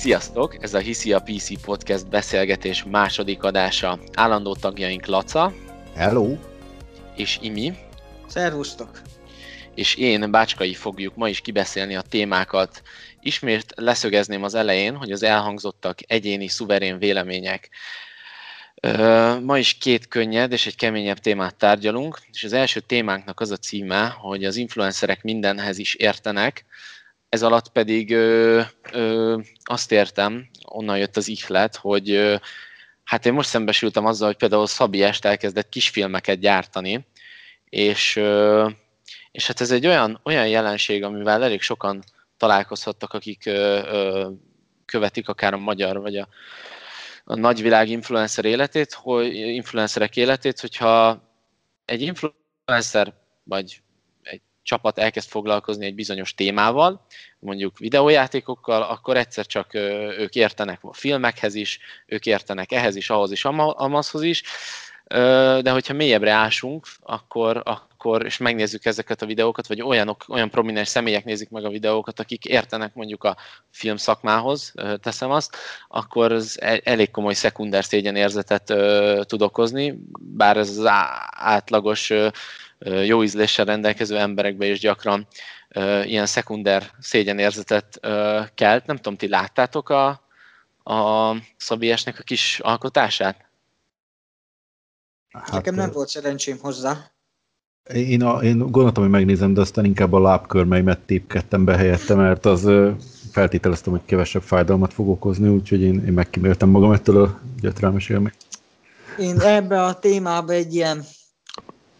Sziasztok! Ez a Hiszi a PC Podcast beszélgetés második adása. Állandó tagjaink Laca Hello! és Imi, Szervusztok! és én, Bácskai fogjuk ma is kibeszélni a témákat. Ismét leszögezném az elején, hogy az elhangzottak egyéni, szuverén vélemények. Ma is két könnyed és egy keményebb témát tárgyalunk, és az első témánknak az a címe, hogy az influencerek mindenhez is értenek, ez alatt pedig ö, ö, azt értem, onnan jött az ihlet, hogy ö, hát én most szembesültem azzal, hogy például Szabi Est elkezdett kisfilmeket gyártani, és, ö, és hát ez egy olyan, olyan jelenség, amivel elég sokan találkozhattak, akik ö, ö, követik akár a magyar vagy a, a nagyvilág influencer életét, hogy influencerek életét, hogyha egy influencer vagy csapat elkezd foglalkozni egy bizonyos témával, mondjuk videójátékokkal, akkor egyszer csak ők értenek a filmekhez is, ők értenek ehhez is, ahhoz is, ama- amazhoz is, de hogyha mélyebbre ásunk, akkor, akkor, és megnézzük ezeket a videókat, vagy olyanok, olyan prominens személyek nézik meg a videókat, akik értenek mondjuk a film szakmához, teszem azt, akkor ez e- elég komoly szekunder szégyenérzetet ö, tud okozni, bár ez az átlagos ö, jó ízléssel rendelkező emberekbe is gyakran ö, ilyen szekunder szégyenérzetet ö, kelt. Nem tudom, ti láttátok a, a Szabiesnek a kis alkotását? Hát, Nekem nem volt szerencsém hozzá. Én, a, én gondoltam, hogy megnézem, de aztán inkább a lábkörmeimet tépkedtem be helyette, mert az feltételeztem, hogy kevesebb fájdalmat fog okozni, úgyhogy én, én megkíméltem magam ettől a gyötrelmes élmény. Én ebbe a témába egy ilyen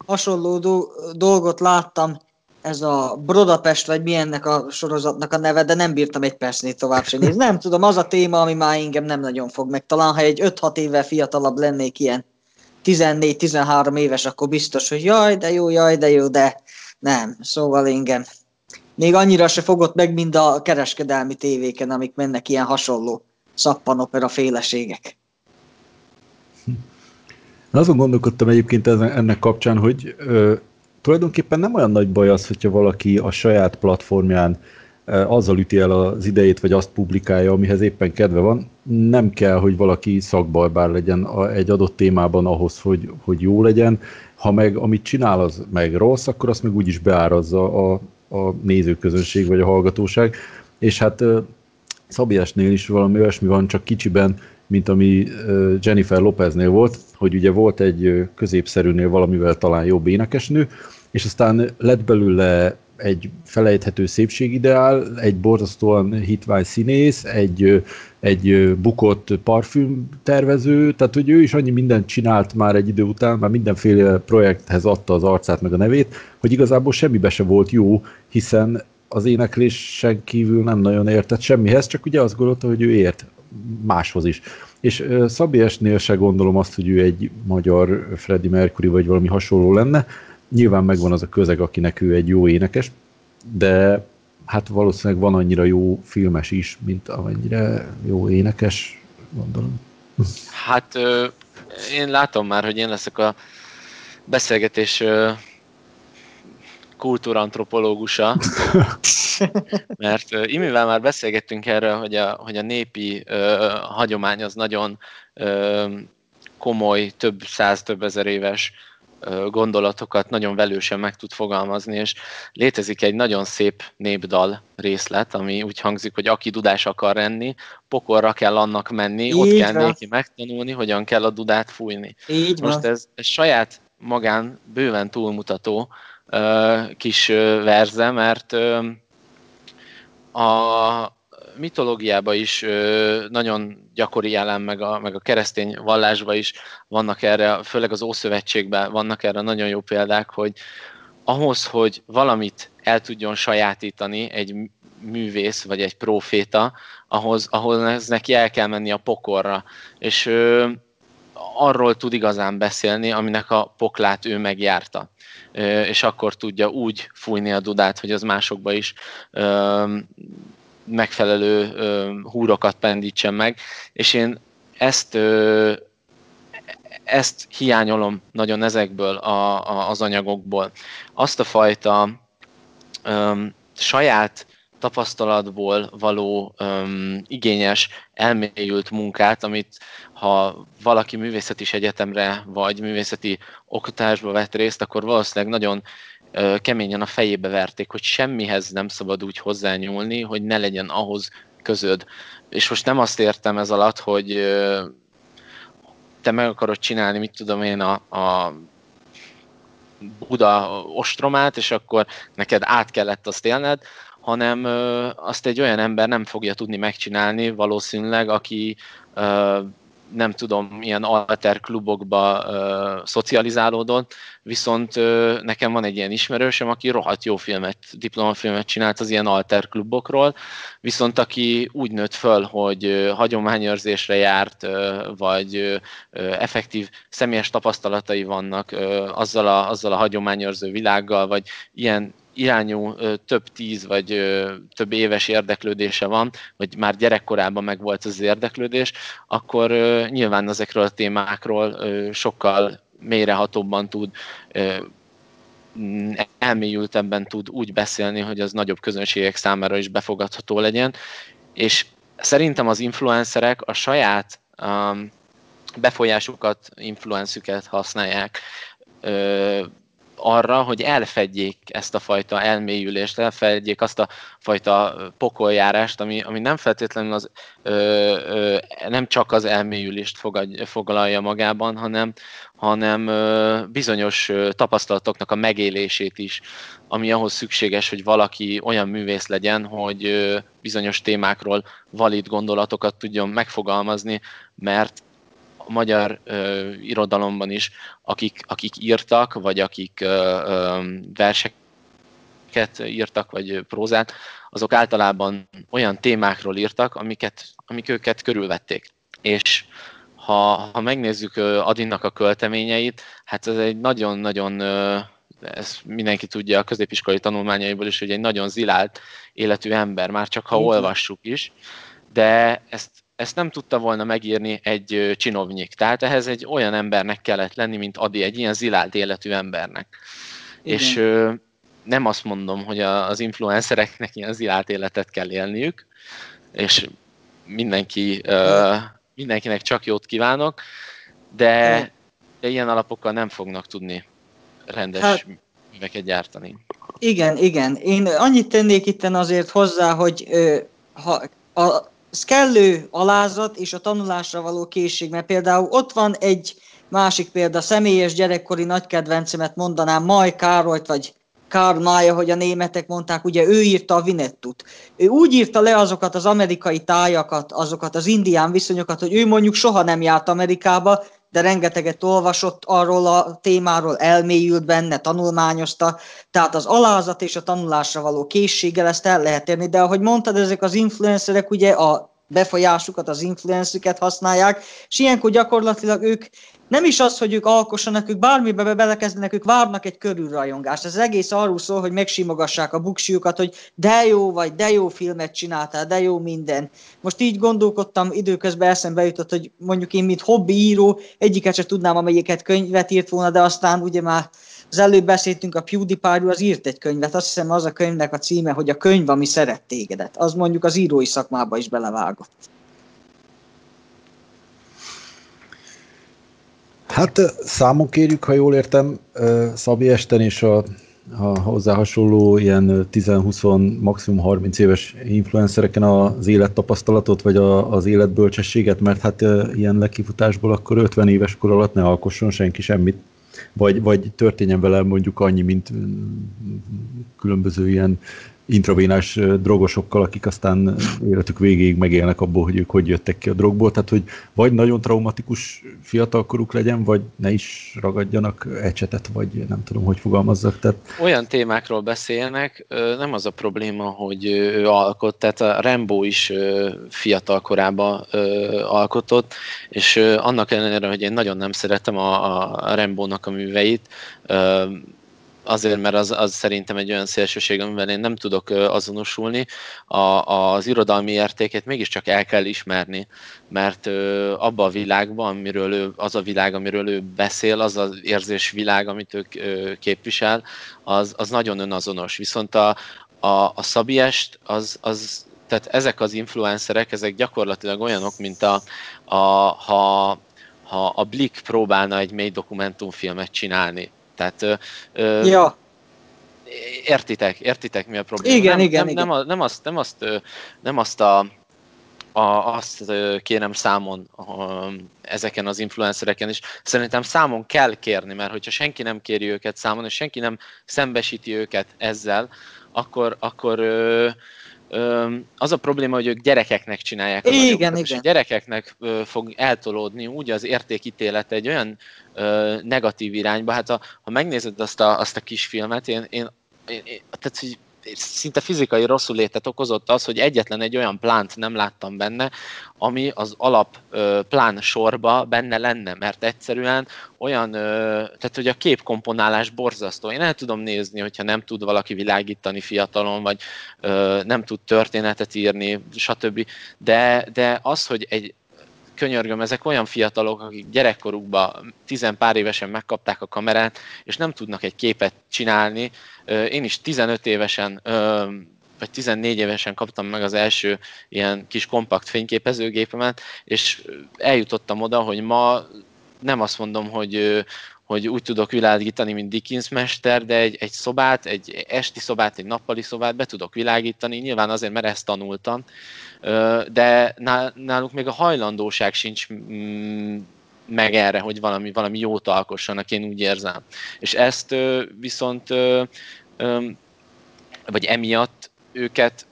hasonló do- dolgot láttam, ez a Brodapest, vagy mi ennek a sorozatnak a neve, de nem bírtam egy percnél tovább sem nézni. Nem tudom, az a téma, ami már engem nem nagyon fog meg. Talán, ha egy 5-6 évvel fiatalabb lennék ilyen 14-13 éves, akkor biztos, hogy jaj, de jó, jaj, de jó, de nem. Szóval engem még annyira se fogott meg, mint a kereskedelmi tévéken, amik mennek ilyen hasonló szappanopera féleségek. Azon gondolkodtam egyébként ennek kapcsán, hogy ö, tulajdonképpen nem olyan nagy baj az, hogyha valaki a saját platformján azzal üti el az idejét, vagy azt publikálja, amihez éppen kedve van. Nem kell, hogy valaki szakbarbár legyen egy adott témában ahhoz, hogy, hogy jó legyen. Ha meg amit csinál, az meg rossz, akkor azt meg úgyis beárazza a, a nézőközönség, vagy a hallgatóság. És hát ö, Szabiásnél is valami olyasmi van, csak kicsiben, mint ami ö, Jennifer Lopeznél volt, hogy ugye volt egy középszerűnél valamivel talán jobb énekesnő, és aztán lett belőle egy felejthető szépségideál, egy borzasztóan hitvány színész, egy, egy bukott parfüm tervező, tehát hogy ő is annyi mindent csinált már egy idő után, már mindenféle projekthez adta az arcát meg a nevét, hogy igazából semmibe se volt jó, hiszen az éneklésen kívül nem nagyon értett semmihez, csak ugye azt gondolta, hogy ő ért máshoz is. És uh, Szabi Esnél se gondolom azt, hogy ő egy magyar Freddie Mercury vagy valami hasonló lenne. Nyilván megvan az a közeg, akinek ő egy jó énekes, de hát valószínűleg van annyira jó filmes is, mint amennyire jó énekes, gondolom. Hát ö, én látom már, hogy én leszek a beszélgetés ö, kultúrantropológusa, mert ö, Imivel már beszélgettünk erről, hogy a, hogy a népi ö, hagyomány az nagyon ö, komoly, több száz, több ezer éves gondolatokat nagyon velősen meg tud fogalmazni, és létezik egy nagyon szép népdal részlet, ami úgy hangzik, hogy aki dudás akar lenni, pokolra kell annak menni, Így ott kell van. néki megtanulni, hogyan kell a dudát fújni. Így van. Most ez, ez saját magán bőven túlmutató ö, kis ö, verze, mert ö, a mitológiában is nagyon gyakori jelen, meg a, meg a keresztény vallásban is vannak erre, főleg az Ószövetségben vannak erre nagyon jó példák, hogy ahhoz, hogy valamit el tudjon sajátítani egy művész vagy egy proféta, ahhoz, ahhoz neki el kell menni a pokorra. És ö, arról tud igazán beszélni, aminek a poklát ő megjárta. Ö, és akkor tudja úgy fújni a dudát, hogy az másokba is ö, megfelelő ö, húrokat pendítsen meg, és én ezt ö, ezt hiányolom nagyon ezekből a, a, az anyagokból. Azt a fajta ö, saját tapasztalatból való öm, igényes, elmélyült munkát, amit ha valaki művészeti egyetemre vagy művészeti oktatásba vett részt, akkor valószínűleg nagyon keményen a fejébe verték, hogy semmihez nem szabad úgy hozzányúlni, hogy ne legyen ahhoz közöd. És most nem azt értem ez alatt, hogy te meg akarod csinálni, mit tudom én, a, a Buda ostromát, és akkor neked át kellett azt élned, hanem azt egy olyan ember nem fogja tudni megcsinálni valószínűleg, aki nem tudom, milyen alter klubokba ö, szocializálódott, viszont ö, nekem van egy ilyen ismerősöm, aki rohadt jó filmet, diplomafilmet csinált az ilyen alter klubokról, viszont aki úgy nőtt föl, hogy ö, hagyományőrzésre járt, ö, vagy ö, effektív személyes tapasztalatai vannak ö, azzal, a, azzal a hagyományőrző világgal, vagy ilyen irányú több tíz vagy több éves érdeklődése van, vagy már gyerekkorában meg volt az érdeklődés, akkor nyilván ezekről a témákról sokkal mélyrehatóbban tud elmélyültebben tud úgy beszélni, hogy az nagyobb közönségek számára is befogadható legyen, és szerintem az influencerek a saját um, befolyásukat, influencüket használják arra, hogy elfedjék ezt a fajta elmélyülést, elfedjék azt a fajta pokoljárást, ami, ami nem feltétlenül az, ö, ö, nem csak az elmélyülést fogadj, foglalja magában, hanem, hanem ö, bizonyos ö, tapasztalatoknak a megélését is, ami ahhoz szükséges, hogy valaki olyan művész legyen, hogy ö, bizonyos témákról valid gondolatokat tudjon megfogalmazni, mert magyar ö, irodalomban is, akik, akik írtak, vagy akik ö, ö, verseket írtak, vagy prózát, azok általában olyan témákról írtak, amiket, amik őket körülvették. És ha, ha megnézzük Adinnak a költeményeit, hát ez egy nagyon-nagyon, ez mindenki tudja a középiskolai tanulmányaiból is, hogy egy nagyon zilált életű ember, már csak ha olvassuk is, de ezt ezt nem tudta volna megírni egy csinovnyik. Tehát ehhez egy olyan embernek kellett lenni, mint Adi, egy ilyen zilált életű embernek. Igen. És ö, nem azt mondom, hogy a, az influencereknek ilyen zilált életet kell élniük, és mindenki, ö, mindenkinek csak jót kívánok, de, de ilyen alapokkal nem fognak tudni rendes hát, műveket gyártani. Igen, igen. Én annyit tennék itt azért hozzá, hogy ö, ha a, kellő alázat és a tanulásra való készség, mert például ott van egy másik példa, személyes gyerekkori nagy kedvencemet mondanám, Maj Károlyt, vagy May, hogy a németek mondták, ugye ő írta a Vinettut. Ő úgy írta le azokat az amerikai tájakat, azokat az indián viszonyokat, hogy ő mondjuk soha nem járt Amerikába, de rengeteget olvasott arról a témáról, elmélyült benne, tanulmányozta, tehát az alázat és a tanulásra való készséggel ezt el lehet érni, de ahogy mondtad, ezek az influencerek ugye a befolyásukat, az influencüket használják, és ilyenkor gyakorlatilag ők nem is az, hogy ők alkossanak, ők bármibe belekezdenek, ők várnak egy körülrajongást. Ez egész arról szól, hogy megsimogassák a buksiukat, hogy de jó vagy, de jó filmet csináltál, de jó minden. Most így gondolkodtam, időközben eszembe jutott, hogy mondjuk én, mint hobbi író, egyiket sem tudnám, amelyiket könyvet írt volna, de aztán ugye már az előbb beszéltünk a pewdiepie az írt egy könyvet, azt hiszem az a könyvnek a címe, hogy a könyv, ami szeret tégedet. Az mondjuk az írói szakmába is belevágott. Hát számon kérjük, ha jól értem, Szabi Esten és a, a hozzá hasonló ilyen 10-20, maximum 30 éves influencereken az élettapasztalatot, vagy a, az életbölcsességet, mert hát ilyen lekifutásból akkor 50 éves kor alatt ne alkosson senki semmit, vagy, vagy történjen vele mondjuk annyi, mint különböző ilyen intravénás drogosokkal, akik aztán életük végéig megélnek abból, hogy ők hogy jöttek ki a drogból, tehát hogy vagy nagyon traumatikus fiatalkoruk legyen, vagy ne is ragadjanak ecsetet, vagy nem tudom, hogy fogalmazzak. Tehát... Olyan témákról beszélnek, nem az a probléma, hogy ő alkot, tehát a Rambo is fiatal korában alkotott, és annak ellenére, hogy én nagyon nem szeretem a, a Rambo-nak a műveit, azért, mert az, az szerintem egy olyan szélsőség, amivel én nem tudok azonosulni. A, az irodalmi értékét mégiscsak el kell ismerni, mert abban a világban, amiről ő, az a világ, amiről ő beszél, az az érzés világ, amit ő képvisel, az, az nagyon önazonos. Viszont a, a, a Szabiest, az, az, tehát ezek az influencerek, ezek gyakorlatilag olyanok, mint a, a ha, ha a Blick próbálna egy mély dokumentumfilmet csinálni tehát ö, ja. értitek, értitek mi a probléma. Igen, nem, igen, nem, igen. Nem, a, nem, azt, nem azt, nem azt a, a, azt kérem számon a, ezeken az influencereken is. Szerintem számon kell kérni, mert hogyha senki nem kéri őket számon, és senki nem szembesíti őket ezzel, akkor, akkor ö, az a probléma, hogy ők gyerekeknek csinálják az igen, anyagokat, igen. és a gyerekeknek fog eltolódni úgy az értékítélet egy olyan negatív irányba. Hát ha, ha megnézed azt a, azt a kis filmet, én, én, én, én tehát, hogy szinte fizikai rosszul létet okozott az, hogy egyetlen egy olyan plánt nem láttam benne, ami az alap ö, plán sorba benne lenne, mert egyszerűen olyan, ö, tehát hogy a képkomponálás borzasztó. Én el tudom nézni, hogyha nem tud valaki világítani fiatalon, vagy ö, nem tud történetet írni, stb. De, de az, hogy egy, könyörgöm, ezek olyan fiatalok, akik gyerekkorukban tizen pár évesen megkapták a kamerát, és nem tudnak egy képet csinálni. Én is 15 évesen vagy 14 évesen kaptam meg az első ilyen kis kompakt fényképezőgépemet, és eljutottam oda, hogy ma nem azt mondom, hogy, hogy úgy tudok világítani, mint Dickens mester, de egy, egy szobát, egy esti szobát, egy nappali szobát be tudok világítani, nyilván azért, mert ezt tanultam, de náluk még a hajlandóság sincs mm, meg erre, hogy valami, valami jót alkossanak, én úgy érzem. És ezt viszont, vagy emiatt őket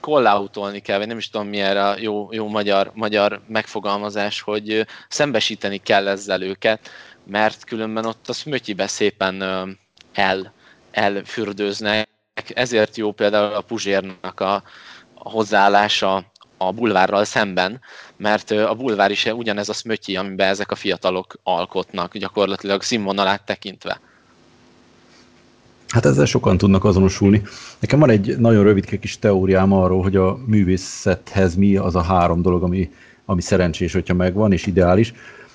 kollautolni kell, vagy nem is tudom mi erre a jó, jó magyar, magyar megfogalmazás, hogy szembesíteni kell ezzel őket, mert különben ott a szmötyibe szépen el, elfürdőznek. Ezért jó például a Puzsérnak a, a hozzáállása a bulvárral szemben, mert a bulvár is ugyanez a szmötyi, amiben ezek a fiatalok alkotnak, gyakorlatilag színvonalát tekintve. Hát ezzel sokan tudnak azonosulni. Nekem van egy nagyon rövid kis teóriám arról, hogy a művészethez mi az a három dolog, ami, ami szerencsés, hogyha megvan, és ideális.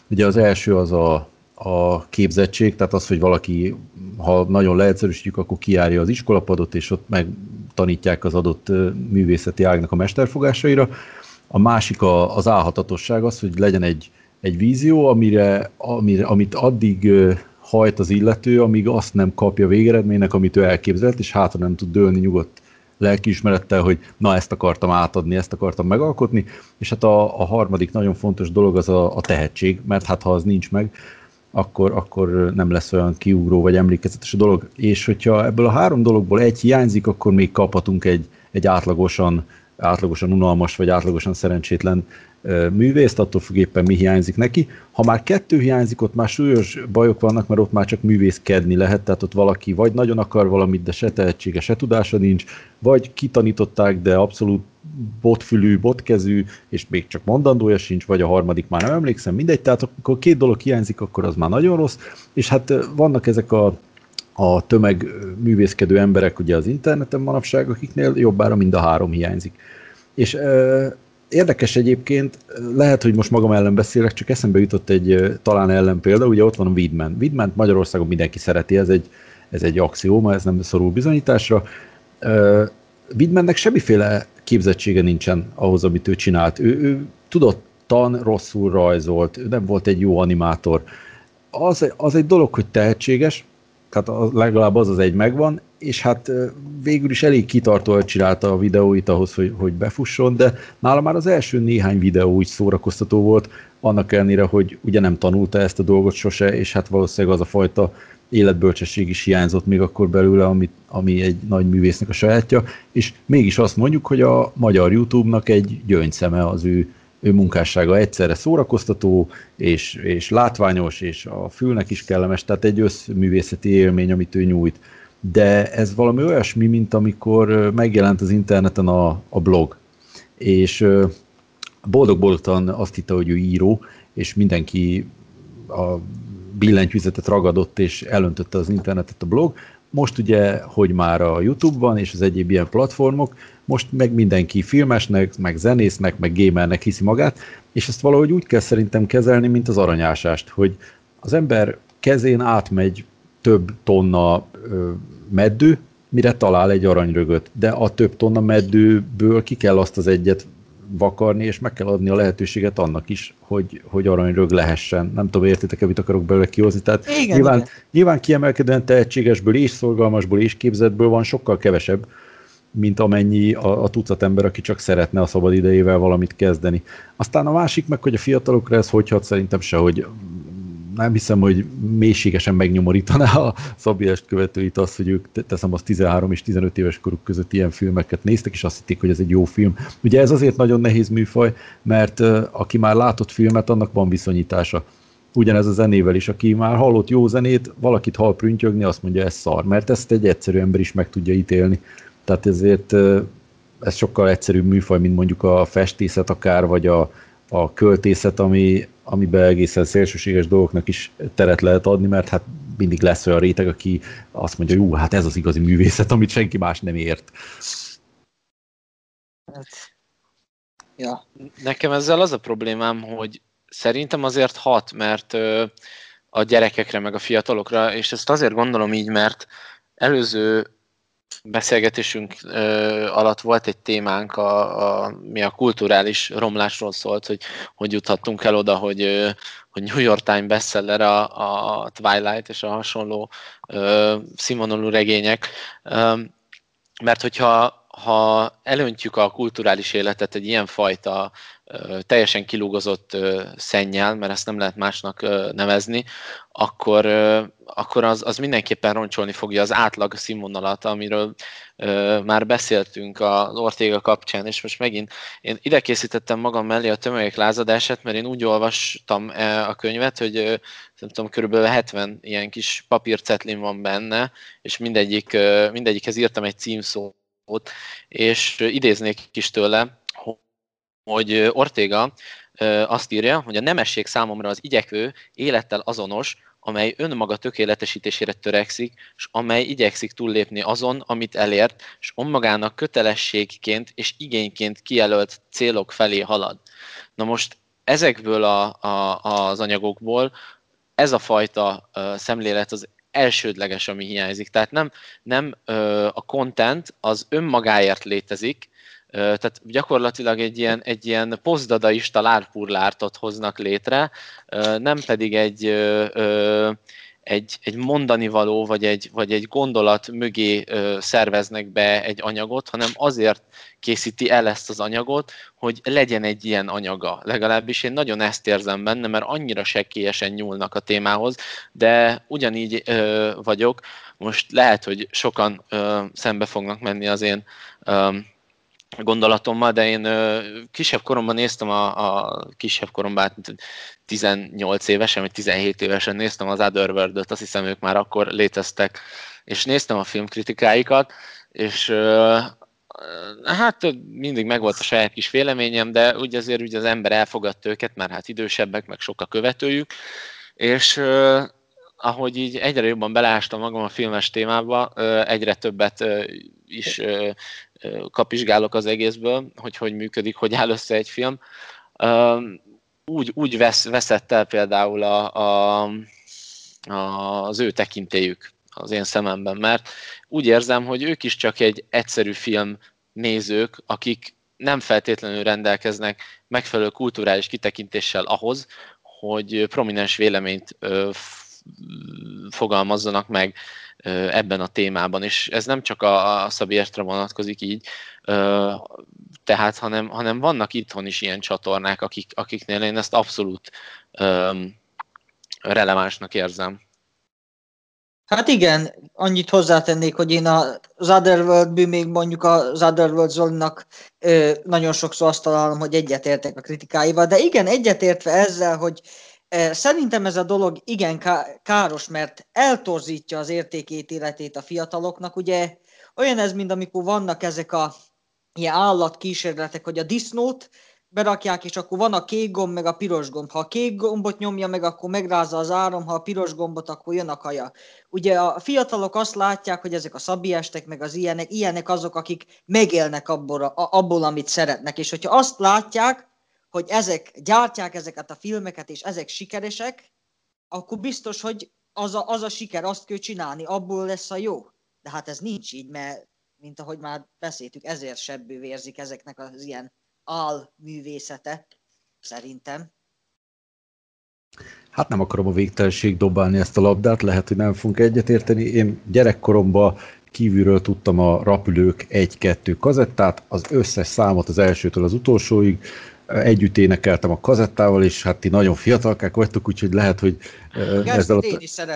Ugye az első az a, a képzettség, tehát az, hogy valaki, ha nagyon leegyszerűsítjük, akkor kiárja az iskolapadot, és ott megtanítják az adott művészeti ágnak a mesterfogásaira. A másik a, az álhatatosság az, hogy legyen egy, egy vízió, amire, amire, amit addig hajt az illető, amíg azt nem kapja végeredménynek, amit ő elképzelt, és hátra nem tud dőlni nyugodt lelkiismerettel, hogy na ezt akartam átadni, ezt akartam megalkotni, és hát a, a harmadik nagyon fontos dolog az a, a tehetség, mert hát ha az nincs meg, akkor, akkor nem lesz olyan kiugró vagy emlékezetes a dolog. És hogyha ebből a három dologból egy hiányzik, akkor még kaphatunk egy, egy átlagosan, átlagosan unalmas vagy átlagosan szerencsétlen művészt, attól függ mi hiányzik neki. Ha már kettő hiányzik, ott már súlyos bajok vannak, mert ott már csak művészkedni lehet, tehát ott valaki vagy nagyon akar valamit, de se tehetsége, se tudása nincs, vagy kitanították, de abszolút botfülű, botkezű, és még csak mondandója sincs, vagy a harmadik már nem emlékszem, mindegy, tehát akkor két dolog hiányzik, akkor az már nagyon rossz, és hát vannak ezek a a tömeg művészkedő emberek ugye az interneten manapság, akiknél jobbára mind a három hiányzik. És Érdekes egyébként, lehet, hogy most magam ellen beszélek, csak eszembe jutott egy talán ellen példa, ugye ott van a Widman. Widman Magyarországon mindenki szereti, ez egy, ez egy axióma, ez nem szorul bizonyításra. Widmannek semmiféle képzettsége nincsen ahhoz, amit ő csinált. Ő, ő tudottan rosszul rajzolt, ő nem volt egy jó animátor. Az, az egy dolog, hogy tehetséges, tehát az, legalább az az egy megvan, és hát végül is elég kitartóan csinálta a videóit ahhoz, hogy, hogy befusson, de nála már az első néhány videó úgy szórakoztató volt, annak ellenére, hogy ugye nem tanulta ezt a dolgot sose, és hát valószínűleg az a fajta életbölcsesség is hiányzott még akkor belőle, ami, ami egy nagy művésznek a sajátja, és mégis azt mondjuk, hogy a magyar YouTube-nak egy gyöngyszeme az ő, ő munkássága. Egyszerre szórakoztató, és, és látványos, és a fülnek is kellemes, tehát egy összművészeti élmény, amit ő nyújt. De ez valami olyasmi, mint amikor megjelent az interneten a, a blog, és boldog-boldogtan azt hitte, hogy ő író, és mindenki a billentyűzetet ragadott és elöntötte az internetet a blog. Most ugye, hogy már a YouTube van és az egyéb ilyen platformok, most meg mindenki filmesnek, meg zenésznek, meg gamernek hiszi magát, és ezt valahogy úgy kell szerintem kezelni, mint az aranyásást, hogy az ember kezén átmegy több tonna ö, meddő, mire talál egy aranyrögöt. De a több tonna meddőből ki kell azt az egyet vakarni, és meg kell adni a lehetőséget annak is, hogy, hogy aranyrög lehessen. Nem tudom, értitek-e, mit akarok belőle kihozni. Tehát Igen, nyilván, igen. nyilván kiemelkedően tehetségesből és szorgalmasból és képzetből van sokkal kevesebb, mint amennyi a, a tucat ember, aki csak szeretne a szabad idejével valamit kezdeni. Aztán a másik meg, hogy a fiatalokra ez hogy hat, szerintem se, hogy nem hiszem, hogy mélységesen megnyomorítaná a Szabiest követőit az, hogy ők te- teszem az 13 és 15 éves koruk között ilyen filmeket néztek, és azt hitték, hogy ez egy jó film. Ugye ez azért nagyon nehéz műfaj, mert aki már látott filmet, annak van viszonyítása. Ugyanez a zenével is, aki már hallott jó zenét, valakit hall prüntjögni, azt mondja, ez szar, mert ezt egy egyszerű ember is meg tudja ítélni. Tehát ezért ez sokkal egyszerűbb műfaj, mint mondjuk a festészet akár, vagy a, a költészet, ami, amiben egészen szélsőséges dolgoknak is teret lehet adni, mert hát mindig lesz olyan réteg, aki azt mondja, jó, hát ez az igazi művészet, amit senki más nem ért. Hát, ja. Nekem ezzel az a problémám, hogy szerintem azért hat, mert ö, a gyerekekre, meg a fiatalokra, és ezt azért gondolom így, mert előző beszélgetésünk ö, alatt volt egy témánk, a, a, mi a kulturális romlásról szólt, hogy hogy juthattunk el oda, hogy, ö, hogy New York Times bestseller a, a Twilight és a hasonló ö, színvonalú regények. Ö, mert hogyha ha elöntjük a kulturális életet egy ilyen fajta teljesen kilúgozott szennyel, mert ezt nem lehet másnak nevezni, akkor, akkor az, az mindenképpen roncsolni fogja az átlag színvonalat, amiről már beszéltünk az Ortega kapcsán, és most megint én ide készítettem magam mellé a tömegek lázadását, mert én úgy olvastam a könyvet, hogy nem tudom, körülbelül 70 ilyen kis papírcetlin van benne, és mindegyik, mindegyikhez írtam egy címszót, és idéznék is tőle, hogy ö, Ortega ö, azt írja, hogy a nemesség számomra az igyekvő, élettel azonos, amely önmaga tökéletesítésére törekszik, és amely igyekszik túllépni azon, amit elért, és önmagának kötelességként és igényként kijelölt célok felé halad. Na most ezekből a, a, az anyagokból ez a fajta szemlélet az elsődleges, ami hiányzik. Tehát nem, nem uh, a content az önmagáért létezik, tehát gyakorlatilag egy ilyen, egy ilyen posztdadaista lárpurlártot hoznak létre, nem pedig egy, egy, egy mondani való, vagy egy, vagy egy gondolat mögé szerveznek be egy anyagot, hanem azért készíti el ezt az anyagot, hogy legyen egy ilyen anyaga. Legalábbis én nagyon ezt érzem benne, mert annyira sekélyesen nyúlnak a témához, de ugyanígy ö, vagyok. Most lehet, hogy sokan ö, szembe fognak menni az én ö, gondolatommal, de én kisebb koromban néztem a, a kisebb koromban, hát 18 évesen, vagy 17 évesen néztem az Otherworld-öt, azt hiszem ők már akkor léteztek, és néztem a filmkritikáikat, és hát mindig megvolt a saját kis véleményem, de úgy azért úgy az ember elfogadta őket, mert hát idősebbek, meg sok a követőjük, és ahogy így egyre jobban beleástam magam a filmes témába, egyre többet is kapizsgálok az egészből, hogy hogy működik, hogy áll össze egy film. Úgy, úgy vesz, veszett el például a, a, a, az ő tekintélyük az én szememben, mert úgy érzem, hogy ők is csak egy egyszerű film nézők, akik nem feltétlenül rendelkeznek megfelelő kulturális kitekintéssel ahhoz, hogy prominens véleményt fogalmazzanak meg ebben a témában, és ez nem csak a, a Szabértre vonatkozik így, tehát, hanem, hanem vannak itthon is ilyen csatornák, akik, akiknél én ezt abszolút relevánsnak érzem. Hát igen, annyit hozzátennék, hogy én az otherworld még mondjuk az Otherworld Zolinak nagyon sokszor azt találom, hogy egyetértek a kritikáival, de igen, egyetértve ezzel, hogy Szerintem ez a dolog igen káros, mert eltorzítja az értékétéletét a fiataloknak. Ugye olyan ez, mint amikor vannak ezek a ilyen állatkísérletek, hogy a disznót berakják, és akkor van a kék gomb, meg a piros gomb. Ha a kék gombot nyomja meg, akkor megrázza az áram, ha a piros gombot, akkor jön a kaja. Ugye a fiatalok azt látják, hogy ezek a szabiestek, meg az ilyenek, ilyenek azok, akik megélnek abból, abból, amit szeretnek. És hogyha azt látják, hogy ezek gyártják ezeket a filmeket, és ezek sikeresek, akkor biztos, hogy az a, az a siker, azt kell csinálni, abból lesz a jó. De hát ez nincs így, mert mint ahogy már beszéltük, ezért sebbő vérzik ezeknek az ilyen művészete, szerintem. Hát nem akarom a végtelenség dobálni ezt a labdát, lehet, hogy nem fogunk egyetérteni. Én gyerekkoromban kívülről tudtam a Rapülők 1-2 kazettát, az összes számot az elsőtől az utolsóig, együtt énekeltem a kazettával, és hát ti nagyon fiatalkák vagytok, úgyhogy lehet, hogy ezzel a,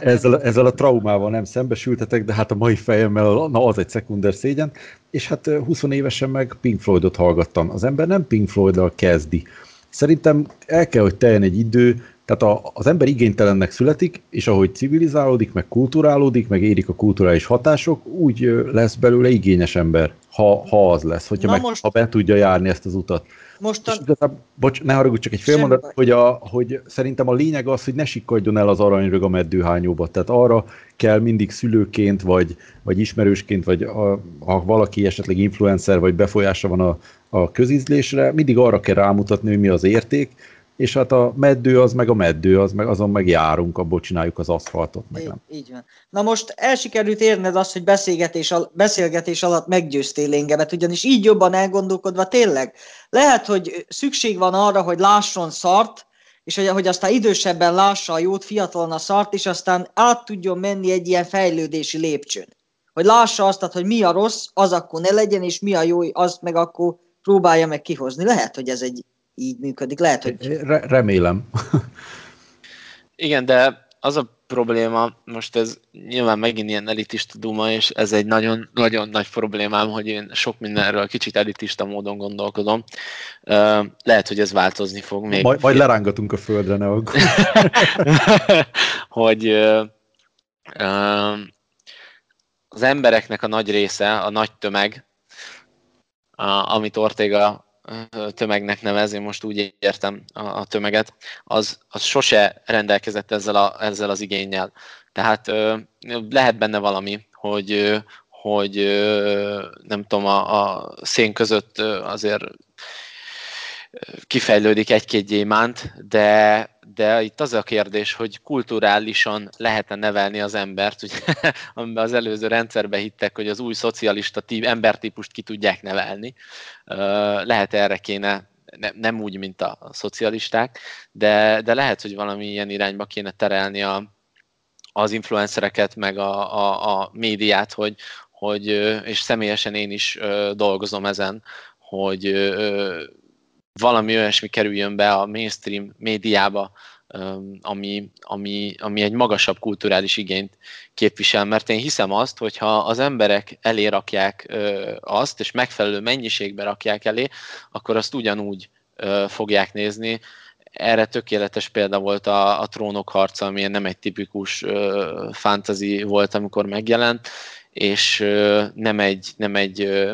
ezzel, ezzel a traumával nem szembesültetek, de hát a mai fejemmel na, az egy szekunder szégyen, és hát 20 évesen meg Pink Floydot hallgattam. Az ember nem Pink Floyd-dal kezdi. Szerintem el kell, hogy teljen egy idő, tehát a, az ember igénytelennek születik, és ahogy civilizálódik, meg kulturálódik, meg érik a kulturális hatások, úgy lesz belőle igényes ember, ha, ha az lesz, hogyha meg, most... ha be tudja járni ezt az utat. Mostan... És igazából, bocs, ne haragudj, csak egy fél mondat, hogy, a, hogy szerintem a lényeg az, hogy ne sikkadjon el az aranyrög a meddőhányóba. Tehát arra kell mindig szülőként, vagy, vagy ismerősként, vagy a, ha valaki esetleg influencer, vagy befolyása van a, a közízlésre, mindig arra kell rámutatni, hogy mi az érték, és hát a meddő az meg a meddő, az meg, azon meg járunk, abból csináljuk az aszfaltot, meg nem. Így van. Na most elsikerült érned azt, hogy beszélgetés, al- beszélgetés alatt meggyőztél engemet, ugyanis így jobban elgondolkodva tényleg lehet, hogy szükség van arra, hogy lásson szart, és hogy, hogy aztán idősebben lássa a jót, fiatalon a szart, és aztán át tudjon menni egy ilyen fejlődési lépcsőn. Hogy lássa azt, hogy mi a rossz, az akkor ne legyen, és mi a jó, azt meg akkor próbálja meg kihozni. Lehet, hogy ez egy így működik. Lehet, hogy... Re- remélem. Igen, de az a probléma, most ez nyilván megint ilyen elitista duma, és ez egy nagyon, nagyon nagy problémám, hogy én sok mindenről kicsit elitista módon gondolkodom. Lehet, hogy ez változni fog még. Majd, majd lerángatunk a földre, ne aggódj. hogy az embereknek a nagy része, a nagy tömeg, amit Ortega tömegnek nevezni, most úgy értem a, a tömeget, az, az sose rendelkezett ezzel, a, ezzel az igényel. Tehát lehet benne valami, hogy, hogy nem tudom, a, a szén között azért kifejlődik egy-két gyémánt, de, de itt az a kérdés, hogy kulturálisan lehet-e nevelni az embert, ugye, amiben az előző rendszerben hittek, hogy az új szocialista tí- embertípust ki tudják nevelni. Lehet erre kéne, ne, nem úgy, mint a szocialisták, de, de lehet, hogy valami ilyen irányba kéne terelni a, az influencereket, meg a, a, a médiát, hogy, hogy, és személyesen én is dolgozom ezen, hogy valami olyasmi kerüljön be a mainstream médiába, ami, ami, ami egy magasabb kulturális igényt képvisel, mert én hiszem azt, hogy ha az emberek elé rakják azt, és megfelelő mennyiségben rakják elé, akkor azt ugyanúgy fogják nézni. Erre tökéletes példa volt a, a Trónok harca, ami nem egy tipikus fantasy volt, amikor megjelent, és nem egy, nem egy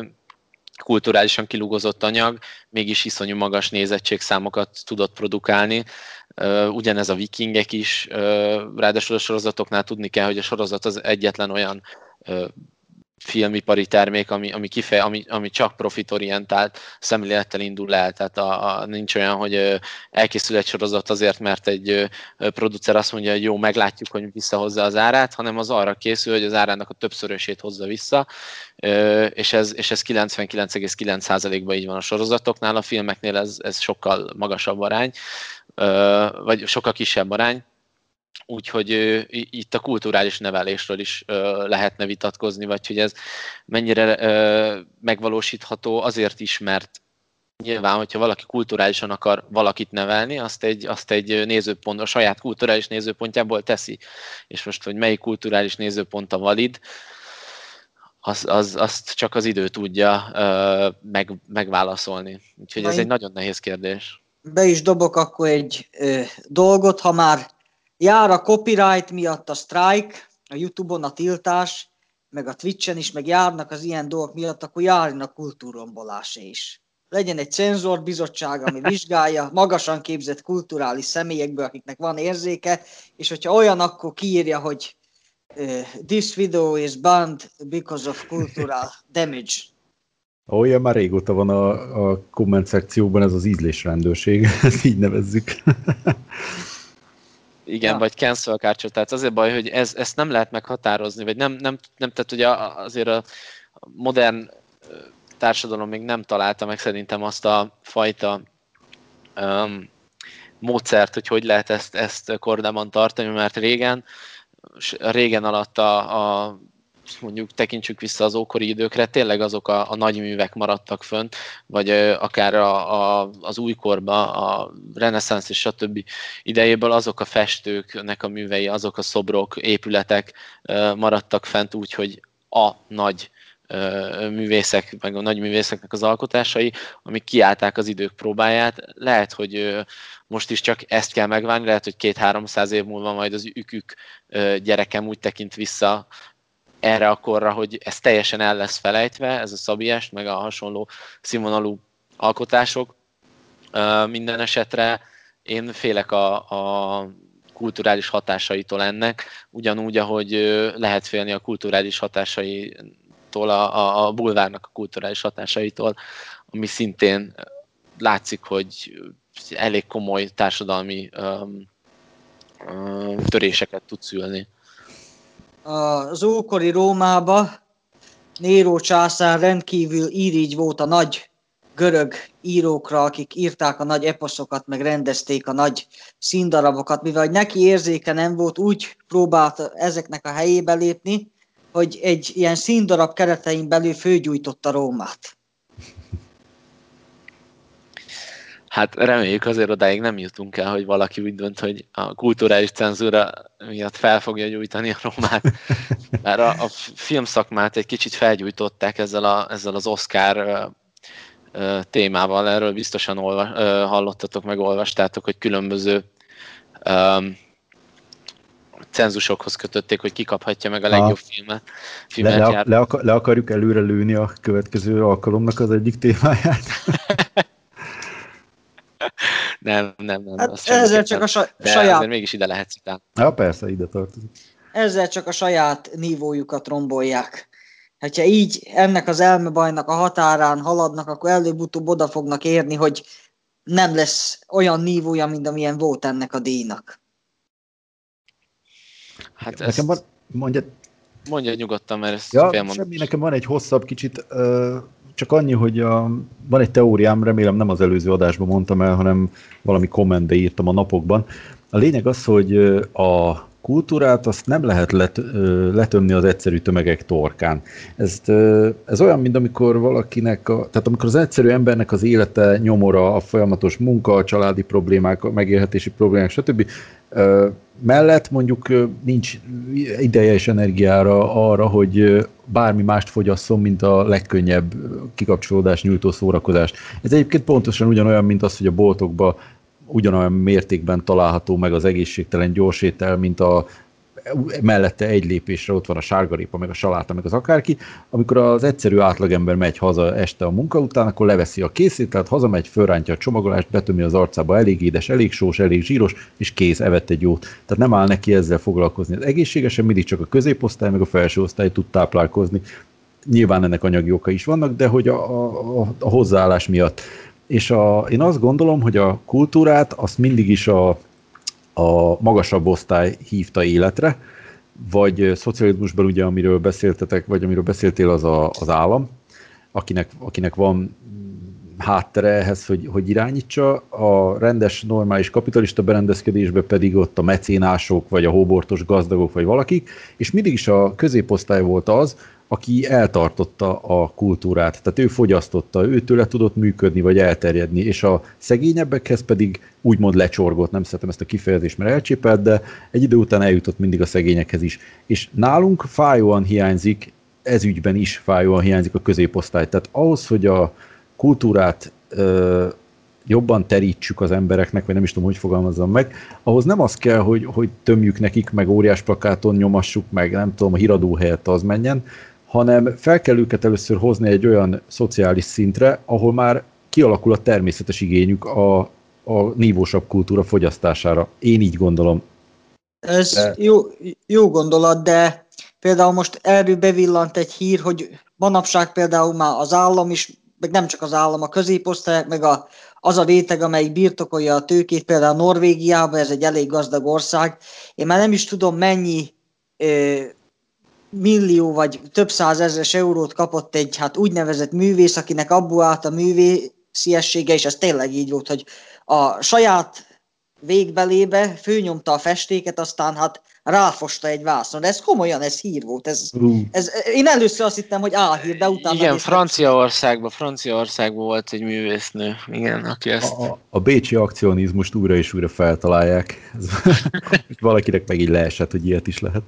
kulturálisan kilúgozott anyag, mégis iszonyú magas nézettségszámokat tudott produkálni. Ugyanez a vikingek is, ráadásul a sorozatoknál tudni kell, hogy a sorozat az egyetlen olyan filmipari termék, ami, ami, kifej, ami, ami csak profitorientált szemlélettel indul el. Tehát a, a, nincs olyan, hogy elkészül egy sorozat azért, mert egy producer azt mondja, hogy jó, meglátjuk, hogy visszahozza az árát, hanem az arra készül, hogy az árának a többszörösét hozza vissza, és ez, és ez 99,9%-ban így van a sorozatoknál, a filmeknél ez, ez sokkal magasabb arány, vagy sokkal kisebb arány, Úgyhogy itt a kulturális nevelésről is lehetne vitatkozni, vagy hogy ez mennyire megvalósítható azért is, mert nyilván, hogyha valaki kulturálisan akar valakit nevelni, azt egy, azt egy nézőpont, a saját kulturális nézőpontjából teszi. És most, hogy melyik kulturális nézőpont a valid, az, az, azt csak az idő tudja meg, megválaszolni. Úgyhogy Na ez egy nagyon nehéz kérdés. Be is dobok akkor egy ö, dolgot, ha már Jár a copyright miatt a strike, a Youtube-on a tiltás, meg a Twitch-en is, meg járnak az ilyen dolgok miatt, akkor járnak kultúrombolásé is. legyen egy cenzorbizottság, ami vizsgálja, magasan képzett kulturális személyekből, akiknek van érzéke, és hogyha olyan, akkor kiírja, hogy this video is banned because of cultural damage. Olyan már régóta van a, a komment szekcióban ez az ízlésrendőrség, ezt így nevezzük. Igen, Ja. vagy cancel culture, tehát azért baj, hogy ez, ezt nem lehet meghatározni, vagy nem, nem, nem tehát ugye azért a modern társadalom még nem találta meg szerintem azt a fajta um, módszert, hogy hogy lehet ezt, ezt kordában tartani, mert régen, régen alatt a, a mondjuk tekintsük vissza az ókori időkre, tényleg azok a, a nagy művek maradtak fönt, vagy ö, akár a, a, az újkorban, a reneszánsz és stb. idejéből azok a festőknek a művei, azok a szobrok, épületek ö, maradtak fent úgy, hogy a nagy művészek, meg a nagy művészeknek az alkotásai, amik kiállták az idők próbáját. Lehet, hogy most is csak ezt kell megvárni, lehet, hogy két-háromszáz év múlva majd az ükük gyerekem úgy tekint vissza erre a korra, hogy ez teljesen el lesz felejtve, ez a szabiest, meg a hasonló színvonalú alkotások. Minden esetre én félek a, a kulturális hatásaitól ennek, ugyanúgy, ahogy lehet félni a kulturális hatásaitól, a, a, a bulvárnak a kulturális hatásaitól, ami szintén látszik, hogy elég komoly társadalmi um, um, töréseket tud szülni. Az ókori Rómába Néró császár rendkívül irigy volt a nagy görög írókra, akik írták a nagy eposzokat, meg rendezték a nagy színdarabokat, mivel neki érzéke nem volt, úgy próbált ezeknek a helyébe lépni, hogy egy ilyen színdarab keretein belül főgyújtotta Rómát. Hát reméljük azért odáig nem jutunk el, hogy valaki úgy dönt, hogy a kulturális cenzúra miatt fel fogja gyújtani a romát. Mert a, a filmszakmát egy kicsit felgyújtották ezzel, a, ezzel az Oscar témával. Erről biztosan olva, hallottatok, meg olvastátok, hogy különböző ö, cenzusokhoz kötötték, hogy kikaphatja meg a legjobb filmet. Le, filmet le, le, akar, le akarjuk előre lőni a következő alkalomnak az egyik témáját. Nem, nem, nem. Hát ezzel csak a sa- De saját azért mégis ide lehet citálni. Ja, persze, ide tartozik. ezzel csak a saját nívójukat rombolják. Ha így ennek az elmebajnak a határán haladnak, akkor előbb-utóbb oda fognak érni, hogy nem lesz olyan nívója, mint amilyen volt ennek a díjnak. Hát Nekem ezt van, mondja, mondja nyugodtan, mert ezt ja, semmi, nekem van egy hosszabb kicsit, ö, csak annyi, hogy a, van egy teóriám, remélem nem az előző adásban mondtam el, hanem valami kommentbe írtam a napokban. A lényeg az, hogy a kultúrát azt nem lehet let, letömni az egyszerű tömegek torkán. Ezt, ö, ez olyan, mint amikor valakinek, a, tehát amikor az egyszerű embernek az élete nyomora, a folyamatos munka, a családi problémák, a megélhetési problémák, stb. mellett mondjuk nincs ideje és energiára arra, hogy bármi mást fogyasszon, mint a legkönnyebb kikapcsolódás nyújtó szórakozás. Ez egyébként pontosan ugyanolyan, mint az, hogy a boltokban ugyanolyan mértékben található meg az egészségtelen gyorsétel, mint a mellette egy lépésre ott van a sárgarépa, meg a saláta, meg az akárki. Amikor az egyszerű átlagember megy haza este a munka után, akkor leveszi a készételt, hazamegy, fölrántja a csomagolást, betömi az arcába, elég édes, elég sós, elég zsíros, és kész, evett egy jót. Tehát nem áll neki ezzel foglalkozni. Az egészségesen mindig csak a középosztály, meg a felső osztály tud táplálkozni. Nyilván ennek anyagi oka is vannak, de hogy a, a, a, hozzáállás miatt. És a, én azt gondolom, hogy a kultúrát azt mindig is a, a magasabb osztály hívta életre, vagy szocializmusban ugye, amiről beszéltetek, vagy amiről beszéltél, az a, az állam, akinek, akinek van háttere ehhez, hogy, hogy irányítsa, a rendes, normális kapitalista berendezkedésbe pedig ott a mecénások, vagy a hóbortos gazdagok, vagy valakik, és mindig is a középosztály volt az, aki eltartotta a kultúrát, tehát ő fogyasztotta, ő tőle tudott működni, vagy elterjedni, és a szegényebbekhez pedig úgymond lecsorgott, nem szeretem ezt a kifejezést, mert elcsépelt, de egy idő után eljutott mindig a szegényekhez is. És nálunk fájóan hiányzik, ez ügyben is fájóan hiányzik a középosztály. Tehát ahhoz, hogy a kultúrát ö, jobban terítsük az embereknek, vagy nem is tudom, hogy fogalmazzam meg, ahhoz nem az kell, hogy, hogy tömjük nekik, meg óriás plakáton nyomassuk, meg nem tudom, a híradó helyett az menjen, hanem fel kell őket először hozni egy olyan szociális szintre, ahol már kialakul a természetes igényük a, a nívósabb kultúra fogyasztására. Én így gondolom. Ez de... jó, jó gondolat, de például most erről bevillant egy hír, hogy manapság például már az állam is, meg nem csak az állam, a középosztályok, meg a, az a réteg, amelyik birtokolja a tőkét, például Norvégiában, ez egy elég gazdag ország. Én már nem is tudom mennyi ö, millió vagy több százezres eurót kapott egy hát úgynevezett művész, akinek abból állt a művésziessége, és ez tényleg így volt, hogy a saját végbelébe főnyomta a festéket, aztán hát ráfosta egy vászon. De ez komolyan, ez hír volt. Ez, ez, én először azt hittem, hogy álhír, de utána... Igen, Franciaországban, Franciaországban volt egy művésznő, igen, aki ezt... A, a bécsi akcionizmust újra és újra feltalálják. Ez, valakinek meg így leesett, hogy ilyet is lehet.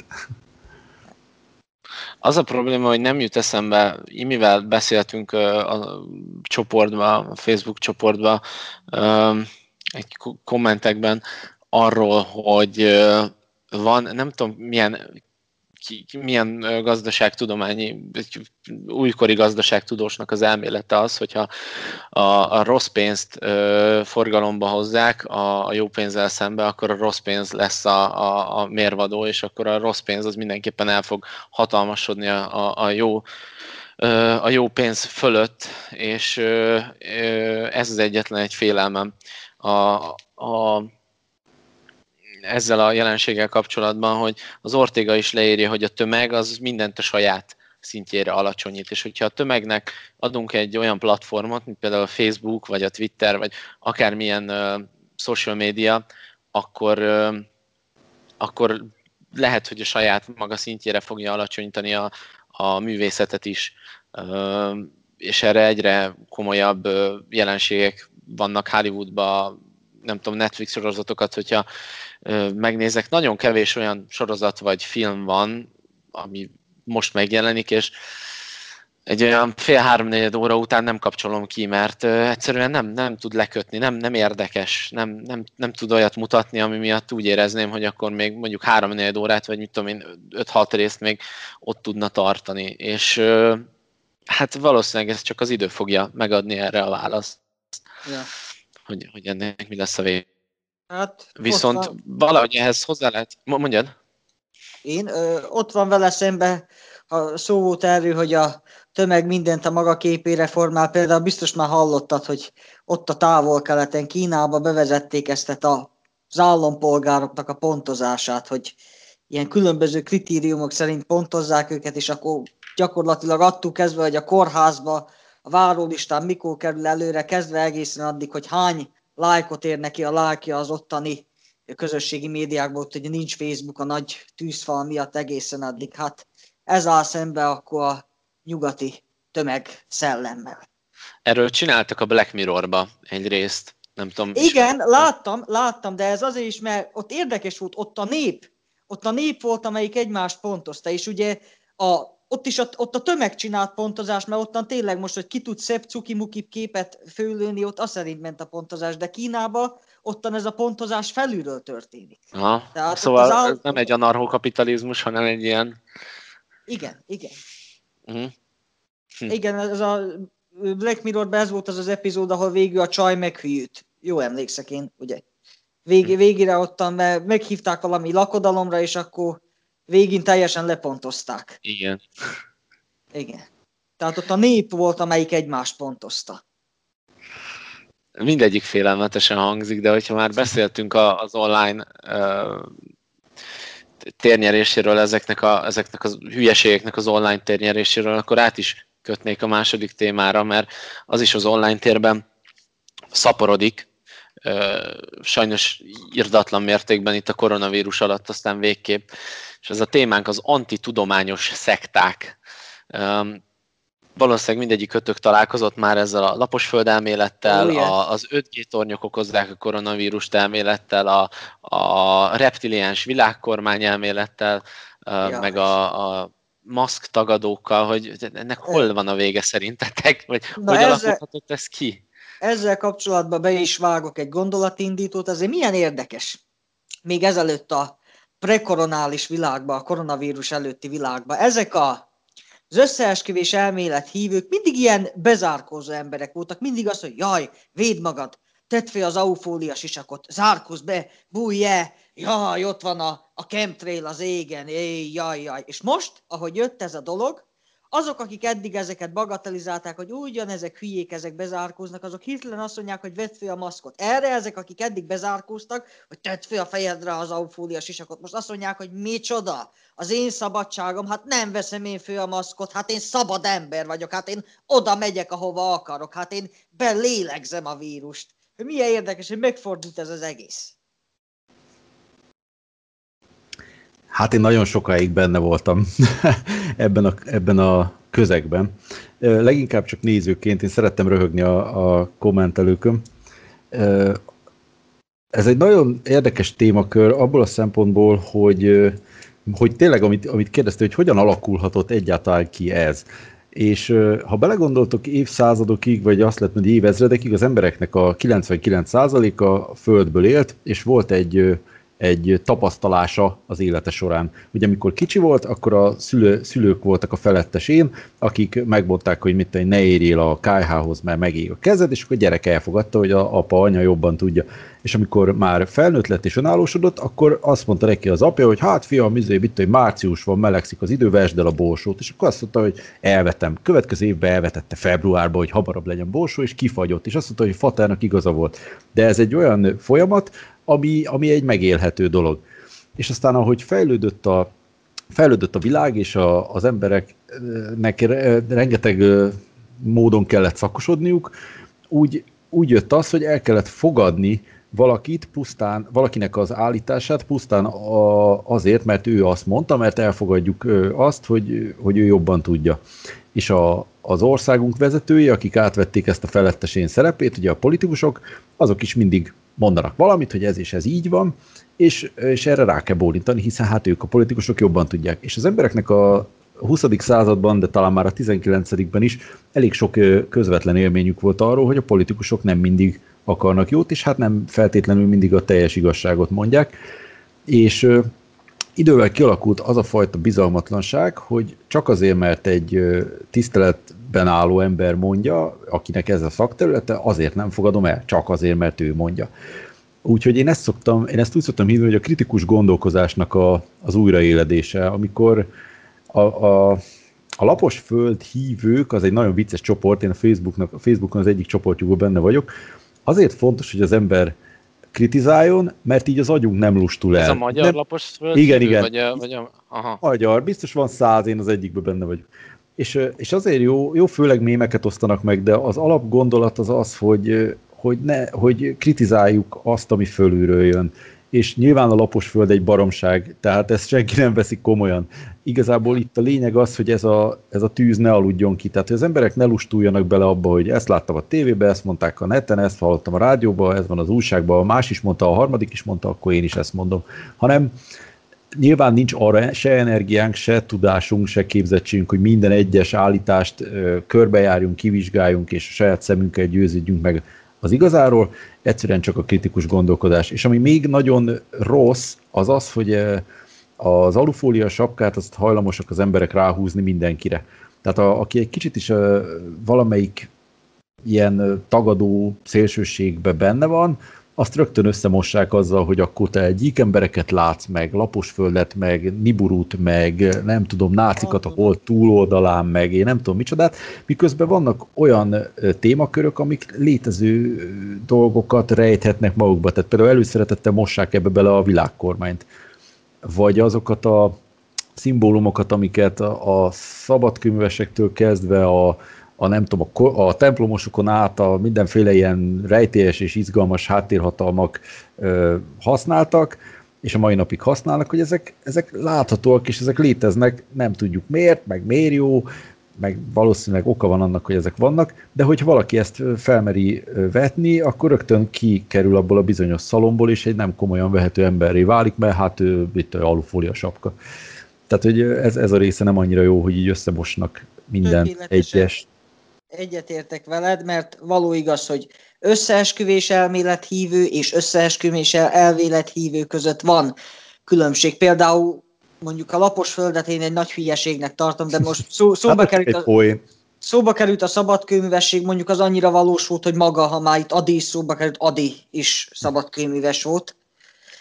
Az a probléma, hogy nem jut eszembe, imivel beszéltünk a csoportba, a Facebook csoportba, egy kommentekben arról, hogy van, nem tudom milyen milyen gazdaságtudományi, újkori gazdaságtudósnak az elmélete az, hogyha a, a rossz pénzt ö, forgalomba hozzák a, a jó pénzzel szembe, akkor a rossz pénz lesz a, a, a mérvadó, és akkor a rossz pénz az mindenképpen el fog hatalmasodni a, a, a jó a jó pénz fölött, és ez az egyetlen egy félelmem. A, a ezzel a jelenséggel kapcsolatban, hogy az Ortega is leírja, hogy a tömeg az mindent a saját szintjére alacsonyít, és hogyha a tömegnek adunk egy olyan platformot, mint például a Facebook, vagy a Twitter, vagy akármilyen uh, social media, akkor, uh, akkor lehet, hogy a saját maga szintjére fogja alacsonyítani a, a művészetet is, uh, és erre egyre komolyabb jelenségek vannak Hollywoodban, nem tudom, Netflix sorozatokat, hogyha megnézek, nagyon kevés olyan sorozat vagy film van, ami most megjelenik, és egy olyan fél-három óra után nem kapcsolom ki, mert egyszerűen nem, nem tud lekötni, nem, nem érdekes, nem, nem, nem tud olyat mutatni, ami miatt úgy érezném, hogy akkor még mondjuk három órát, vagy mit tudom én, öt-hat részt még ott tudna tartani. És hát valószínűleg ez csak az idő fogja megadni erre a választ. Ja. Hogy, hogy ennek mi lesz a vége. Hát, Viszont van... valahogy ehhez hozzá lehet... Mondjad. Én ö, ott van vele szembe, ha szó volt erről, hogy a tömeg mindent a maga képére formál. Például biztos már hallottad, hogy ott a távol-keleten, Kínába bevezették ezt a, az állampolgároknak a pontozását, hogy ilyen különböző kritériumok szerint pontozzák őket, és akkor gyakorlatilag attól kezdve, hogy a kórházba a várólistán mikor kerül előre, kezdve egészen addig, hogy hány lájkot ér neki a lájkja az ottani közösségi médiákból, hogy nincs Facebook a nagy tűzfal miatt egészen addig. Hát ez áll szembe akkor a nyugati tömeg szellemmel. Erről csináltak a Black Mirrorba egy részt, nem tudom. Igen, is... láttam, láttam, de ez azért is, mert ott érdekes volt, ott a nép, ott a nép volt, amelyik egymást pontozta, és ugye a ott is a, ott a tömeg csinált pontozást, mert ottan tényleg most, hogy ki tud szebb cuki képet fölülni, ott az szerint ment a pontozás, de Kínába ottan ez a pontozás felülről történik. Aha. Tehát szóval áll... ez nem egy anarchokapitalizmus, hanem egy ilyen... Igen, igen. Uh-huh. Hm. Igen, ez a Black Mirrorban ez volt az az epizód, ahol végül a csaj meghűjült. Jó emlékszek én, ugye? Vég, hm. végére ottan meghívták valami lakodalomra, és akkor végén teljesen lepontozták. Igen. Igen. Tehát ott a nép volt, amelyik egymást pontozta. Mindegyik félelmetesen hangzik, de hogyha már beszéltünk az online uh, térnyeréséről, ezeknek a, ezeknek a hülyeségeknek az online térnyeréséről, akkor át is kötnék a második témára, mert az is az online térben szaporodik, sajnos irdatlan mértékben itt a koronavírus alatt, aztán végképp és ez a témánk az antitudományos szekták. Valószínűleg mindegyik kötök találkozott már ezzel a lapos földelmélettel, oh, a, az 5G tornyok okozzák a koronavírust elmélettel, a, a reptiliáns világkormány elmélettel, ja. meg a, a maszk tagadókkal, hogy ennek hol van a vége szerintetek, vagy Na hogy ezzel, alakulhatott ez ki? Ezzel kapcsolatban be is vágok egy gondolatindítót, azért milyen érdekes. Még ezelőtt a prekoronális világba, a koronavírus előtti világba. Ezek a az összeesküvés elmélet hívők mindig ilyen bezárkózó emberek voltak, mindig azt, hogy jaj, védd magad, tedd fel az eufólia sisakot, zárkózz be, bújj jaj, ott van a, a chemtrail az égen, éj, jaj, jaj. És most, ahogy jött ez a dolog, azok, akik eddig ezeket bagatelizálták, hogy ugyan ezek hülyék, ezek bezárkóznak, azok hirtelen azt mondják, hogy vedd fel a maszkot. Erre ezek, akik eddig bezárkóztak, hogy tedd fel a fejedre az eufólia sisakot, most azt mondják, hogy micsoda, az én szabadságom, hát nem veszem én fel a maszkot, hát én szabad ember vagyok, hát én oda megyek, ahova akarok, hát én belélegzem a vírust. Milyen érdekes, hogy megfordult ez az egész. Hát én nagyon sokáig benne voltam ebben, a, ebben a közegben. Leginkább csak nézőként, én szerettem röhögni a, a kommentelőkön. Ez egy nagyon érdekes témakör abból a szempontból, hogy, hogy tényleg, amit, amit kérdezte, hogy hogyan alakulhatott egyáltalán ki ez. És ha belegondoltok évszázadokig, vagy azt lehet, hogy évezredekig, az embereknek a 99%-a földből élt, és volt egy egy tapasztalása az élete során. Ugye amikor kicsi volt, akkor a szülő, szülők voltak a felettesén, akik megmondták, hogy mit ne érjél a KH-hoz, mert megég a kezed, és akkor a gyerek elfogadta, hogy a apa, anya jobban tudja. És amikor már felnőtt lett és önállósodott, akkor azt mondta neki az apja, hogy hát fiam, izé, mit, hogy március van, melegszik az idő, vesd el a borsót. És akkor azt mondta, hogy elvetem. Következő évben elvetette februárban, hogy hamarabb legyen borsó, és kifagyott. És azt mondta, hogy faternak igaza volt. De ez egy olyan folyamat, ami, ami egy megélhető dolog. És aztán, ahogy fejlődött a, fejlődött a világ, és a, az embereknek rengeteg módon kellett szakosodniuk, úgy, úgy jött az, hogy el kellett fogadni valakit pusztán, valakinek az állítását pusztán a, azért, mert ő azt mondta, mert elfogadjuk azt, hogy, hogy ő jobban tudja. És a, az országunk vezetői, akik átvették ezt a felettesén szerepét, ugye a politikusok, azok is mindig mondanak valamit, hogy ez és ez így van, és, és erre rá kell bólintani, hiszen hát ők a politikusok jobban tudják. És az embereknek a 20. században, de talán már a 19-ben is elég sok közvetlen élményük volt arról, hogy a politikusok nem mindig akarnak jót, és hát nem feltétlenül mindig a teljes igazságot mondják. És idővel kialakult az a fajta bizalmatlanság, hogy csak azért, mert egy tiszteletben álló ember mondja, akinek ez a szakterülete, azért nem fogadom el, csak azért, mert ő mondja. Úgyhogy én ezt szoktam, én ezt úgy szoktam hívni, hogy a kritikus gondolkozásnak a, az újraéledése, amikor a, a, a lapos föld hívők, az egy nagyon vicces csoport, én a, Facebooknak, a Facebookon az egyik csoportjukban benne vagyok, azért fontos, hogy az ember kritizáljon, mert így az agyunk nem lustul el. Ez a magyar nem... lapos föld? Igen, igen. Vagy a, vagy a... Aha. Magyar, biztos van száz, én az egyikben benne vagyok. És, és azért jó, jó, főleg mémeket osztanak meg, de az alapgondolat az az, hogy, hogy, ne, hogy kritizáljuk azt, ami fölülről jön és nyilván a lapos föld egy baromság, tehát ezt senki nem veszik komolyan. Igazából itt a lényeg az, hogy ez a, ez a tűz ne aludjon ki, tehát hogy az emberek ne lustuljanak bele abba, hogy ezt láttam a tévébe, ezt mondták a neten, ezt hallottam a rádióban, ez van az újságban, más is mondta, a harmadik is mondta, akkor én is ezt mondom. Hanem nyilván nincs arra se energiánk, se tudásunk, se képzettségünk, hogy minden egyes állítást körbejárjunk, kivizsgáljunk, és a saját szemünkkel győződjünk meg az igazáról, egyszerűen csak a kritikus gondolkodás. És ami még nagyon rossz, az az, hogy eh, az alufólia sapkát azt hajlamosak az emberek ráhúzni mindenkire. Tehát a, aki egy kicsit is eh, valamelyik ilyen tagadó szélsőségbe benne van, azt rögtön összemossák azzal, hogy akkor te gyík embereket látsz meg, laposföldet meg, Niburut meg, nem tudom, nácikat a holt túloldalán meg, én nem tudom micsodát, miközben vannak olyan témakörök, amik létező dolgokat rejthetnek magukba. Tehát például előszeretettel mossák ebbe bele a világkormányt. Vagy azokat a szimbólumokat, amiket a szabadkönyvesektől kezdve a, a nem tudom, a, a templomosokon át a mindenféle ilyen rejtélyes és izgalmas háttérhatalmak ö, használtak, és a mai napig használnak, hogy ezek, ezek láthatóak, és ezek léteznek, nem tudjuk miért, meg miért jó, meg valószínűleg oka van annak, hogy ezek vannak, de hogyha valaki ezt felmeri vetni, akkor rögtön kikerül abból a bizonyos szalomból, és egy nem komolyan vehető emberré válik, mert hát ő itt alufólia sapka. Tehát, hogy ez, ez a része nem annyira jó, hogy így összemosnak minden egyes egyetértek veled, mert való igaz, hogy összeesküvés elmélet hívő és összeesküvés elvélet hívő között van különbség. Például mondjuk a lapos földet én egy nagy hülyeségnek tartom, de most szó, szóba, Hát, került a, poén. szóba került a szabadkőművesség, mondjuk az annyira valós volt, hogy maga, ha már itt Adi is szóba került, Adi is szabadkőműves volt.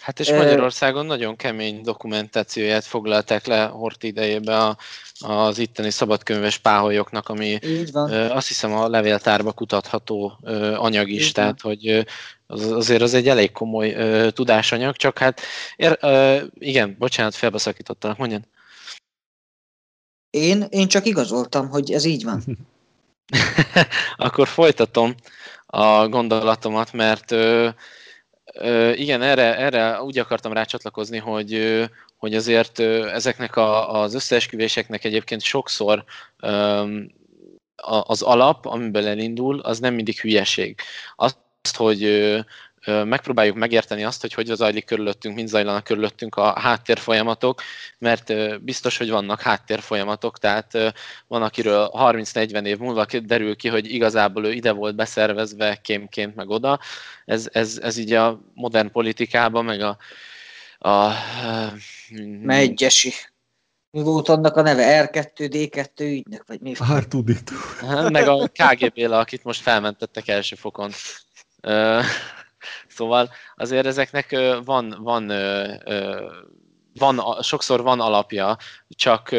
Hát és Magyarországon nagyon kemény dokumentációját foglalták le Hort idejébe a, az itteni szabadkönyves páholyoknak, ami van. azt hiszem a levéltárba kutatható anyag is, Így van. tehát hogy ö, az, azért az egy elég komoly ö, tudásanyag, csak hát ér, ö, igen, bocsánat, felbeszakítottalak, mondjad. Én, én csak igazoltam, hogy ez így van. Akkor folytatom a gondolatomat, mert ö, igen, erre, erre úgy akartam rácsatlakozni, hogy, hogy azért ezeknek a, az összeesküvéseknek egyébként sokszor az alap, amiből elindul, az nem mindig hülyeség. Azt, hogy megpróbáljuk megérteni azt, hogy hogy zajlik körülöttünk, mind zajlanak körülöttünk a háttérfolyamatok, mert biztos, hogy vannak háttérfolyamatok, tehát van, akiről 30-40 év múlva derül ki, hogy igazából ő ide volt beszervezve kémként, meg oda. Ez, ez, ez így a modern politikában, meg a, a Megyesi. Mi volt annak a neve? R2D2 ügynök, vagy mi? Ártudító. Aha, meg a KGB-le, akit most felmentettek első fokon. Szóval azért ezeknek van, van, van sokszor van alapja, csak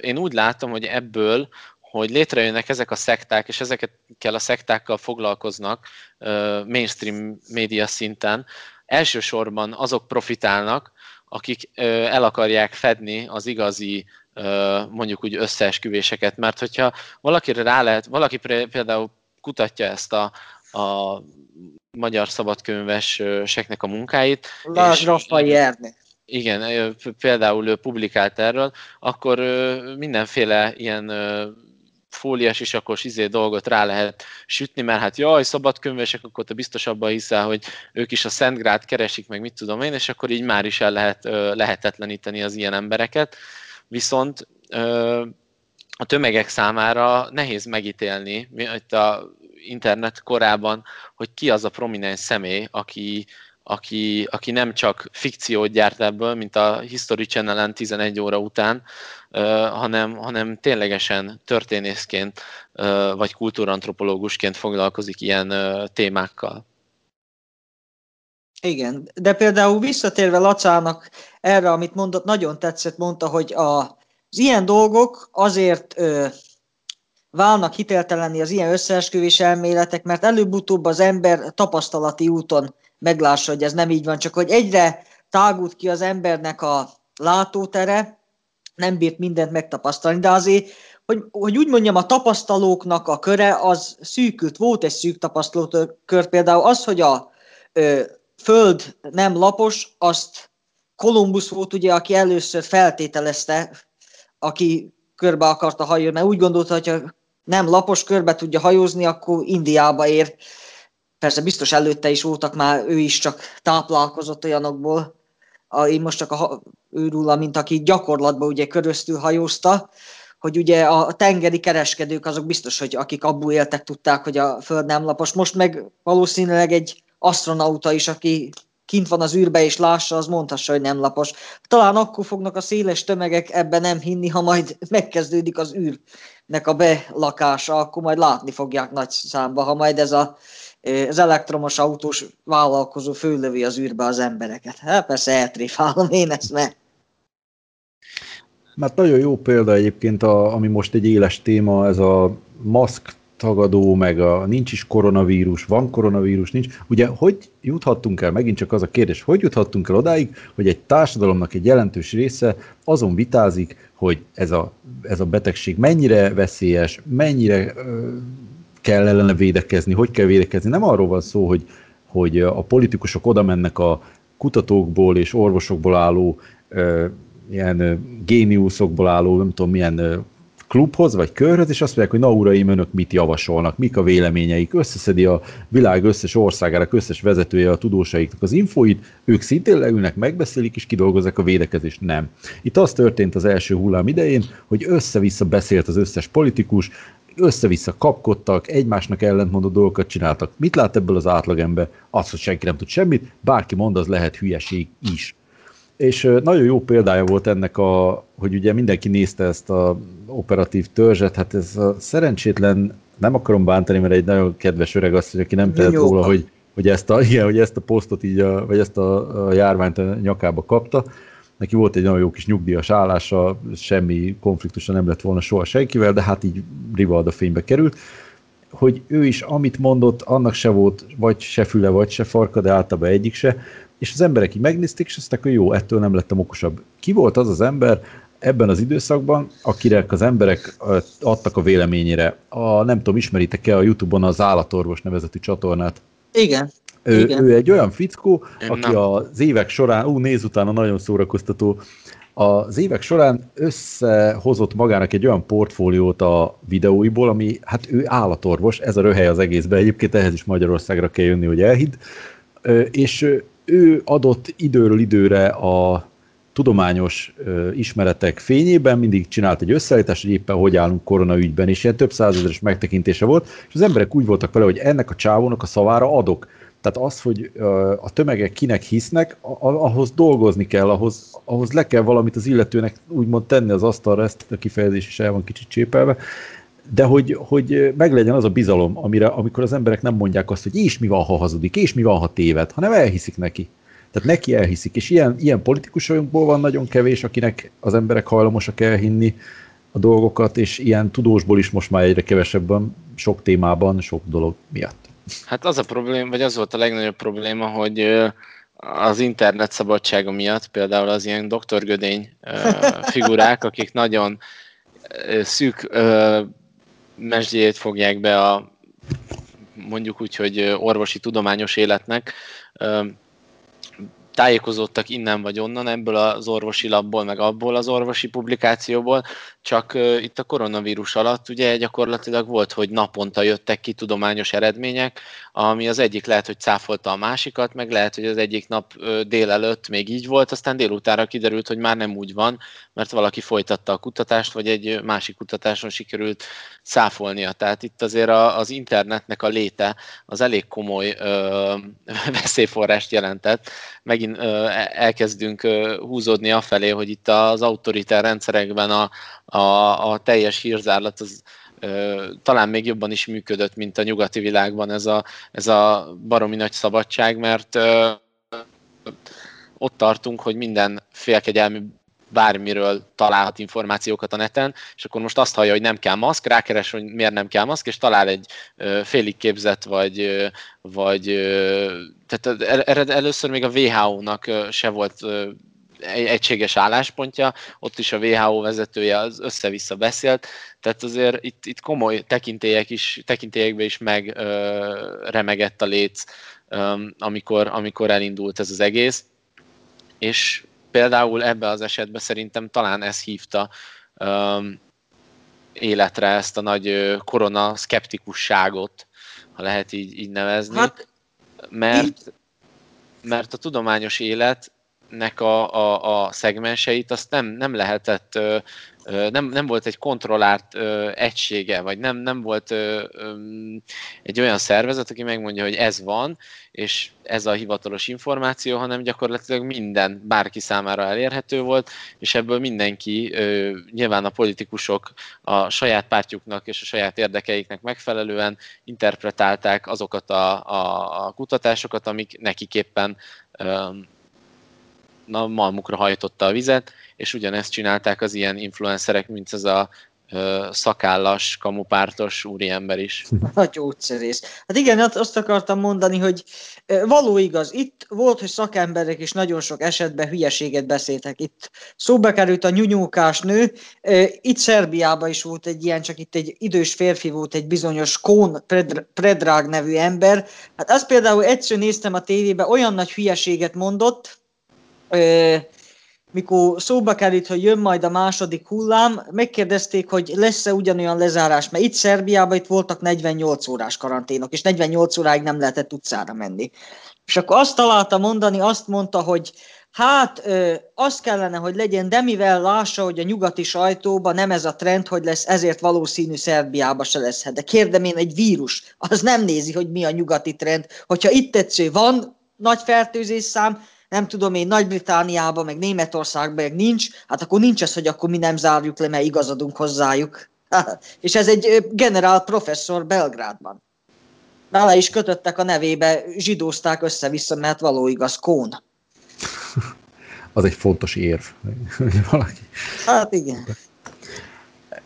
én úgy látom, hogy ebből, hogy létrejönnek ezek a szekták, és ezekkel a szektákkal foglalkoznak mainstream média szinten, elsősorban azok profitálnak, akik el akarják fedni az igazi mondjuk úgy összeesküvéseket, mert hogyha valakire rá lehet, valaki például kutatja ezt a, a magyar szabadkönyveseknek a munkáit, Lásd és- Raffai Ernő. igen, például ő publikált erről, akkor mindenféle ilyen fóliás isakos izé dolgot rá lehet sütni, mert hát jaj, szabadkönyvesek, akkor te biztos abban hiszel, hogy ők is a Szentgrát keresik, meg mit tudom én, és akkor így már is el lehet lehetetleníteni az ilyen embereket. Viszont a tömegek számára nehéz megítélni, itt a internet korában, hogy ki az a prominens személy, aki, aki, aki nem csak fikciót gyárt ebből, mint a History Channel-en 11 óra után, hanem, hanem ténylegesen történészként vagy kultúrantropológusként foglalkozik ilyen témákkal. Igen, de például visszatérve Lacának erre, amit mondott, nagyon tetszett, mondta, hogy a, az ilyen dolgok azért ö, válnak hiteltelenni az ilyen összeesküvés elméletek, mert előbb-utóbb az ember tapasztalati úton meglássa, hogy ez nem így van, csak hogy egyre tágult ki az embernek a látótere, nem bírt mindent megtapasztalni, de azért, hogy, hogy úgy mondjam, a tapasztalóknak a köre az szűkült, volt egy szűk tapasztalókör, például az, hogy a ö, föld nem lapos, azt Kolumbusz volt ugye, aki először feltételezte, aki körbe akarta hajózni, mert úgy gondolta, hogy ha nem lapos, körbe tudja hajózni, akkor Indiába ér. Persze biztos előtte is voltak már, ő is csak táplálkozott olyanokból. A, én most csak a, őrúla, mint aki gyakorlatban ugye köröztül hajózta, hogy ugye a tengeri kereskedők azok biztos, hogy akik abból éltek, tudták, hogy a föld nem lapos. Most meg valószínűleg egy astronauta is, aki kint van az űrbe és lássa, az mondhassa, hogy nem lapos. Talán akkor fognak a széles tömegek ebben nem hinni, ha majd megkezdődik az űrnek a belakása, akkor majd látni fogják nagy számba, ha majd ez a, az elektromos autós vállalkozó főlövi az űrbe az embereket. Hát persze eltréfálom én ezt, mert Mert nagyon jó példa egyébként, a, ami most egy éles téma, ez a maszk tagadó, meg a nincs is koronavírus, van koronavírus, nincs. Ugye, hogy juthattunk el, megint csak az a kérdés, hogy juthattunk el odáig, hogy egy társadalomnak egy jelentős része azon vitázik, hogy ez a, ez a betegség mennyire veszélyes, mennyire kell ellene védekezni, hogy kell védekezni. Nem arról van szó, hogy, hogy a politikusok oda mennek a kutatókból és orvosokból álló ilyen géniuszokból álló, nem tudom milyen klubhoz vagy körhöz, és azt mondják, hogy na uraim, önök mit javasolnak, mik a véleményeik, összeszedi a világ összes országának, összes vezetője a tudósaiknak az infóit, ők szintén leülnek, megbeszélik, és kidolgozzák a védekezést. Nem. Itt az történt az első hullám idején, hogy össze-vissza beszélt az összes politikus, össze-vissza kapkodtak, egymásnak ellentmondó dolgokat csináltak. Mit lát ebből az átlagember? Az, hogy senki nem tud semmit, bárki mond, az lehet hülyeség is. És nagyon jó példája volt ennek, a, hogy ugye mindenki nézte ezt a operatív törzset, hát ez a szerencsétlen, nem akarom bántani, mert egy nagyon kedves öreg az, hogy aki nem tehet róla, hogy, hogy, ezt a, igen, hogy ezt a posztot így, a, vagy ezt a, a járványt a nyakába kapta. Neki volt egy nagyon jó kis nyugdíjas állása, semmi konfliktusa nem lett volna soha senkivel, de hát így Rivalda fénybe került. Hogy ő is, amit mondott, annak se volt vagy se füle, vagy se farka, de általában egyik se, és az emberek így megnézték, és azt mondták, hogy jó, ettől nem lettem okosabb. Ki volt az az ember ebben az időszakban, akinek az emberek adtak a véleményére? A, nem tudom, ismeritek-e a Youtube-on az Állatorvos nevezetű csatornát? Igen. Ő, Igen. ő egy olyan fickó, aki nem. az évek során, ú, néz utána, nagyon szórakoztató, az évek során összehozott magának egy olyan portfóliót a videóiból, ami, hát ő állatorvos, ez a röhely az egészben, egyébként ehhez is Magyarországra kell jönni, hogy elhidd, és ő adott időről időre a tudományos ismeretek fényében mindig csinált egy összeállítást, hogy éppen hogy állunk koronaügyben, és ilyen több százezeres megtekintése volt, és az emberek úgy voltak vele, hogy ennek a csávónak a szavára adok. Tehát az, hogy a tömegek kinek hisznek, a- ahhoz dolgozni kell, ahhoz, ahhoz le kell valamit az illetőnek úgymond tenni az asztalra, ezt a kifejezés is el van kicsit csépelve, de hogy, hogy meglegyen az a bizalom, amire, amikor az emberek nem mondják azt, hogy és mi van, ha hazudik, és mi van, ha téved, hanem elhiszik neki. Tehát neki elhiszik, és ilyen, ilyen politikusokból van nagyon kevés, akinek az emberek hajlamosak elhinni a dolgokat, és ilyen tudósból is most már egyre kevesebben, sok témában, sok dolog miatt. Hát az a probléma, vagy az volt a legnagyobb probléma, hogy az internet szabadsága miatt például az ilyen doktorgödény figurák, akik nagyon szűk mesdjét fogják be a mondjuk úgy, hogy orvosi tudományos életnek, tájékozódtak innen vagy onnan, ebből az orvosi labból, meg abból az orvosi publikációból, csak itt a koronavírus alatt ugye gyakorlatilag volt, hogy naponta jöttek ki tudományos eredmények, ami az egyik lehet, hogy cáfolta a másikat, meg lehet, hogy az egyik nap délelőtt még így volt, aztán délutára kiderült, hogy már nem úgy van, mert valaki folytatta a kutatást, vagy egy másik kutatáson sikerült száfolnia. Tehát itt azért a, az internetnek a léte az elég komoly veszélyforrást jelentett. Megint ö, elkezdünk húzódni afelé, hogy itt az autoritár rendszerekben a, a, a teljes hírzárlat az talán még jobban is működött, mint a nyugati világban ez a, ez a baromi nagy szabadság, mert ott tartunk, hogy minden félkegyelmű bármiről találhat információkat a neten, és akkor most azt hallja, hogy nem kell maszk, rákeres, hogy miért nem kell maszk, és talál egy félig képzett, vagy, vagy tehát el- el- először még a WHO-nak se volt egy egységes álláspontja, ott is a WHO vezetője az össze-vissza beszélt, tehát azért itt, itt komoly tekintélyek is, tekintélyekbe is meg ö, remegett a léc, ö, amikor, amikor elindult ez az egész, és például ebbe az esetben szerintem talán ez hívta um, életre ezt a nagy korona szkeptikusságot, ha lehet így, így nevezni, Hát mert, mert a tudományos életnek a, a, a szegmenseit azt nem, nem lehetett, nem, nem volt egy kontrollált egysége, vagy nem, nem volt egy olyan szervezet, aki megmondja, hogy ez van, és ez a hivatalos információ, hanem gyakorlatilag minden bárki számára elérhető volt, és ebből mindenki, nyilván a politikusok a saját pártjuknak és a saját érdekeiknek megfelelően interpretálták azokat a, a, a kutatásokat, amik nekik éppen ö, na, malmukra hajtotta a vizet, és ugyanezt csinálták az ilyen influencerek, mint ez a ö, szakállas, kamupártos úriember is. A gyógyszerész. Hát igen, azt- akartam mondani, hogy való igaz, itt volt, hogy szakemberek is nagyon sok esetben hülyeséget beszéltek. Itt szóba került a nyunyókás nő, itt Szerbiában is volt egy ilyen, csak itt egy idős férfi volt, egy bizonyos Kón Predr- Predrag nevű ember. Hát azt például egyszer néztem a tévében, olyan nagy hülyeséget mondott, mikor szóba került, hogy jön majd a második hullám, megkérdezték, hogy lesz-e ugyanolyan lezárás, mert itt Szerbiában itt voltak 48 órás karanténok, és 48 óráig nem lehetett utcára menni. És akkor azt találta mondani, azt mondta, hogy hát ö, azt kellene, hogy legyen, de mivel lássa, hogy a nyugati sajtóban nem ez a trend, hogy lesz, ezért valószínű Szerbiában se lesz. Hát De kérdem én, egy vírus, az nem nézi, hogy mi a nyugati trend. Hogyha itt tetsző van nagy fertőzés szám, nem tudom én, Nagy-Britániában, meg Németországban meg nincs, hát akkor nincs ez, hogy akkor mi nem zárjuk le, mert igazadunk hozzájuk. És ez egy generál professzor Belgrádban. Bele is kötöttek a nevébe, zsidózták össze-vissza, mert való igaz, Kón. Az egy fontos érv. hogy Valaki. Hát igen.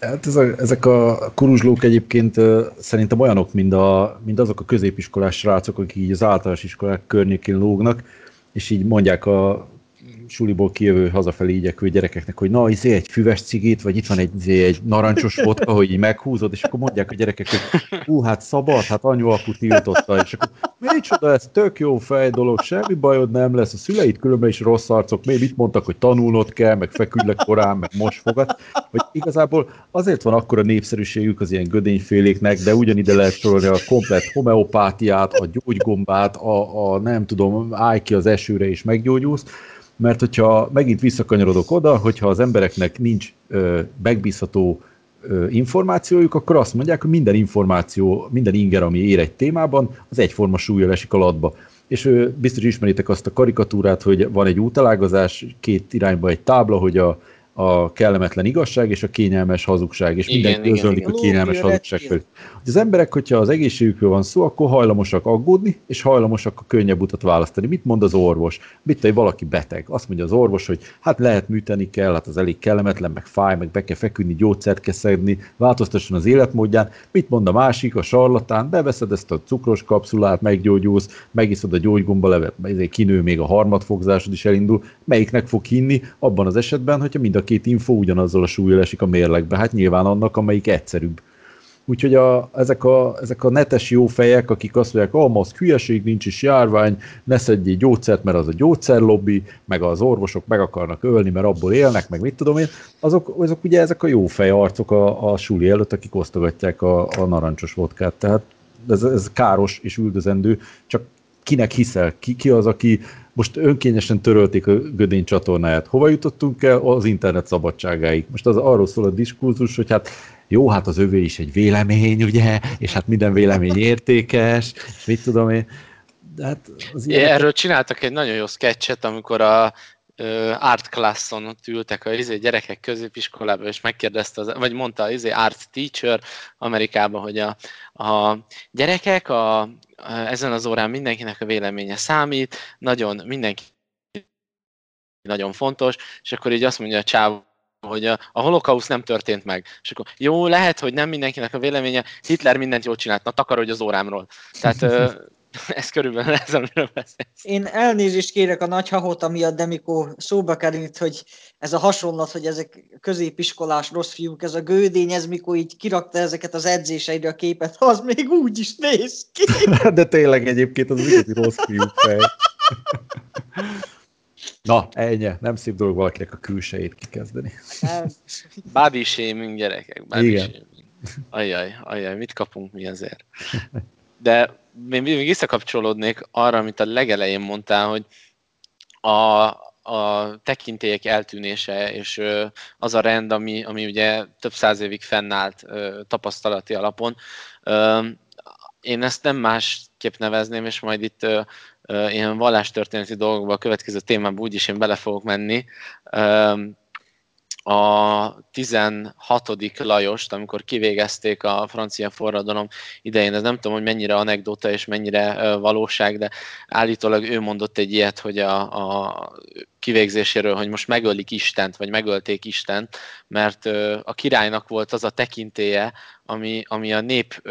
Hát ez a, ezek a kuruzslók egyébként szerintem olyanok, mint, a, mint azok a középiskolás srácok, akik így az általános iskolák környékén lógnak, és így mondják a suliból kijövő hazafelé igyekvő gyerekeknek, hogy na, izé egy füves cigit, vagy itt van egy, izé, egy narancsos vodka, hogy így meghúzod, és akkor mondják a gyerekek, hogy hú, hát szabad, hát anyu apu tiltotta, és akkor micsoda, ez tök jó fej dolog, semmi bajod nem lesz, a szüleid különben is rossz arcok, még mit mondtak, hogy tanulnod kell, meg feküdj korán, meg most fogad, hogy igazából azért van akkora népszerűségük az ilyen gödényféléknek, de ugyanide lehet sorolni a komplet homeopátiát, a gyógygombát, a, a nem tudom, állj ki az esőre és meggyógyulsz, mert hogyha megint visszakanyarodok oda, hogyha az embereknek nincs ö, megbízható ö, információjuk, akkor azt mondják, hogy minden információ, minden inger, ami ér egy témában, az egyforma súlya esik a latba. És ö, biztos ismeritek azt a karikatúrát, hogy van egy útalágazás, két irányba egy tábla, hogy a, a kellemetlen igazság és a kényelmes hazugság, és Igen, mindenki özönlik a kényelmes Lógja, hazugság felé. Hogy az emberek, hogyha az egészségükről van szó, akkor hajlamosak aggódni, és hajlamosak a könnyebb utat választani. Mit mond az orvos? Mit tudom, valaki beteg? Azt mondja az orvos, hogy hát lehet műteni kell, hát az elég kellemetlen, meg fáj, meg be kell feküdni, gyógyszert kell szedni, változtasson az életmódján. Mit mond a másik, a sarlatán? Beveszed ezt a cukros kapszulát, meggyógyulsz, megiszod a gyógygomba levet, ezért kinő még a harmadfogzásod is elindul. Melyiknek fog hinni abban az esetben, hogyha mind a két info ugyanazzal a súlyjal esik a mérlegbe? Hát nyilván annak, amelyik egyszerűbb. Úgyhogy a, ezek, a, ezek a netes jó fejek, akik azt mondják, oh, az hülyeség, nincs is járvány, ne szedjél gyógyszert, mert az a gyógyszerlobbi, meg az orvosok meg akarnak ölni, mert abból élnek, meg mit tudom én, azok, azok ugye ezek a jó fej arcok a, a suli előtt, akik osztogatják a, a narancsos vodkát. Tehát ez, ez káros és üldözendő, csak kinek hiszel? Ki, ki az, aki most önkényesen törölték a Gödény csatornáját. Hova jutottunk el? Az internet szabadságáig. Most az arról szól a diskurzus, hogy hát jó, hát az övé is egy vélemény, ugye, és hát minden vélemény értékes, és mit tudom én. De hát az ilyen... Erről csináltak egy nagyon jó sketchet, amikor a art classon ott ültek a izé, gyerekek középiskolában, és megkérdezte, az, vagy mondta az izé, art teacher Amerikában, hogy a, a gyerekek a, a, ezen az órán mindenkinek a véleménye számít, nagyon mindenki nagyon fontos, és akkor így azt mondja a csáv, hogy a, a holokauszt nem történt meg. És akkor jó, lehet, hogy nem mindenkinek a véleménye, Hitler mindent jól csinált, na takarodj az órámról. Tehát ö, ez körülbelül ez, amiről beszélsz. Én elnézést kérek a nagy hahota miatt, de mikor szóba került, hogy ez a hasonlat, hogy ezek középiskolás rossz fiúk, ez a gődény, ez mikor így kirakta ezeket az edzéseidre a képet, az még úgy is néz ki. De tényleg egyébként az az igazi rossz fiú fej. Na, ennyi. Nem szép dolog valakinek a külsejét kikezdeni. Body shaming, gyerekek, body Igen. shaming. Ajjaj, ajjaj, mit kapunk mi azért? De még, még visszakapcsolódnék arra, amit a legelején mondtál, hogy a, a tekintélyek eltűnése, és az a rend, ami, ami ugye több száz évig fennállt tapasztalati alapon. Én ezt nem másképp nevezném, és majd itt ilyen vallástörténeti dolgokba a következő témában úgyis én bele fogok menni. A 16. Lajost, amikor kivégezték a francia forradalom idején, ez nem tudom, hogy mennyire anekdota és mennyire valóság, de állítólag ő mondott egy ilyet, hogy a, a kivégzéséről, hogy most megölik Istent, vagy megölték Istent, mert a királynak volt az a tekintélye, ami, ami a nép,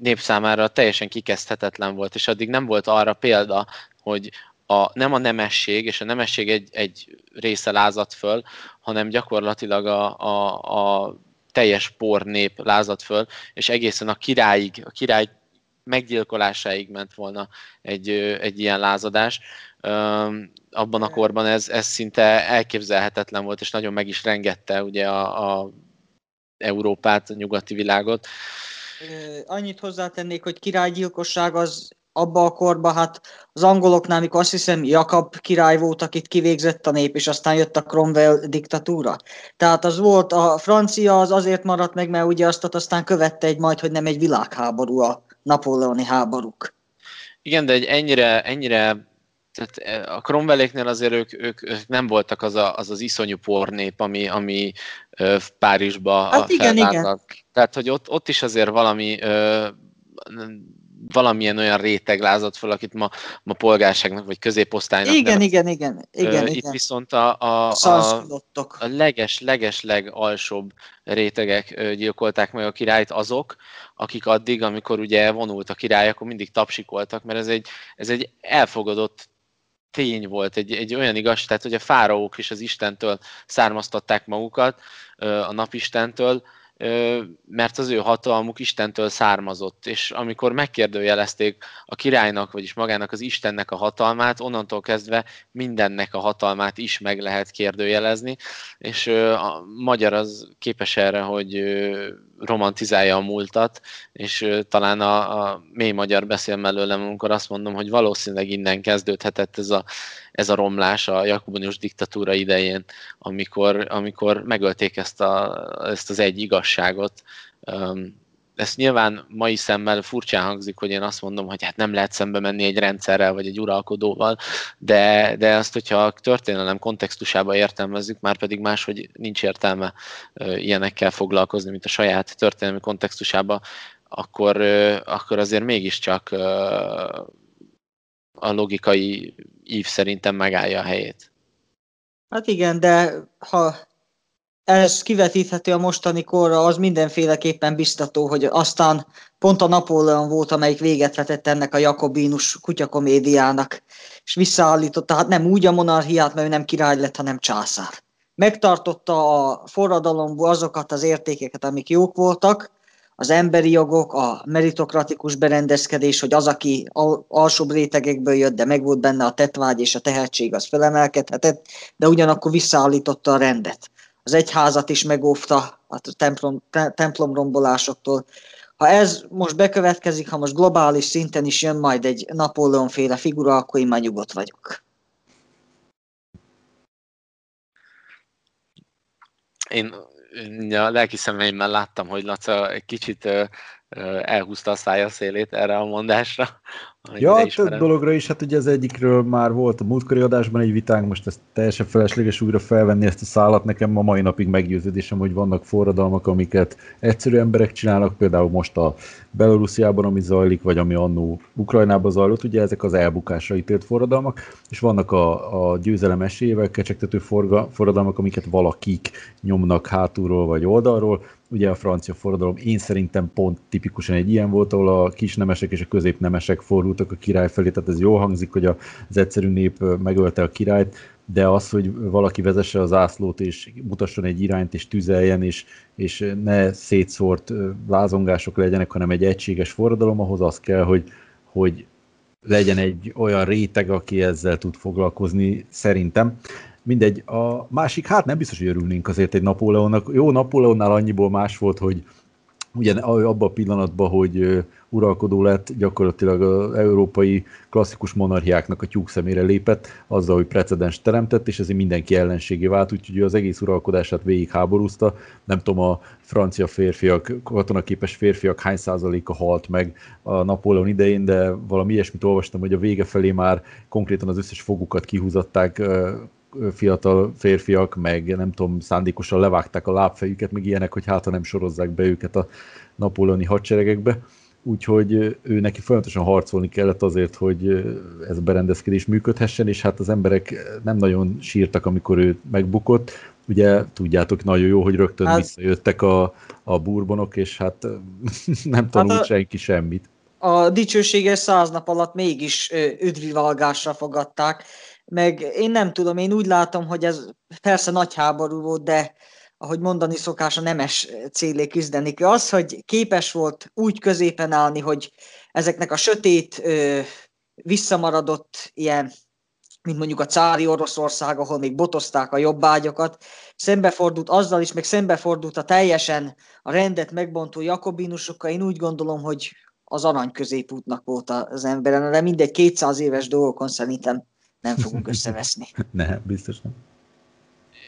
nép számára teljesen kikezdhetetlen volt, és addig nem volt arra példa, hogy a, nem a nemesség, és a nemesség egy, egy része lázadt föl, hanem gyakorlatilag a, a, a teljes por nép lázadt föl, és egészen a királyig, a király meggyilkolásáig ment volna egy, egy ilyen lázadás. Abban a korban ez, ez szinte elképzelhetetlen volt, és nagyon meg is rengette ugye a, a Európát, a nyugati világot. Annyit hozzátennék, hogy királygyilkosság az abba a korban, hát az angoloknál, amikor azt hiszem Jakab király volt, akit kivégzett a nép, és aztán jött a Cromwell diktatúra. Tehát az volt, a francia az azért maradt meg, mert ugye azt aztán követte egy majd, hogy nem egy világháború, a napóleoni háborúk. Igen, de egy ennyire, ennyire tehát eh, a Cromwelléknél azért ők, ők, ők nem voltak az a, az, az iszonyú pornép, ami, ami Párizsba hát igen, igen. Tehát, hogy ott, ott is azért valami valamilyen olyan réteg lázadt fel, akit ma, ma polgárságnak vagy középosztálynak Igen, nevez. igen, igen, igen, Itt igen. viszont a, a, a, a leges, leges legalsóbb rétegek gyilkolták meg a királyt azok, akik addig, amikor ugye vonult a király, akkor mindig tapsikoltak, mert ez egy, ez egy elfogadott tény volt, egy, egy olyan igaz, tehát hogy a fáraók is az Istentől származtatták magukat, a napistentől, mert az ő hatalmuk Istentől származott, és amikor megkérdőjelezték a királynak, vagyis magának az Istennek a hatalmát, onnantól kezdve mindennek a hatalmát is meg lehet kérdőjelezni, és a magyar az képes erre, hogy romantizálja a múltat, és talán a, a mély magyar beszél mellőlem, amikor azt mondom, hogy valószínűleg innen kezdődhetett ez a, ez a romlás a jakobonius diktatúra idején, amikor, amikor megölték ezt, a, ezt az egy igazságot. Ezt nyilván mai szemmel furcsán hangzik, hogy én azt mondom, hogy hát nem lehet szembe menni egy rendszerrel vagy egy uralkodóval, de, de azt, hogyha a történelem kontextusába értelmezzük, már pedig máshogy nincs értelme ilyenekkel foglalkozni, mint a saját történelmi kontextusába, akkor, akkor azért mégiscsak a logikai ív szerintem megállja a helyét. Hát igen, de ha ez kivetíthető a mostani korra, az mindenféleképpen biztató, hogy aztán pont a Napóleon volt, amelyik véget vetett ennek a jakobínus kutyakomédiának, és visszaállította, hát nem úgy a monarchiát, mert ő nem király lett, hanem császár. Megtartotta a forradalomból azokat az értékeket, amik jók voltak, az emberi jogok, a meritokratikus berendezkedés, hogy az, aki al- alsóbb rétegekből jött, de meg volt benne a tetvágy és a tehetség, az felemelkedhetett, de ugyanakkor visszaállította a rendet. Az egyházat is megóvta a templom, te, templomrombolásoktól. Ha ez most bekövetkezik, ha most globális szinten is jön majd egy Napóleon féle figura, akkor én már nyugodt vagyok. Én a lelki szemeimmel láttam, hogy Laca egy kicsit elhúzta a szája szélét erre a mondásra. Ja, több dologra is, hát ugye az egyikről már volt a múltkori adásban egy vitánk, most ezt teljesen felesleges újra felvenni ezt a szállat, nekem ma mai napig meggyőződésem, hogy vannak forradalmak, amiket egyszerű emberek csinálnak, például most a Belorussziában, ami zajlik, vagy ami annó Ukrajnában zajlott, ugye ezek az elbukásra ítélt forradalmak, és vannak a, a győzelem esélyével kecsegtető forga, forradalmak, amiket valakik nyomnak hátulról vagy oldalról, ugye a francia forradalom én szerintem pont tipikusan egy ilyen volt, ahol a kisnemesek és a középnemesek fordultak a király felé, tehát ez jól hangzik, hogy az egyszerű nép megölte a királyt, de az, hogy valaki vezesse az ászlót, és mutasson egy irányt, és tüzeljen, és, és ne szétszórt lázongások legyenek, hanem egy egységes forradalom, ahhoz az kell, hogy, hogy legyen egy olyan réteg, aki ezzel tud foglalkozni, szerintem. Mindegy, a másik, hát nem biztos, hogy örülnénk azért egy Napóleonnak. Jó, Napóleonnál annyiból más volt, hogy ugye abban a pillanatban, hogy uralkodó lett, gyakorlatilag az európai klasszikus monarchiáknak a tyúk szemére lépett, azzal, hogy precedens teremtett, és ezért mindenki ellenségé vált, úgyhogy az egész uralkodását végig háborúzta. Nem tudom, a francia férfiak, katonaképes férfiak hány százaléka halt meg a Napóleon idején, de valami ilyesmit olvastam, hogy a vége felé már konkrétan az összes fogukat kihúzatták fiatal férfiak, meg nem tudom, szándékosan levágták a lábfejüket, meg ilyenek, hogy hát nem sorozzák be őket a napóleoni hadseregekbe. Úgyhogy ő neki folyamatosan harcolni kellett azért, hogy ez a berendezkedés működhessen, és hát az emberek nem nagyon sírtak, amikor ő megbukott. Ugye tudjátok nagyon jó, hogy rögtön hát, visszajöttek a, a burbonok, és hát nem tanult hát a, senki semmit. A dicsőséges száz nap alatt mégis üdvivalgásra fogadták, meg én nem tudom, én úgy látom, hogy ez persze nagy háború volt, de ahogy mondani szokás, a nemes célé küzdeni. Az, hogy képes volt úgy középen állni, hogy ezeknek a sötét, visszamaradott ilyen, mint mondjuk a cári Oroszország, ahol még botozták a jobbágyokat, szembefordult azzal is, meg szembefordult a teljesen a rendet megbontó jakobínusokkal. Én úgy gondolom, hogy az arany középútnak volt az emberen, de mindegy 200 éves dolgokon szerintem nem fogunk összeveszni. nem, biztos nem.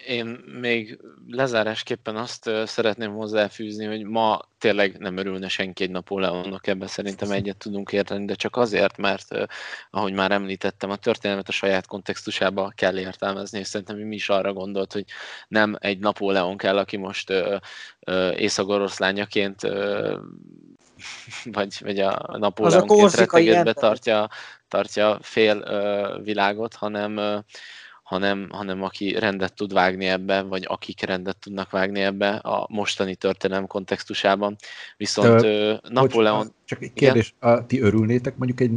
én még lezárásképpen azt szeretném hozzáfűzni, hogy ma tényleg nem örülne senki egy Napóleonnak, ebben szerintem egyet tudunk érteni, de csak azért, mert ahogy már említettem, a történelmet a saját kontextusába kell értelmezni, és szerintem mi is arra gondolt, hogy nem egy Napóleon kell, aki most észak-oroszlányaként vagy, vagy a Napóleonként rettegetbe tartja, tartja fél világot, hanem hanem, hanem aki rendet tud vágni ebbe, vagy akik rendet tudnak vágni ebbe a mostani történelem kontextusában. Viszont Te, Napóleon... Hogy, csak egy kérdés, a, ti örülnétek mondjuk egy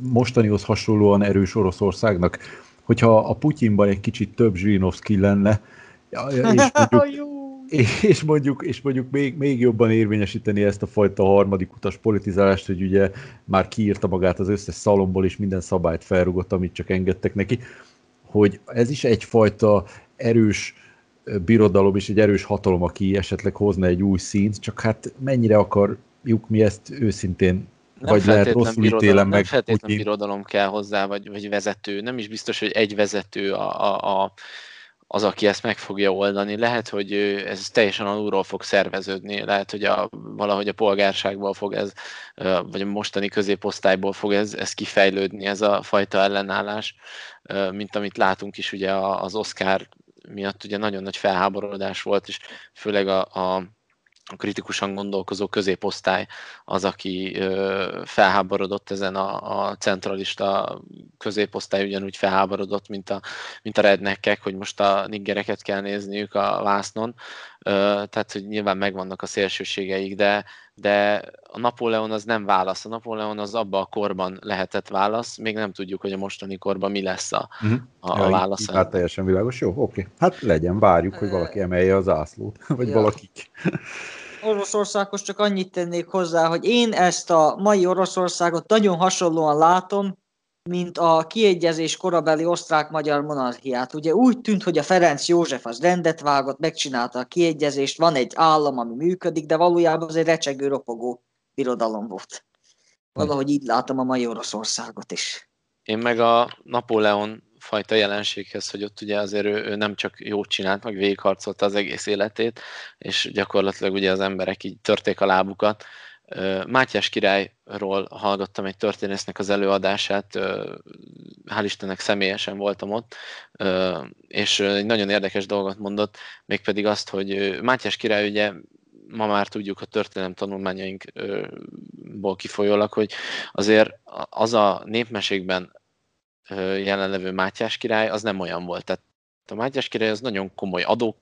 mostanihoz hasonlóan erős Oroszországnak, hogyha a Putyinban egy kicsit több Zsirinovszki lenne, és mondjuk, és mondjuk, és mondjuk még, még jobban érvényesíteni ezt a fajta harmadik utas politizálást, hogy ugye már kiírta magát az összes szalomból, és minden szabályt felrugott, amit csak engedtek neki, hogy ez is egyfajta erős birodalom és egy erős hatalom, aki esetleg hozna egy új színt, csak hát mennyire akarjuk mi ezt őszintén nem vagy lehet rosszul ítélem meg. Nem feltétlenül birodalom kell hozzá, vagy, vagy vezető. Nem is biztos, hogy egy vezető a, a, a az, aki ezt meg fogja oldani. Lehet, hogy ez teljesen alulról fog szerveződni, lehet, hogy a, valahogy a polgárságból fog ez, vagy a mostani középosztályból fog ez, ez kifejlődni, ez a fajta ellenállás, mint amit látunk is ugye az Oscar miatt ugye nagyon nagy felháborodás volt, és főleg a, a kritikusan gondolkozó középosztály az, aki felháborodott ezen a, a centralista középosztály ugyanúgy felháborodott, mint a, mint a rednekkek, hogy most a niggereket kell nézniük a vásznon, tehát hogy nyilván megvannak a szélsőségeik, de, de a Napóleon az nem válasz. A Napóleon az abban a korban lehetett válasz, még nem tudjuk, hogy a mostani korban mi lesz a, uh-huh. a, a válasz. Hát teljesen világos, jó, oké. Hát legyen, várjuk, hogy valaki emelje az ászlót, vagy ja. valakik. Oroszországhoz csak annyit tennék hozzá, hogy én ezt a mai Oroszországot nagyon hasonlóan látom, mint a kiegyezés korabeli osztrák-magyar monarchiát. Ugye úgy tűnt, hogy a Ferenc József az rendet vágott, megcsinálta a kiegyezést, van egy állam, ami működik, de valójában az egy recsegő, ropogó birodalom volt. Valahogy így látom a mai Oroszországot is. Én meg a Napóleon fajta jelenséghez, hogy ott ugye azért ő, ő nem csak jót csinált, meg végigharcolta az egész életét, és gyakorlatilag ugye az emberek így törték a lábukat. Mátyás királyról hallgattam egy történésznek az előadását, hál' Istennek személyesen voltam ott, és egy nagyon érdekes dolgot mondott, mégpedig azt, hogy Mátyás király ugye ma már tudjuk a történelem tanulmányainkból kifolyólag, hogy azért az a népmesékben jelenlevő Mátyás király, az nem olyan volt. Tehát a Mátyás király az nagyon komoly adók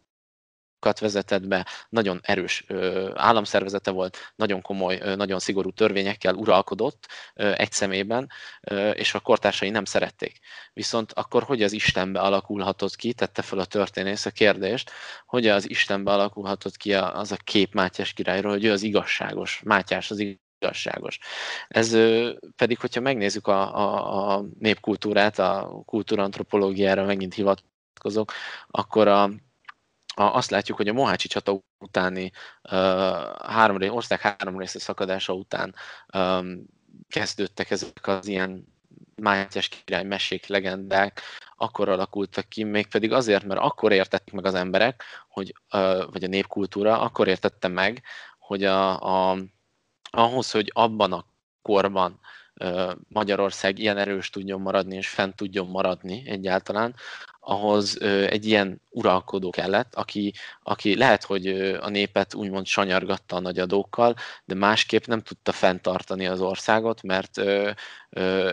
vezetett be, nagyon erős államszervezete volt, nagyon komoly, nagyon szigorú törvényekkel uralkodott egy szemében, és a kortársai nem szerették. Viszont akkor hogy az Istenbe alakulhatott ki, tette fel a történész a kérdést, hogy az Istenbe alakulhatott ki az a kép Mátyás királyról, hogy ő az igazságos, Mátyás az igazságos. Ez pedig, hogyha megnézzük a, a, a népkultúrát, a kultúrantropológiára megint hivatkozok, akkor a, a, azt látjuk, hogy a Mohácsi csata utáni uh, három, ország három része szakadása után um, kezdődtek ezek az ilyen Mátyás király mesék, legendák, akkor alakultak ki, mégpedig azért, mert akkor értették meg az emberek, hogy, uh, vagy a népkultúra, akkor értette meg, hogy a, a ahhoz, hogy abban a korban Magyarország ilyen erős tudjon maradni, és fent tudjon maradni egyáltalán, ahhoz egy ilyen uralkodó kellett, aki, aki lehet, hogy a népet úgymond sanyargatta a nagy adókkal, de másképp nem tudta fenntartani az országot, mert ö, ö,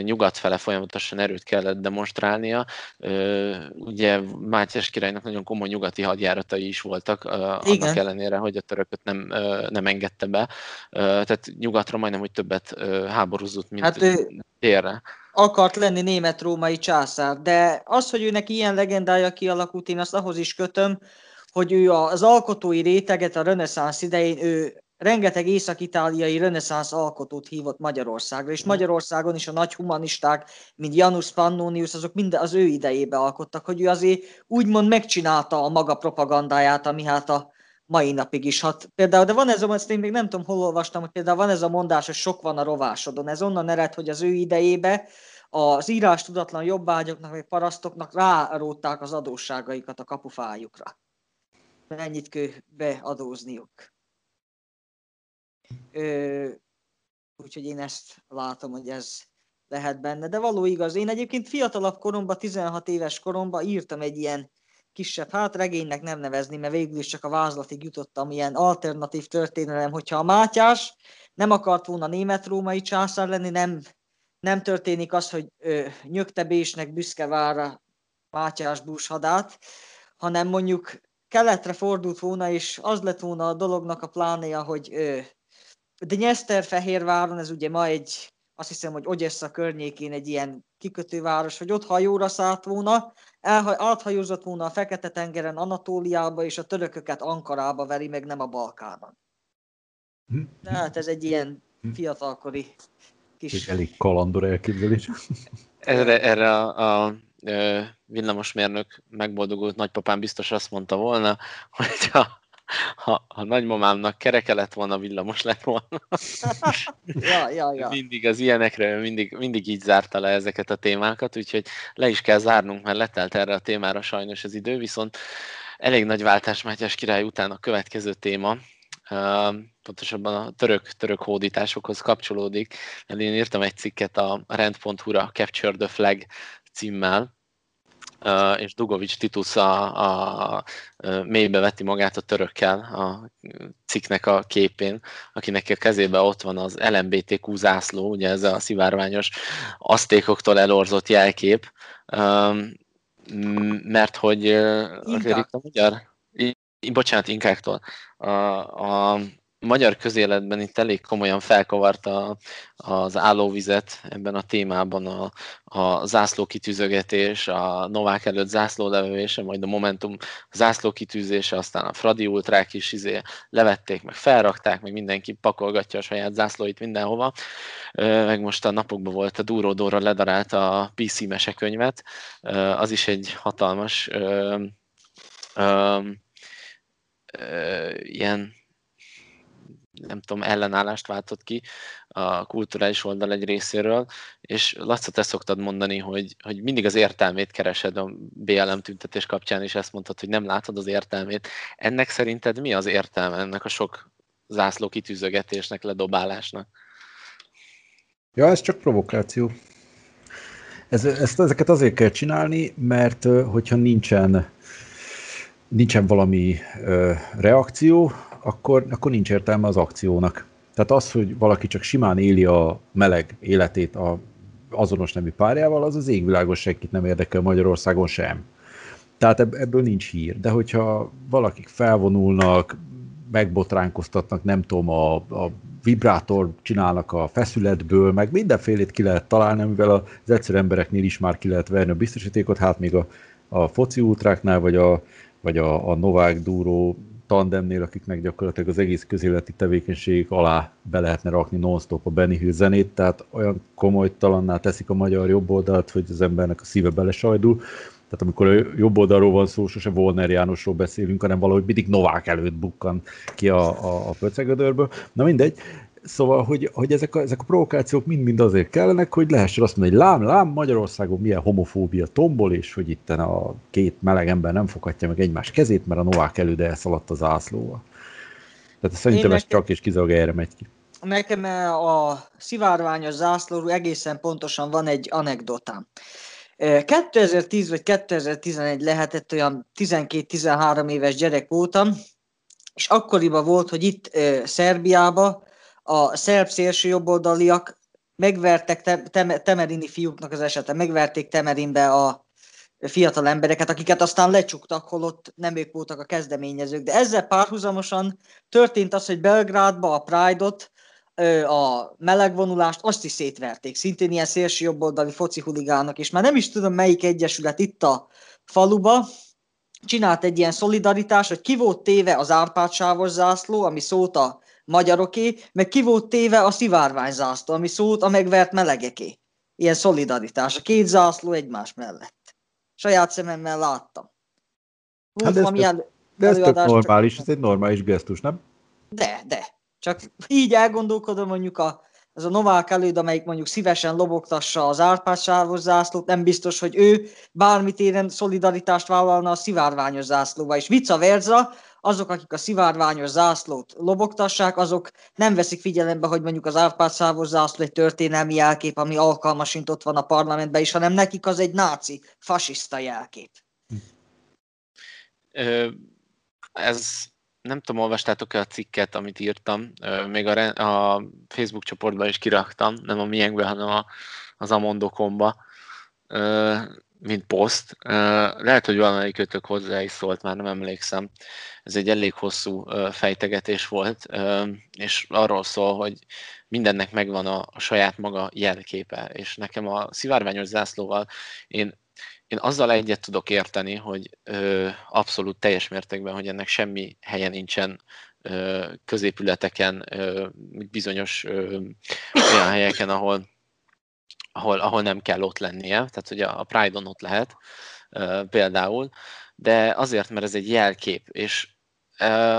nyugat fele folyamatosan erőt kellett demonstrálnia. Ö, ugye Mátyás királynak nagyon komoly nyugati hadjáratai is voltak, ö, annak ellenére, hogy a törököt nem, ö, nem engedte be. Ö, tehát nyugatra majdnem, hogy többet ö, háborúzott, mint hát, térre akart lenni német-római császár, de az, hogy őnek ilyen legendája kialakult, én azt ahhoz is kötöm, hogy ő az alkotói réteget a reneszánsz idején, ő rengeteg észak-itáliai reneszánsz alkotót hívott Magyarországra, és Magyarországon is a nagy humanisták, mint Janus Pannonius, azok mind az ő idejébe alkottak, hogy ő azért úgymond megcsinálta a maga propagandáját, ami hát a mai napig is hat. Például, de van ez a, ezt én még nem tudom, hol olvastam, hogy például van ez a mondás, hogy sok van a rovásodon. Ez onnan ered, hogy az ő idejébe az írás tudatlan jobbágyoknak, vagy parasztoknak rárótták az adósságaikat a kapufájukra. Mennyit kell beadózniuk. Ö, úgyhogy én ezt látom, hogy ez lehet benne. De való igaz, én egyébként fiatalabb koromban, 16 éves koromban írtam egy ilyen kisebb, hát regénynek nem nevezni, mert végül is csak a vázlatig jutottam, ilyen alternatív történelem, hogyha a Mátyás nem akart volna német-római császár lenni, nem, nem történik az, hogy ö, nyögtebésnek büszke vára Mátyás búshadát, hanem mondjuk keletre fordult volna, és az lett volna a dolognak a plánéja, hogy ö, Dnyeszterfehérváron, ez ugye ma egy, azt hiszem, hogy Ogyessa környékén egy ilyen kikötőváros, hogy ott hajóra szállt volna, áthajózott volna a Fekete-tengeren Anatóliába, és a törököket Ankarába veri, meg nem a Balkánon. Tehát ez egy ilyen fiatalkori kis... Egy elég kalandor elképzelés. Erre, erre a, a villamosmérnök megboldogult nagypapám biztos azt mondta volna, hogy ha, ha, ha nagymamámnak kereke lett volna, villamos lett volna. ja, ja, ja. Mindig az ilyenekre, mindig, mindig így zárta le ezeket a témákat, úgyhogy le is kell zárnunk, mert letelt erre a témára sajnos az idő, viszont elég nagy váltás Mátyás király után a következő téma, pontosabban a török, török hódításokhoz kapcsolódik, mert én írtam egy cikket a rend.hu-ra Capture the Flag címmel, és Dugovics Titus a, a, a mélybe veti magát a törökkel a cikknek a képén, akinek a kezében ott van az LMBTQ zászló, ugye ez a szivárványos asztékoktól elorzott jelkép, mert hogy itt a magyar, bocsánat, inkáktól. A, a, magyar közéletben itt elég komolyan felkavarta az állóvizet ebben a témában a, a zászlókitűzögetés, a Novák előtt zászlólevevése, majd a Momentum zászlókitűzése, aztán a Fradi Ultrák is izé levették, meg felrakták, meg mindenki pakolgatja a saját zászlóit mindenhova. Meg most a napokban volt a Dúródóra ledarált a PC mesekönyvet, az is egy hatalmas ö, ilyen nem tudom, ellenállást váltott ki a kulturális oldal egy részéről, és Laca, te szoktad mondani, hogy, hogy mindig az értelmét keresed a BLM tüntetés kapcsán, és ezt mondtad, hogy nem látod az értelmét. Ennek szerinted mi az értelme ennek a sok zászló kitűzögetésnek, ledobálásnak? Ja, ez csak provokáció. Ez, ezt, ezeket azért kell csinálni, mert hogyha nincsen, nincsen valami ö, reakció, akkor, akkor nincs értelme az akciónak. Tehát az, hogy valaki csak simán éli a meleg életét a azonos nemű párjával, az az égvilágos senkit nem érdekel Magyarországon sem. Tehát ebből nincs hír. De hogyha valakik felvonulnak, megbotránkoztatnak, nem tudom, a, a vibrátor csinálnak a feszületből, meg mindenfélét ki lehet találni, mivel az egyszerű embereknél is már ki lehet verni a biztosítékot, hát még a, a foci ultráknál, vagy a, vagy a, a Novák Dúró tandemnél, akiknek gyakorlatilag az egész közéleti tevékenység alá be lehetne rakni non-stop a Benny Hill zenét, tehát olyan komolytalanná teszik a magyar jobb oldalt, hogy az embernek a szíve belesajdul. Tehát amikor a jobb oldalról van szó, sose Volner Jánosról beszélünk, hanem valahogy mindig Novák előtt bukkan ki a, a, a pöcegödörből. Na mindegy, Szóval, hogy, hogy ezek, a, ezek a provokációk mind-mind azért kellenek, hogy lehessen azt mondani, hogy lám, lám, Magyarországon milyen homofóbia tombol, és hogy itt a két meleg ember nem foghatja meg egymás kezét, mert a Novák előde elszaladt az ászlóval. Tehát szerintem ez csak és kizárólag erre megy ki. Nekem a szivárványos zászlóról egészen pontosan van egy anekdotám. 2010 vagy 2011 lehetett, olyan 12-13 éves gyerek voltam, és akkoriban volt, hogy itt Szerbiába a szerb szélső jobboldaliak megvertek Temerini fiúknak az esete, megverték Temerinbe a fiatal embereket, akiket aztán lecsuktak, holott nem ők voltak a kezdeményezők. De ezzel párhuzamosan történt az, hogy Belgrádba a Pride-ot, a melegvonulást, azt is szétverték. Szintén ilyen szélső jobboldali foci huligánok, és már nem is tudom melyik egyesület itt a faluba, csinált egy ilyen szolidaritás, hogy ki volt téve az Árpád sávos zászló, ami szót a magyaroké, meg ki volt téve a szivárványzászló, ami szólt a megvert melegeké. Ilyen szolidaritás, a két zászló egymás mellett. Saját szememmel láttam. Volt hát de ez, tök, de ez tök normális, csak... ez egy normális gesztus, nem? De, de. Csak így elgondolkodom mondjuk a ez a Novák előd, amelyik mondjuk szívesen lobogtassa az árpádsávos zászlót, nem biztos, hogy ő bármit éren szolidaritást vállalna a szivárványos zászlóval, és vice versa, azok, akik a szivárványos zászlót lobogtassák, azok nem veszik figyelembe, hogy mondjuk az árpádsávos zászló egy történelmi jelkép, ami alkalmasint ott van a parlamentben is, hanem nekik az egy náci, fasiszta jelkép. Ez nem tudom, olvastátok-e a cikket, amit írtam, még a, a Facebook csoportban is kiraktam, nem a miénkbe, hanem a, az Amondokomba, mint poszt. Lehet, hogy valamelyikőtök hozzá is szólt, már nem emlékszem. Ez egy elég hosszú fejtegetés volt, és arról szól, hogy mindennek megvan a, saját maga jelképe, és nekem a szivárványos zászlóval én én azzal egyet tudok érteni, hogy abszolút teljes mértékben, hogy ennek semmi helye nincsen ö, középületeken, bizonyos olyan helyeken, ahol, ahol, ahol nem kell ott lennie, tehát hogy a, Pride-on ott lehet például, de azért, mert ez egy jelkép, és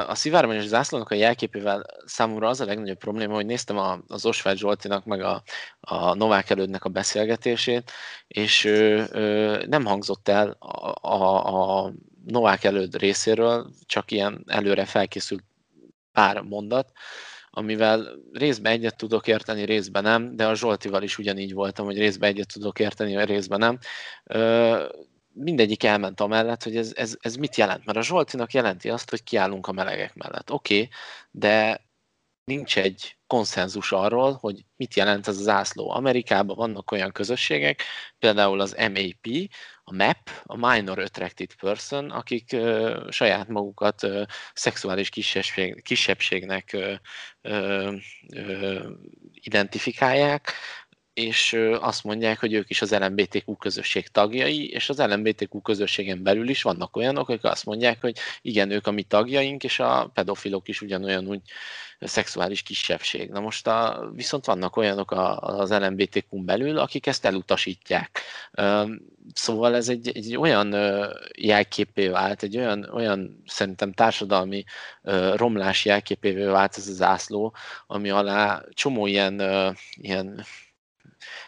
a szivárványos zászlónak a jelképével számomra az a legnagyobb probléma, hogy néztem a, az Osvágy Zsoltinak meg a, a Novák elődnek a beszélgetését, és ö, ö, nem hangzott el a, a, a Novák előd részéről, csak ilyen előre felkészült pár mondat, amivel részben egyet tudok érteni, részben nem, de a Zsoltival is ugyanígy voltam, hogy részben egyet tudok érteni, részben nem. Ö, mindegyik elment amellett, hogy ez, ez, ez mit jelent. Mert a Zsoltinak jelenti azt, hogy kiállunk a melegek mellett. Oké, okay, de nincs egy konszenzus arról, hogy mit jelent ez a zászló. Amerikában vannak olyan közösségek, például az MAP, a MAP, a Minor Attracted Person, akik ö, saját magukat ö, szexuális kisebbség, kisebbségnek ö, ö, identifikálják, és azt mondják, hogy ők is az LMBTQ közösség tagjai, és az LMBTQ közösségen belül is vannak olyanok, akik azt mondják, hogy igen, ők a mi tagjaink, és a pedofilok is ugyanolyan úgy szexuális kisebbség. Na most a, viszont vannak olyanok a, az LMBTQ-n belül, akik ezt elutasítják. Szóval ez egy, egy olyan jelképé vált, egy olyan, olyan szerintem társadalmi romlás jelképévé vált ez az zászló, ami alá csomó ilyen, ilyen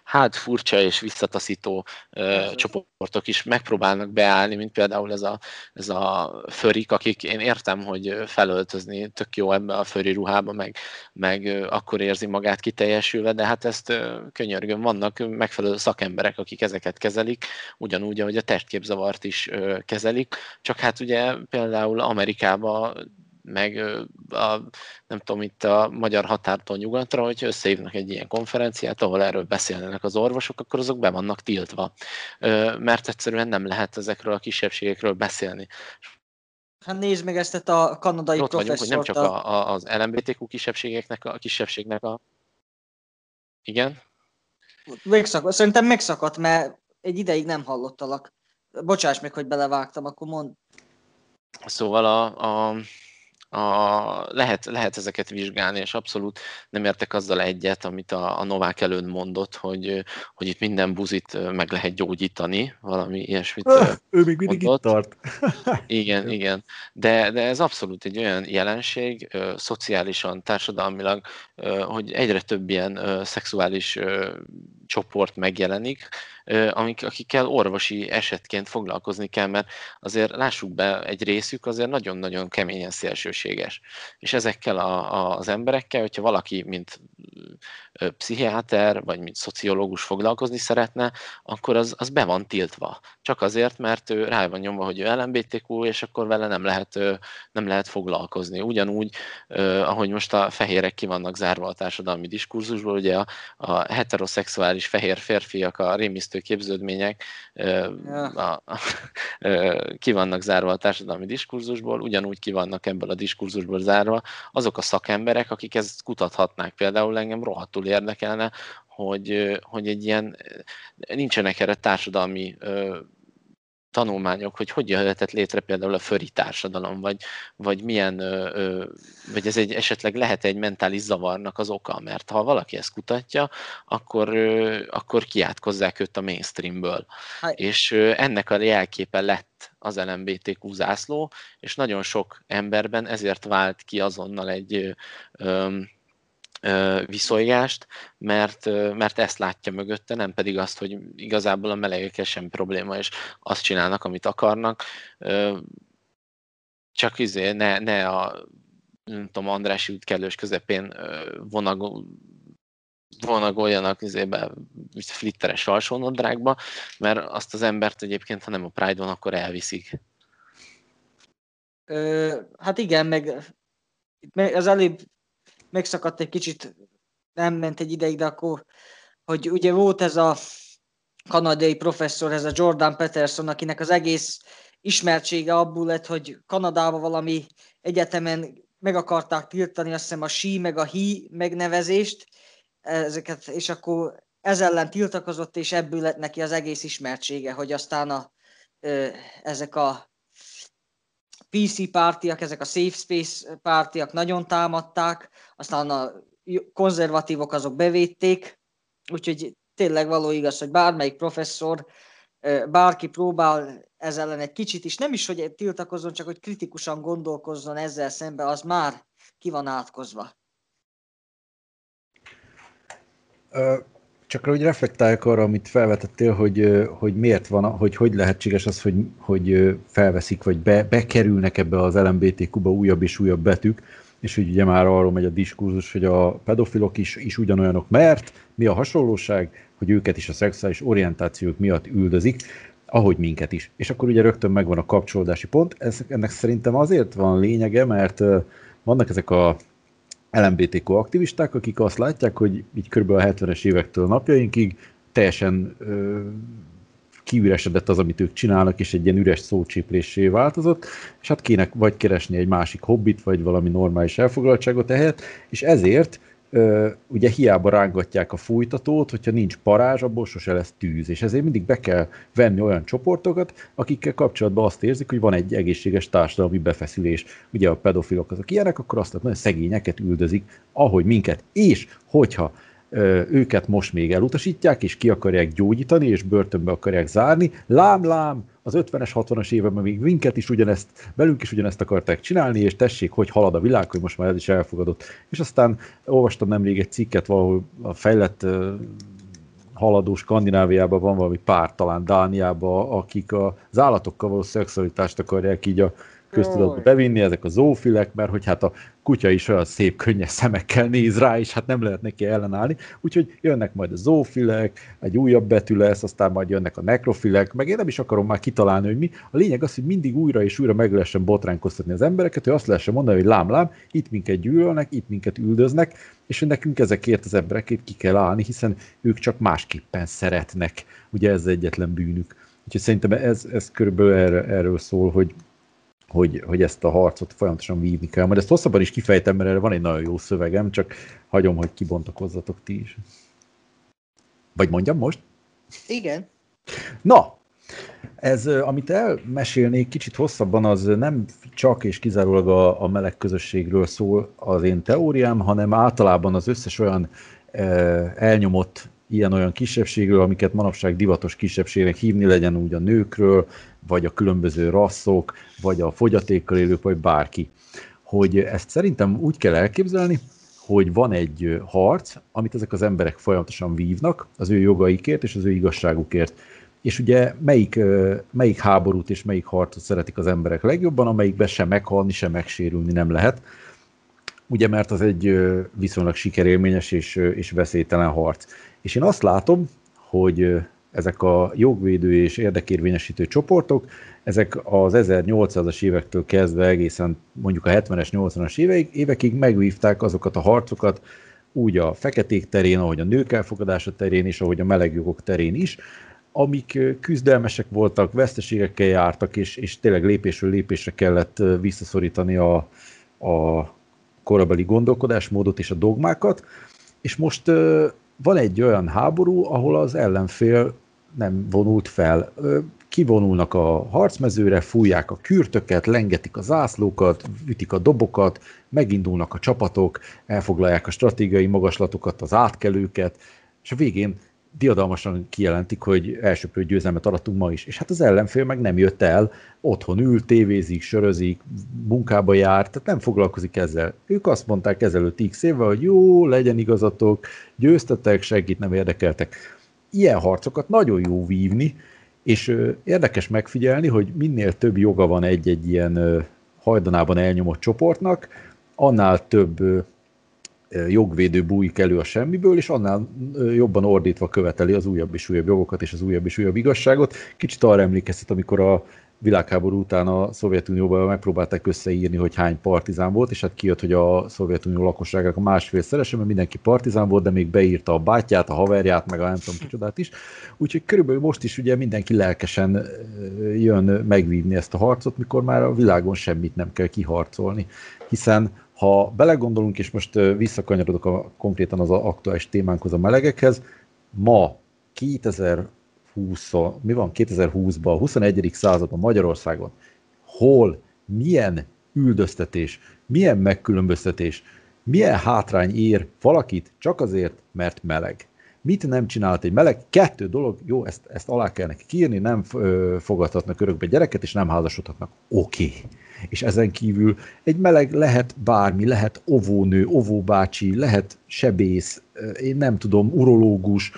hát furcsa és visszataszító ö, csoportok is megpróbálnak beállni, mint például ez a, ez a förik, akik én értem, hogy felöltözni tök jó ebbe a föri ruhába, meg, meg akkor érzi magát kiteljesülve, de hát ezt könyörgöm, vannak megfelelő szakemberek, akik ezeket kezelik, ugyanúgy, ahogy a testképzavart is kezelik, csak hát ugye például Amerikában meg a, nem tudom, itt a magyar határtól nyugatra, hogy összehívnak egy ilyen konferenciát, ahol erről beszélnek az orvosok, akkor azok be vannak tiltva, mert egyszerűen nem lehet ezekről a kisebbségekről beszélni. Hát nézd meg ezt a kanadai Ott vagyunk, hogy nem csak a, a, az LMBTQ kisebbségeknek a, a kisebbségnek a... Igen? Megszakadt, szerintem megszakadt, mert egy ideig nem hallottalak. Bocsáss meg, hogy belevágtam, akkor mond. Szóval a, a a, lehet, lehet ezeket vizsgálni, és abszolút nem értek azzal egyet, amit a, a Novák előn mondott, hogy, hogy itt minden buzit meg lehet gyógyítani, valami ilyesmit Öh, Ő még mindig itt tart. Igen, igen. De, de ez abszolút egy olyan jelenség, ö, szociálisan, társadalmilag, ö, hogy egyre több ilyen ö, szexuális ö, csoport megjelenik, amik, akikkel orvosi esetként foglalkozni kell, mert azért lássuk be, egy részük azért nagyon-nagyon keményen szélsőséges. És ezekkel a, a, az emberekkel, hogyha valaki, mint pszichiáter, vagy mint szociológus foglalkozni szeretne, akkor az, az be van tiltva. Csak azért, mert ő rá van nyomva, hogy ő LMBTQ, és akkor vele nem lehet, nem lehet foglalkozni. Ugyanúgy, ahogy most a fehérek ki vannak zárva a társadalmi diskurzusból, ugye a, a heteroszexuális fehér férfiak, a rémisztő képződmények Ja. a, a, ö, ki vannak zárva a társadalmi diskurzusból, ugyanúgy ki vannak ebből a diskurzusból zárva azok a szakemberek, akik ezt kutathatnák. Például engem rohadtul érdekelne, hogy, hogy egy ilyen, nincsenek erre társadalmi tanulmányok, hogy hogy jöhetett létre például a föri társadalom, vagy, vagy milyen, ö, ö, vagy ez egy esetleg lehet egy mentális zavarnak az oka, mert ha valaki ezt kutatja, akkor, ö, akkor kiátkozzák őt a mainstreamből. Hát- És ö, ennek a jelképe lett az LMBTQ zászló, és nagyon sok emberben ezért vált ki azonnal egy ö, ö, ö, viszonygást, mert, mert ezt látja mögötte, nem pedig azt, hogy igazából a melegekkel sem probléma, és azt csinálnak, amit akarnak. Csak izé, ne, ne a nem tudom, Andrási út kellős közepén vonagol, vonagoljanak izébe, flitteres alsónodrágba, mert azt az embert egyébként, ha nem a Pride-on, akkor elviszik. Ö, hát igen, meg itt me- az előbb megszakadt egy kicsit, nem ment egy ideig, de akkor, hogy ugye volt ez a kanadai professzor, ez a Jordan Peterson, akinek az egész ismertsége abból lett, hogy Kanadában valami egyetemen meg akarták tiltani, azt hiszem a sí meg a hi megnevezést, ezeket, és akkor ez ellen tiltakozott, és ebből lett neki az egész ismertsége, hogy aztán a, ezek a PC pártiak, ezek a Safe Space pártiak nagyon támadták, aztán a konzervatívok azok bevédték, úgyhogy tényleg való igaz, hogy bármelyik professzor, bárki próbál ez ellen egy kicsit is, nem is, hogy tiltakozzon, csak hogy kritikusan gondolkozzon ezzel szembe, az már ki van átkozva. Csak hogy reflektáljak arra, amit felvetettél, hogy, hogy miért van, hogy hogy lehetséges az, hogy, hogy felveszik, vagy be, bekerülnek ebbe az LMBTQ-ba újabb és újabb betűk, és hogy ugye már arról megy a diskurzus, hogy a pedofilok is, is ugyanolyanok, mert mi a hasonlóság, hogy őket is a szexuális orientációk miatt üldözik, ahogy minket is. És akkor ugye rögtön megvan a kapcsolódási pont. Ez, ennek szerintem azért van lényege, mert vannak ezek a LMBTQ aktivisták, akik azt látják, hogy így kb. a 70-es évektől napjainkig teljesen ö, kiüresedett az, amit ők csinálnak, és egy ilyen üres szócséplésé változott, és hát kéne vagy keresni egy másik hobbit, vagy valami normális elfoglaltságot ehhez, és ezért ugye hiába rángatják a fújtatót, hogyha nincs parázs, abból sose lesz tűz, és ezért mindig be kell venni olyan csoportokat, akikkel kapcsolatban azt érzik, hogy van egy egészséges társadalmi befeszülés. Ugye a pedofilok azok ilyenek, akkor azt hogy szegényeket üldözik, ahogy minket. És hogyha őket most még elutasítják, és ki akarják gyógyítani, és börtönbe akarják zárni, lám-lám, az 50-es, 60-as években még minket is ugyanezt, velünk is ugyanezt akarták csinálni, és tessék, hogy halad a világ, hogy most már ez is elfogadott. És aztán olvastam nemrég egy cikket, valahol a fejlett haladó Skandináviában van valami pár, talán Dániában, akik az állatokkal való szexualitást akarják így a köztudatba bevinni, ezek a zoofilek, mert hogy hát a kutya is olyan szép, könnyes szemekkel néz rá, és hát nem lehet neki ellenállni. Úgyhogy jönnek majd a zoofilek, egy újabb betű lesz, aztán majd jönnek a nekrofilek, meg én nem is akarom már kitalálni, hogy mi. A lényeg az, hogy mindig újra és újra meg lehessen botránkoztatni az embereket, hogy azt lehessen mondani, hogy lám, lám, itt minket gyűlölnek, itt minket üldöznek, és hogy nekünk ezekért az emberekért ki kell állni, hiszen ők csak másképpen szeretnek. Ugye ez egyetlen bűnük. Úgyhogy szerintem ez, ez körülbelül erre, erről szól, hogy, hogy, hogy ezt a harcot folyamatosan vívni kell. Majd ezt hosszabban is kifejtem, mert erre van egy nagyon jó szövegem, csak hagyom, hogy kibontakozzatok ti is. Vagy mondjam most? Igen. Na, ez, amit elmesélnék kicsit hosszabban, az nem csak és kizárólag a, a meleg közösségről szól az én teóriám, hanem általában az összes olyan elnyomott ilyen-olyan kisebbségről, amiket manapság divatos kisebbségnek hívni, legyen úgy a nőkről, vagy a különböző rasszok, vagy a fogyatékkal élők, vagy bárki. Hogy ezt szerintem úgy kell elképzelni, hogy van egy harc, amit ezek az emberek folyamatosan vívnak az ő jogaikért és az ő igazságukért. És ugye melyik, melyik háborút és melyik harcot szeretik az emberek legjobban, amelyikben sem meghalni, sem megsérülni nem lehet. Ugye mert az egy viszonylag sikerélményes és, és veszélytelen harc. És én azt látom, hogy ezek a jogvédő és érdekérvényesítő csoportok, ezek az 1800-as évektől kezdve egészen mondjuk a 70-es, 80-as évekig, évekig megvívták azokat a harcokat, úgy a feketék terén, ahogy a nők elfogadása terén és ahogy a melegjogok terén is, amik küzdelmesek voltak, veszteségekkel jártak, és, és tényleg lépésről lépésre kellett visszaszorítani a, a korabeli gondolkodásmódot és a dogmákat, és most ö, van egy olyan háború, ahol az ellenfél nem vonult fel. Ö, Kivonulnak a harcmezőre, fújják a kürtöket, lengetik a zászlókat, ütik a dobokat, megindulnak a csapatok, elfoglalják a stratégiai magaslatokat, az átkelőket, és a végén diadalmasan kijelentik, hogy elsőprő győzelmet arattunk ma is. És hát az ellenfél meg nem jött el, otthon ül, tévézik, sörözik, munkába jár, tehát nem foglalkozik ezzel. Ők azt mondták ezelőtt x évvel, hogy jó, legyen igazatok, győztetek, segít, nem érdekeltek. Ilyen harcokat nagyon jó vívni, és érdekes megfigyelni, hogy minél több joga van egy-egy ilyen hajdanában elnyomott csoportnak, annál több jogvédő bújik elő a semmiből, és annál jobban ordítva követeli az újabb és újabb jogokat és az újabb és újabb igazságot. Kicsit arra emlékeztet, amikor a világháború után a Szovjetunióban megpróbálták összeírni, hogy hány partizán volt, és hát kijött, hogy a Szovjetunió lakosságának a másfél szerese, mert mindenki partizán volt, de még beírta a bátyját, a haverját, meg a nem tudom kicsodát is. Úgyhogy körülbelül most is ugye mindenki lelkesen jön megvívni ezt a harcot, mikor már a világon semmit nem kell kiharcolni. Hiszen ha belegondolunk, és most visszakanyarodok a, konkrétan az aktuális témánkhoz, a melegekhez, ma 2020, mi van 2020-ban, a 21. században Magyarországon, hol, milyen üldöztetés, milyen megkülönböztetés, milyen hátrány ér valakit csak azért, mert meleg. Mit nem csinált egy meleg? Kettő dolog, jó, ezt, ezt alá kell neki írni, nem fogadhatnak örökbe gyereket, és nem házasodhatnak. Oké. Okay és ezen kívül egy meleg lehet bármi, lehet ovónő, ovóbácsi, lehet sebész, én nem tudom, urológus,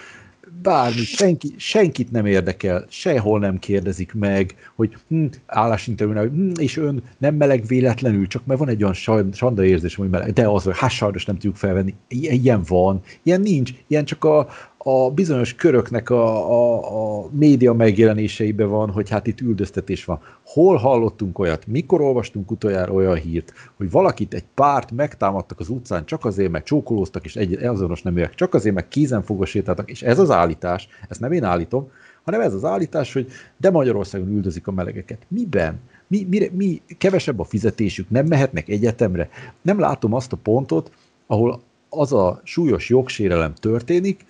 bármi, senki, senkit nem érdekel, sehol nem kérdezik meg, hogy hm, állásinterjúnál, hm, és ön nem meleg véletlenül, csak mert van egy olyan sanda érzés, hogy meleg, de az, hogy hát sajnos nem tudjuk felvenni. Ilyen van, ilyen nincs, ilyen csak a, a bizonyos köröknek a, a, a média megjelenéseiben van, hogy hát itt üldöztetés van. Hol hallottunk olyat, mikor olvastunk utoljára olyan hírt, hogy valakit egy párt megtámadtak az utcán csak azért, meg csókolóztak, és egy azonos neműek, csak azért, meg kézenfogva sétáltak, és ez az állítás, ezt nem én állítom, hanem ez az állítás, hogy de Magyarországon üldözik a melegeket. Miben? Mi, mi, mi kevesebb a fizetésük, nem mehetnek egyetemre. Nem látom azt a pontot, ahol az a súlyos jogsérelem történik,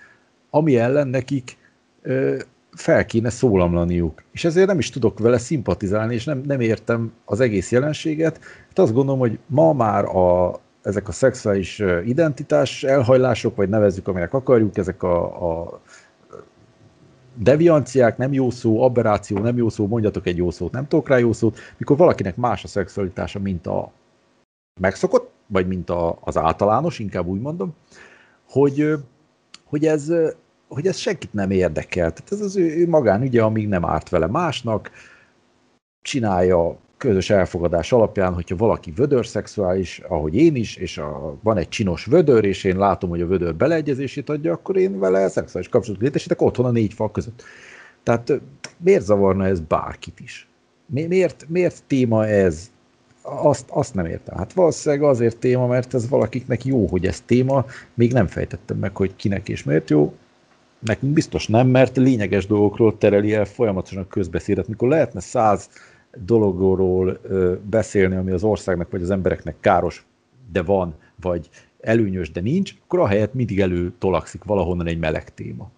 ami ellen nekik ö, fel kéne szólamlaniuk. És ezért nem is tudok vele szimpatizálni, és nem, nem értem az egész jelenséget. Hát azt gondolom, hogy ma már a, ezek a szexuális identitás elhajlások, vagy nevezzük, aminek akarjuk, ezek a, a devianciák, nem jó szó, aberráció, nem jó szó, mondjatok egy jó szót, nem tudok rá jó szót, mikor valakinek más a szexualitása, mint a megszokott, vagy mint a, az általános, inkább úgy mondom, hogy, hogy ez, hogy ez senkit nem érdekel. Tehát ez az ő, ő magánügye, amíg nem árt vele másnak, csinálja közös elfogadás alapján, hogyha valaki vödörszexuális, ahogy én is, és a, van egy csinos vödör, és én látom, hogy a vödör beleegyezését adja, akkor én vele szexuális kapcsolatot létesítek otthon a négy fal között. Tehát miért zavarna ez bárkit is? Mi, miért, miért téma ez? Azt, azt nem értem. Hát valószínűleg azért téma, mert ez valakiknek jó, hogy ez téma. Még nem fejtettem meg, hogy kinek és miért jó. Nekünk biztos nem, mert lényeges dolgokról tereli el folyamatosan a közbeszédet. Mikor lehetne száz dologról beszélni, ami az országnak vagy az embereknek káros, de van, vagy előnyös, de nincs, akkor ahelyett mindig elő tolakszik valahonnan egy meleg téma.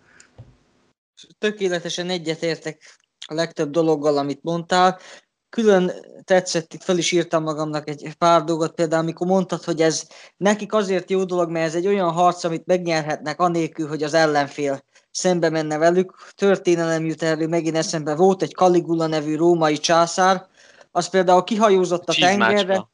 Tökéletesen egyetértek a legtöbb dologgal, amit mondtál. Külön tetszett, itt fel is írtam magamnak egy pár dolgot, például amikor mondtad, hogy ez nekik azért jó dolog, mert ez egy olyan harc, amit megnyerhetnek anélkül, hogy az ellenfél szembe menne velük. Történelem jut elő, megint eszembe volt egy Caligula nevű római császár, az például kihajózott a Csizmácska. tengerre.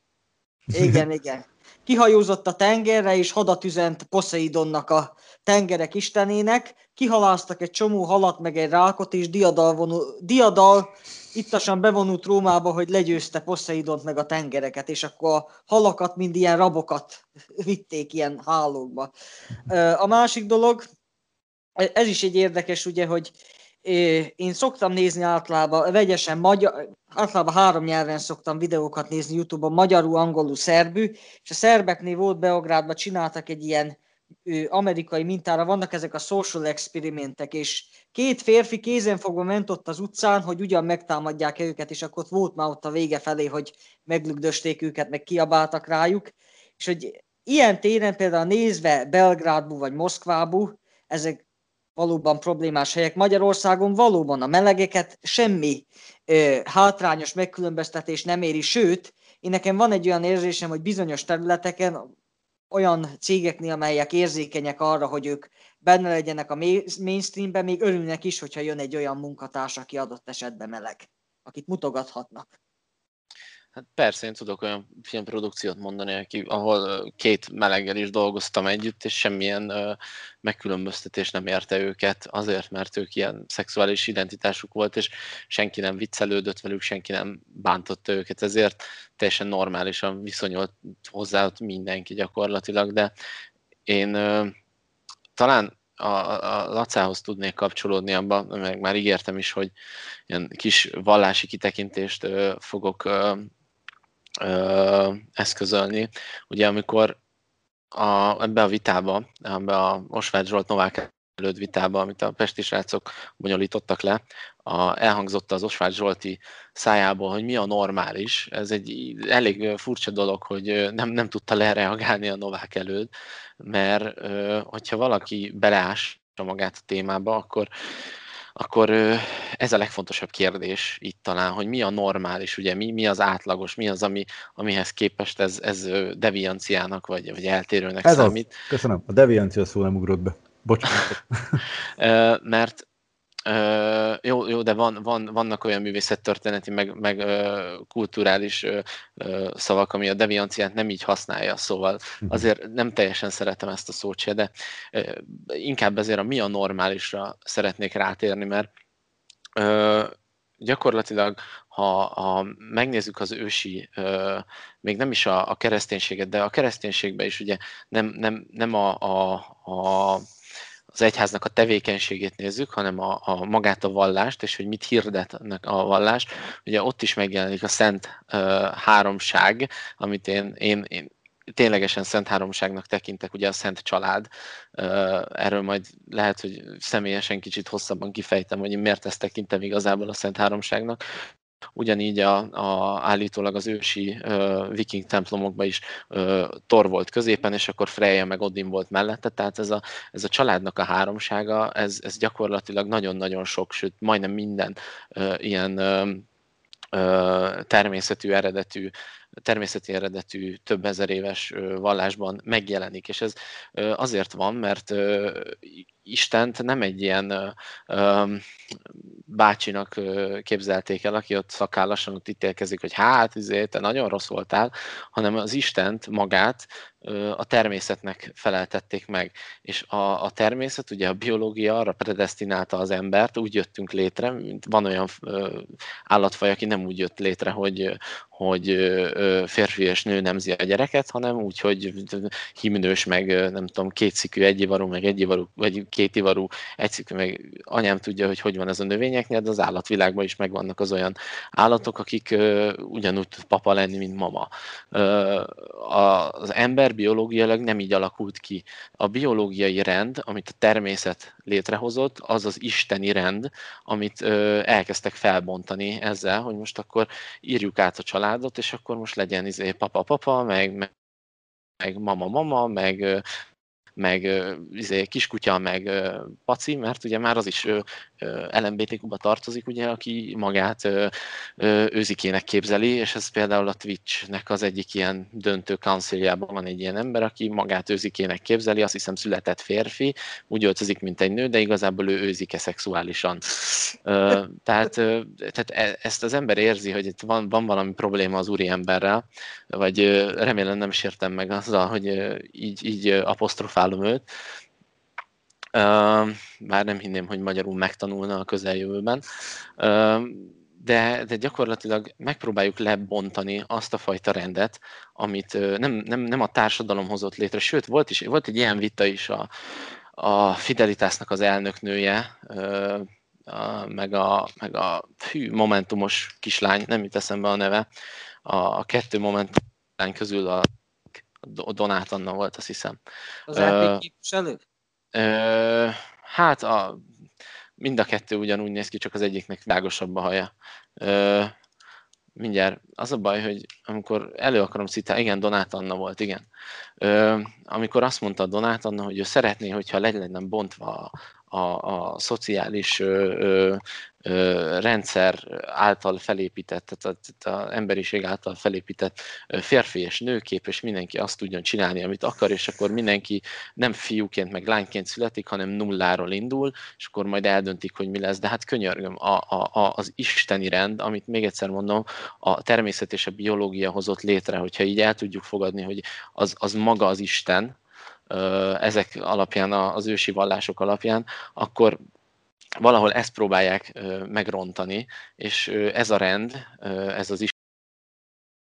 Igen, igen. Kihajózott a tengerre, és hadat üzent Poseidonnak a tengerek istenének, kihaláztak egy csomó halat, meg egy rákot, és diadal, vonul, diadal ittasan bevonult Rómába, hogy legyőzte Poseidont meg a tengereket, és akkor a halakat mind ilyen rabokat vitték ilyen hálókba. A másik dolog, ez is egy érdekes, ugye, hogy ö, én szoktam nézni általában, vegyesen magyar, általában három nyelven szoktam videókat nézni Youtube-on, magyarul, angolul, szerbű, és a szerbeknél volt Beográdban, csináltak egy ilyen amerikai mintára, vannak ezek a social experimentek, és két férfi kézenfogva ment ott az utcán, hogy ugyan megtámadják -e őket, és akkor ott volt már ott a vége felé, hogy meglügdösték őket, meg kiabáltak rájuk, és hogy ilyen téren például nézve Belgrádból vagy Moszkvából, ezek valóban problémás helyek. Magyarországon valóban a melegeket semmi ö, hátrányos megkülönböztetés nem éri, sőt, én nekem van egy olyan érzésem, hogy bizonyos területeken olyan cégeknél, amelyek érzékenyek arra, hogy ők benne legyenek a mai- mainstreamben, még örülnek is, hogyha jön egy olyan munkatárs, aki adott esetben meleg, akit mutogathatnak. Hát persze, én tudok olyan filmprodukciót mondani, aki, ahol két meleggel is dolgoztam együtt, és semmilyen megkülönböztetés nem érte őket, azért, mert ők ilyen szexuális identitásuk volt, és senki nem viccelődött velük, senki nem bántotta őket, ezért teljesen normálisan viszonyult hozzá ott mindenki gyakorlatilag, de én talán a, a Lacához tudnék kapcsolódni abba, meg már ígértem is, hogy ilyen kis vallási kitekintést ö, fogok ö, ö, eszközölni. Ugye amikor a, ebbe a vitába, ebbe a Osváth Zsolt Novák előtt vitába, amit a pesti srácok bonyolítottak le, a, elhangzott az Osváth Zsolti szájából, hogy mi a normális. Ez egy elég furcsa dolog, hogy nem, nem tudta lereagálni a Novák előtt, mert hogyha valaki beleássa magát a témába, akkor akkor ez a legfontosabb kérdés itt talán, hogy mi a normális, ugye mi, mi az átlagos, mi az, ami, amihez képest ez, ez devianciának vagy, vagy eltérőnek Ez számít. az. Köszönöm. A deviancia szó nem ugrott be. Bocsánat. Mert ö, jó, jó, de van, van, vannak olyan művészettörténeti, meg, meg ö, kulturális ö, szavak, ami a devianciát nem így használja, szóval azért nem teljesen szeretem ezt a szót se, de ö, inkább ezért a mi a normálisra szeretnék rátérni, mert ö, gyakorlatilag, ha, ha megnézzük az ősi, ö, még nem is a, a kereszténységet, de a kereszténységben is ugye nem, nem, nem a, a, a az egyháznak a tevékenységét nézzük, hanem a, a magát a vallást, és hogy mit hirdetnek a vallás. Ugye ott is megjelenik a szent uh, háromság, amit én, én, én ténylegesen szent háromságnak tekintek, ugye a szent család. Erről majd lehet, hogy személyesen kicsit hosszabban kifejtem, hogy én miért ezt tekintem igazából a szent háromságnak. Ugyanígy a, a, állítólag az ősi uh, viking templomokban is uh, Thor volt középen, és akkor Freya meg Odin volt mellette, tehát ez a, ez a családnak a háromsága, ez, ez gyakorlatilag nagyon-nagyon sok, sőt majdnem minden uh, ilyen uh, természetű eredetű, természeti eredetű több ezer éves vallásban megjelenik, és ez azért van, mert Istent nem egy ilyen bácsinak képzelték el, aki ott szakállasan ott ítélkezik, hogy hát, izé, te nagyon rossz voltál, hanem az Istent magát a természetnek feleltették meg. És a, a természet, ugye a biológia arra predestinálta az embert, úgy jöttünk létre, mint van olyan állatfaj, aki nem úgy jött létre, hogy, hogy férfi és nő nemzi a gyereket, hanem úgy, hogy himnős, meg nem tudom, kétszikű, egyivarú, meg egyivarú, vagy kétivarú, egyszikű, meg anyám tudja, hogy hogy van ez a növényeknél, de az állatvilágban is megvannak az olyan állatok, akik ugyanúgy tud papa lenni, mint mama. Az ember biológiailag nem így alakult ki. A biológiai rend, amit a természet létrehozott, az az isteni rend, amit elkezdtek felbontani ezzel, hogy most akkor írjuk át a családot, és akkor most legyen izé papa-papa, meg, meg meg mama-mama, meg meg izé, kiskutya, meg paci, mert ugye már az is LMBTQ-ba tartozik, ugye, aki magát őzikének képzeli, és ez például a Twitch-nek az egyik ilyen döntő kanciljában van egy ilyen ember, aki magát őzikének képzeli, azt hiszem született férfi, úgy öltözik, mint egy nő, de igazából ő őzike szexuálisan. Tehát, tehát e, ezt az ember érzi, hogy itt van, van valami probléma az úri emberrel, vagy remélem nem sértem meg azzal, hogy így, így apostrofálom őt, bár nem hinném, hogy magyarul megtanulna a közeljövőben, de, de gyakorlatilag megpróbáljuk lebontani azt a fajta rendet, amit nem, nem, nem a társadalom hozott létre, sőt, volt, is, volt egy ilyen vita is a, a Fidelitasnak az elnöknője, meg a, meg a hű, momentumos kislány, nem jut eszembe a neve, a, a kettő momentum közül a Donát Anna volt, azt hiszem. Az EP képviselő? Ö, hát a, mind a kettő ugyanúgy néz ki, csak az egyiknek világosabb a haja. Ö, mindjárt az a baj, hogy amikor elő akarom citálni, igen, Donát Anna volt, igen. Ö, amikor azt mondta Donát Anna, hogy ő szeretné, hogyha le lenne bontva a, a, a szociális ö, ö, rendszer által felépített, tehát az emberiség által felépített férfi és nőkép, és mindenki azt tudjon csinálni, amit akar, és akkor mindenki nem fiúként meg lányként születik, hanem nulláról indul, és akkor majd eldöntik, hogy mi lesz. De hát könyörgöm, a, a, a, az isteni rend, amit még egyszer mondom, a természet és a biológia hozott létre, hogyha így el tudjuk fogadni, hogy az, az maga az Isten, ezek alapján, az ősi vallások alapján, akkor valahol ezt próbálják megrontani, és ez a rend, ez az is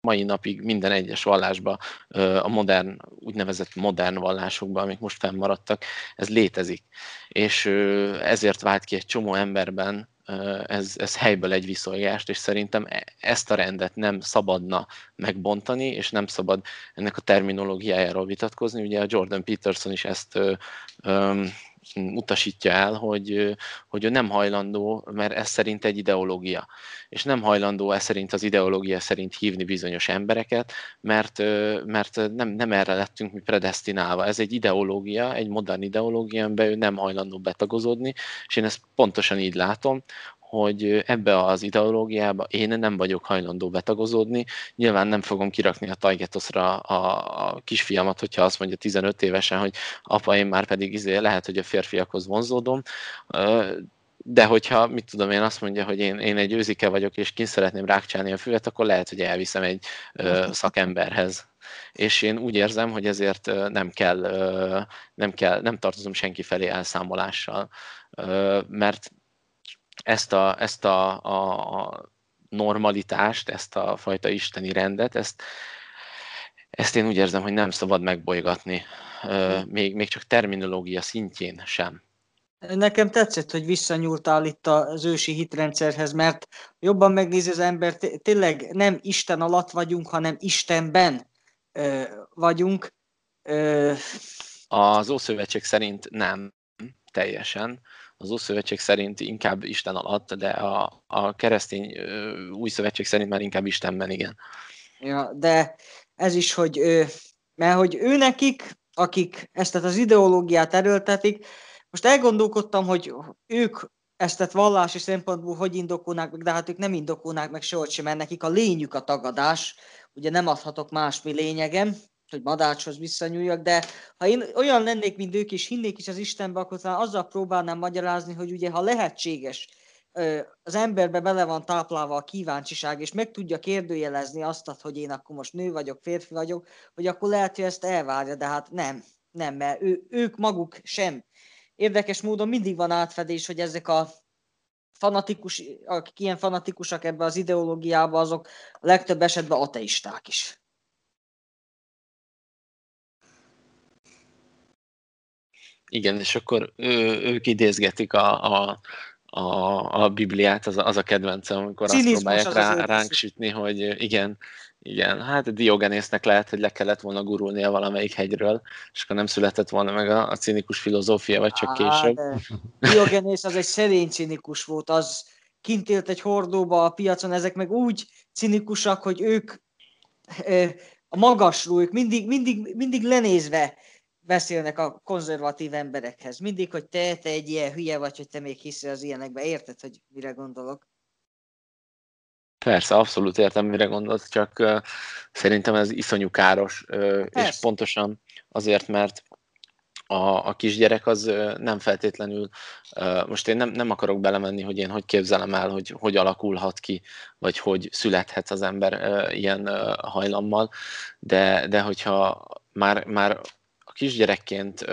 mai napig minden egyes vallásban, a modern, úgynevezett modern vallásokban, amik most fennmaradtak, ez létezik. És ezért vált ki egy csomó emberben ez, ez helyből egy viszolgást, és szerintem e, ezt a rendet nem szabadna megbontani, és nem szabad ennek a terminológiájáról vitatkozni. Ugye a Jordan Peterson is ezt utasítja el, hogy, hogy ő nem hajlandó, mert ez szerint egy ideológia, és nem hajlandó ez szerint az ideológia szerint hívni bizonyos embereket, mert, mert nem, nem erre lettünk mi predestinálva. Ez egy ideológia, egy modern ideológia, amiben ő nem hajlandó betagozódni, és én ezt pontosan így látom, hogy ebbe az ideológiába én nem vagyok hajlandó betagozódni. Nyilván nem fogom kirakni a Tajgetoszra a, a kisfiamat, hogyha azt mondja 15 évesen, hogy apa, én már pedig izé, lehet, hogy a férfiakhoz vonzódom. De hogyha, mit tudom én, azt mondja, hogy én, én egy őzike vagyok, és kint szeretném rákcsálni a füvet, akkor lehet, hogy elviszem egy ö, szakemberhez. És én úgy érzem, hogy ezért nem kell, nem kell, nem tartozom senki felé elszámolással. Mert ezt a, ezt a, a normalitást, ezt a fajta isteni rendet, ezt, ezt én úgy érzem, hogy nem szabad megbolygatni, még, még csak terminológia szintjén sem. Nekem tetszett, hogy visszanyúltál itt az ősi hitrendszerhez, mert jobban megnézi az ember, tényleg nem Isten alatt vagyunk, hanem Istenben vagyunk. Az Ószövetség szerint nem teljesen az Ószövetség szerint inkább Isten alatt, de a, a keresztény új szövetség szerint már inkább Istenben, igen. Ja, de ez is, hogy ő, mert hogy ő nekik, akik ezt az ideológiát erőltetik, most elgondolkodtam, hogy ők ezt a vallási szempontból hogy indokolnák meg, de hát ők nem indokolnák meg sehogy sem, mert nekik a lényük a tagadás, ugye nem adhatok másmi lényegem, hogy madácshoz visszanyúljak, de ha én olyan lennék, mint ők, és hinnék is az Istenbe, akkor talán azzal próbálnám magyarázni, hogy ugye ha lehetséges, az emberbe bele van táplálva a kíváncsiság, és meg tudja kérdőjelezni azt, hogy én akkor most nő vagyok, férfi vagyok, hogy akkor lehet, hogy ezt elvárja, de hát nem, nem, mert ő, ők maguk sem. Érdekes módon mindig van átfedés, hogy ezek a fanatikus, akik ilyen fanatikusak ebbe az ideológiába, azok legtöbb esetben ateisták is. Igen, és akkor ő, ők idézgetik a, a, a, a Bibliát, az a, az a kedvencem, amikor Cinizmus azt próbálják rá, az ránk sütni, hogy igen, igen, hát Diogenésznek lehet, hogy le kellett volna gurulnia valamelyik hegyről, és akkor nem született volna meg a, a cinikus filozófia, vagy csak később. Diogenész az egy szerény cinikus volt, az kint élt egy hordóba a piacon, ezek meg úgy cinikusak, hogy ők a magasról, ők mindig, mindig, mindig lenézve beszélnek a konzervatív emberekhez. Mindig, hogy te, te egy ilyen hülye vagy, hogy te még hiszel az ilyenekbe. Érted, hogy mire gondolok? Persze, abszolút értem, mire gondolsz, csak uh, szerintem ez iszonyú káros, uh, és pontosan azért, mert a, a kisgyerek az nem feltétlenül, most én nem, nem akarok belemenni, hogy én hogy képzelem el, hogy hogy alakulhat ki, vagy hogy születhet az ember ilyen hajlammal, de, de hogyha már, már kisgyerekként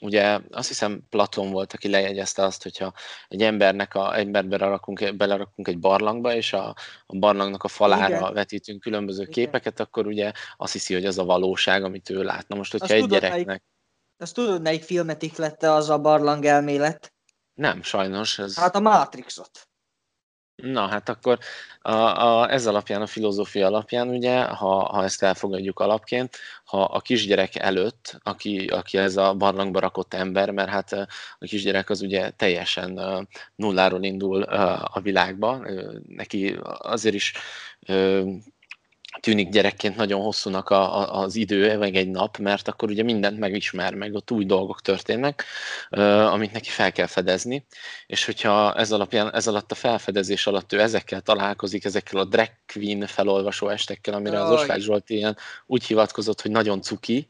ugye azt hiszem Platon volt, aki lejegyezte azt, hogyha egy embernek a, emberbe rakunk, belerakunk egy barlangba, és a, a barlangnak a falára Igen. vetítünk különböző Igen. képeket, akkor ugye azt hiszi, hogy az a valóság, amit ő lát. Na most, hogyha azt egy tudod, gyereknek... Melyik, azt tudod, melyik filmet ihlette az a barlang elmélet? Nem, sajnos. Ez... Hát a Matrixot. Na, hát akkor a, a, ez alapján, a filozófia alapján, ugye, ha, ha ezt elfogadjuk alapként, ha a kisgyerek előtt, aki, aki ez a barlangba rakott ember, mert hát a kisgyerek az ugye teljesen nulláról indul a világba, neki azért is tűnik gyerekként nagyon hosszúnak a, a, az idő, meg egy nap, mert akkor ugye mindent megismer, meg ott új dolgok történnek, amit neki fel kell fedezni, és hogyha ez, alapján, ez alatt a felfedezés alatt ő ezekkel találkozik, ezekkel a drag queen felolvasó estekkel, amire az Osvát Zsolt ilyen úgy hivatkozott, hogy nagyon cuki,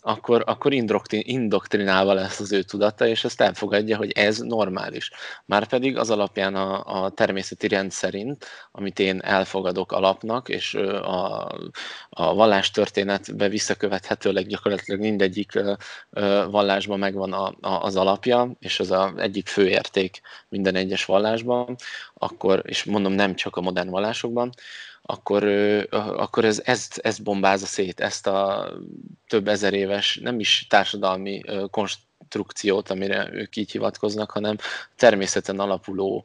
akkor, akkor indoktrinálva lesz az ő tudata, és ezt elfogadja, hogy ez normális. Márpedig az alapján a, a természeti rend szerint, amit én elfogadok alapnak, és a, a vallástörténetbe visszakövethetőleg gyakorlatilag mindegyik vallásban megvan a, a, az alapja, és az a egyik fő érték minden egyes vallásban, akkor, és mondom nem csak a modern vallásokban, akkor, akkor ez, ezt, ezt bombázza szét, ezt a több ezer éves, nem is társadalmi konstrukciót, amire ők így hivatkoznak, hanem természeten alapuló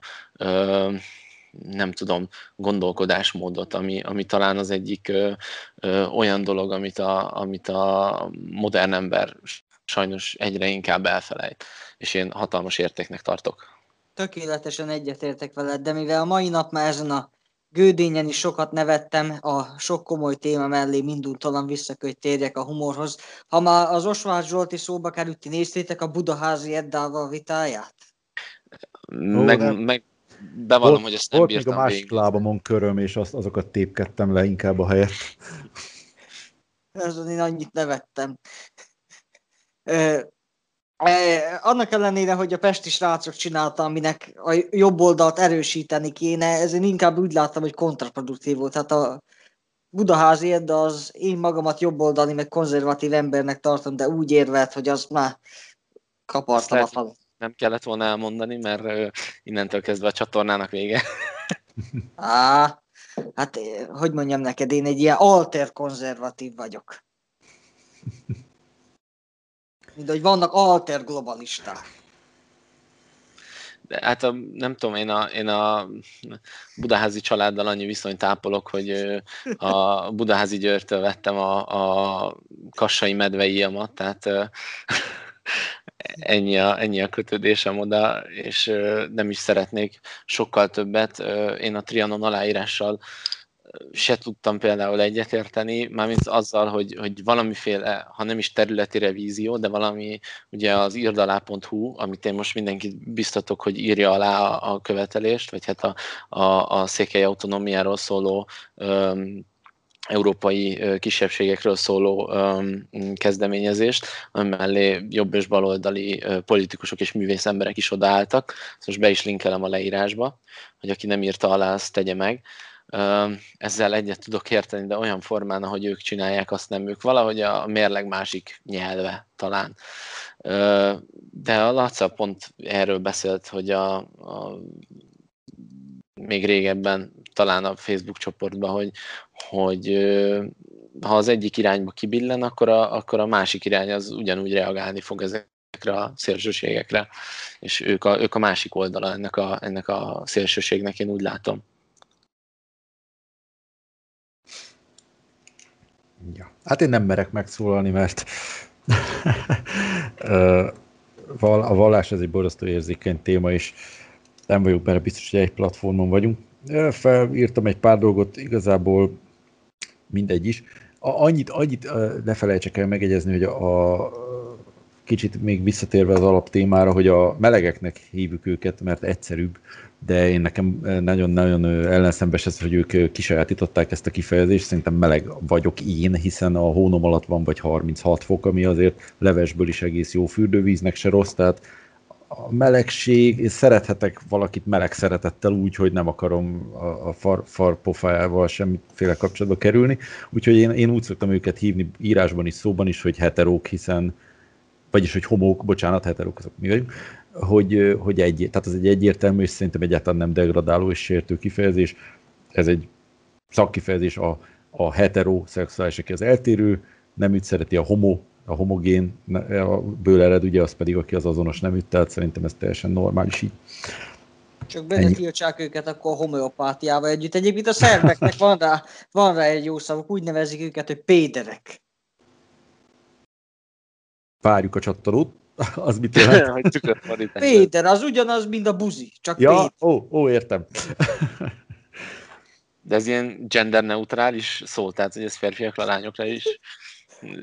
nem tudom, gondolkodásmódot, ami, ami talán az egyik ö, ö, olyan dolog, amit a, amit a modern ember sajnos egyre inkább elfelejt, és én hatalmas értéknek tartok. Tökéletesen egyetértek veled, de mivel a mai nap már ezen a Gődényen is sokat nevettem, a sok komoly téma mellé minduntalan visszak, hogy térjek a humorhoz. Ha már az Osvald Zsolti szóba került, ti néztétek a Budaházi Eddával vitáját? Meg, meg bevallom, volt, hogy ezt nem volt bírtam még a másik lábamon köröm, és azt, azokat tépkedtem le inkább a helyet. Ezen én annyit nevettem. Annak ellenére, hogy a pesti srácok csinálta, aminek a jobb oldalt erősíteni kéne, ezért inkább úgy láttam, hogy kontraproduktív volt. Hát a Budaházi de az én magamat oldali, meg konzervatív embernek tartom, de úgy érvelt, hogy az már kapartam a falat. Nem kellett volna elmondani, mert innentől kezdve a csatornának vége. Á, hát hogy mondjam neked, én egy ilyen alter konzervatív vagyok. Mint hogy vannak alter globalisták. De hát a, nem tudom, én a, én a budaházi családdal annyi viszonyt ápolok, hogy a budaházi győrtől vettem a, a kassai medveiamat, tehát ennyi a, ennyi a kötődésem oda, és nem is szeretnék sokkal többet. Én a Trianon aláírással se tudtam például egyetérteni, mármint azzal, hogy, hogy valamiféle, ha nem is területi revízió, de valami, ugye az irdalá.hu, amit én most mindenkit biztatok, hogy írja alá a, a követelést, vagy hát a, a, a székely autonómiáról szóló um, európai kisebbségekről szóló kezdeményezést, mellé jobb és baloldali politikusok és művész emberek is odaálltak. Ezt most be is linkelem a leírásba, hogy aki nem írta alá, azt tegye meg ezzel egyet tudok érteni, de olyan formán, ahogy ők csinálják, azt nem ők. Valahogy a mérleg másik nyelve talán. De a Laca pont erről beszélt, hogy a, a még régebben talán a Facebook csoportban, hogy, hogy ha az egyik irányba kibillen, akkor a, akkor a másik irány az ugyanúgy reagálni fog ezekre a szélsőségekre, és ők a, ők a másik oldala ennek a, ennek a szélsőségnek, én úgy látom. Ja. Hát én nem merek megszólalni, mert a vallás ez egy borzasztó érzékeny téma, és nem vagyok benne biztos, hogy egy platformon vagyunk. Felírtam egy pár dolgot, igazából mindegy is. A, annyit, annyit ne felejtsek el megegyezni, hogy a, a kicsit még visszatérve az alaptémára, hogy a melegeknek hívjuk őket, mert egyszerűbb, de én nekem nagyon-nagyon ellenszembes ez, hogy ők kisajátították ezt a kifejezést, szerintem meleg vagyok én, hiszen a hónom alatt van vagy 36 fok, ami azért levesből is egész jó fürdővíznek se rossz, tehát a melegség, én szerethetek valakit meleg szeretettel úgy, hogy nem akarom a, a far, farpofájával semmiféle kapcsolatba kerülni, úgyhogy én, én úgy szoktam őket hívni írásban is, szóban is, hogy heterók, hiszen vagyis, hogy homók, bocsánat, heterók azok mi vagyunk, hogy, hogy egy, tehát ez egy egyértelmű, és szerintem egyáltalán nem degradáló és sértő kifejezés. Ez egy szakkifejezés a, a heteroszexuális, aki az eltérő, neműt szereti a homo, a homogén ből ered, ugye az pedig, aki az azonos neműt, tehát szerintem ez teljesen normális így. Csak betiltsák őket akkor a homeopátiával együtt. Egyébként a szerveknek van rá, van rá egy jó szavuk, úgy nevezik őket, hogy péderek. Várjuk a csattanót. az mit jelent? Péter, az ugyanaz, mint a buzi, csak ja, Péter. Ó, ó, értem. De ez ilyen genderneutrális szó, tehát hogy ez férfiakra, lányokra is.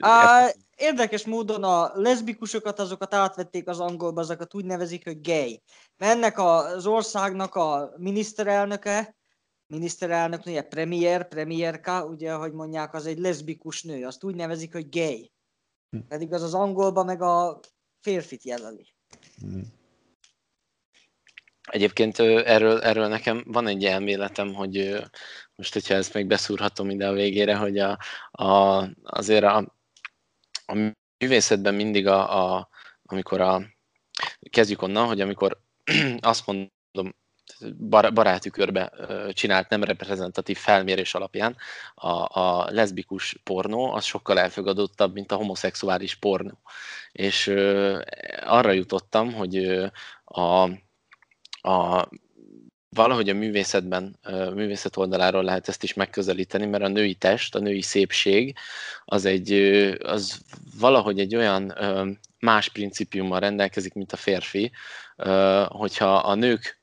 Á, érdekes módon a leszbikusokat, azokat átvették az angolba, azokat úgy nevezik, hogy gay. Mert ennek az országnak a miniszterelnöke, miniszterelnöknője, premier, premierka, ugye, ahogy mondják, az egy leszbikus nő, azt úgy nevezik, hogy gay. Hm. Pedig az az angolba meg a férfit jelöli. Mm. Egyébként erről, erről nekem van egy elméletem, hogy most, hogyha ezt még beszúrhatom ide a végére, hogy a, a, azért a, a művészetben mindig, a, a, amikor a, kezdjük onnan, hogy amikor azt mondom, bar- baráti körbe csinált nem reprezentatív felmérés alapján a, a leszbikus pornó az sokkal elfogadottabb, mint a homoszexuális pornó. És ö, arra jutottam, hogy ö, a, a valahogy a művészetben, ö, művészet oldaláról lehet ezt is megközelíteni, mert a női test, a női szépség az egy, az valahogy egy olyan más principiummal rendelkezik, mint a férfi, hogyha a nők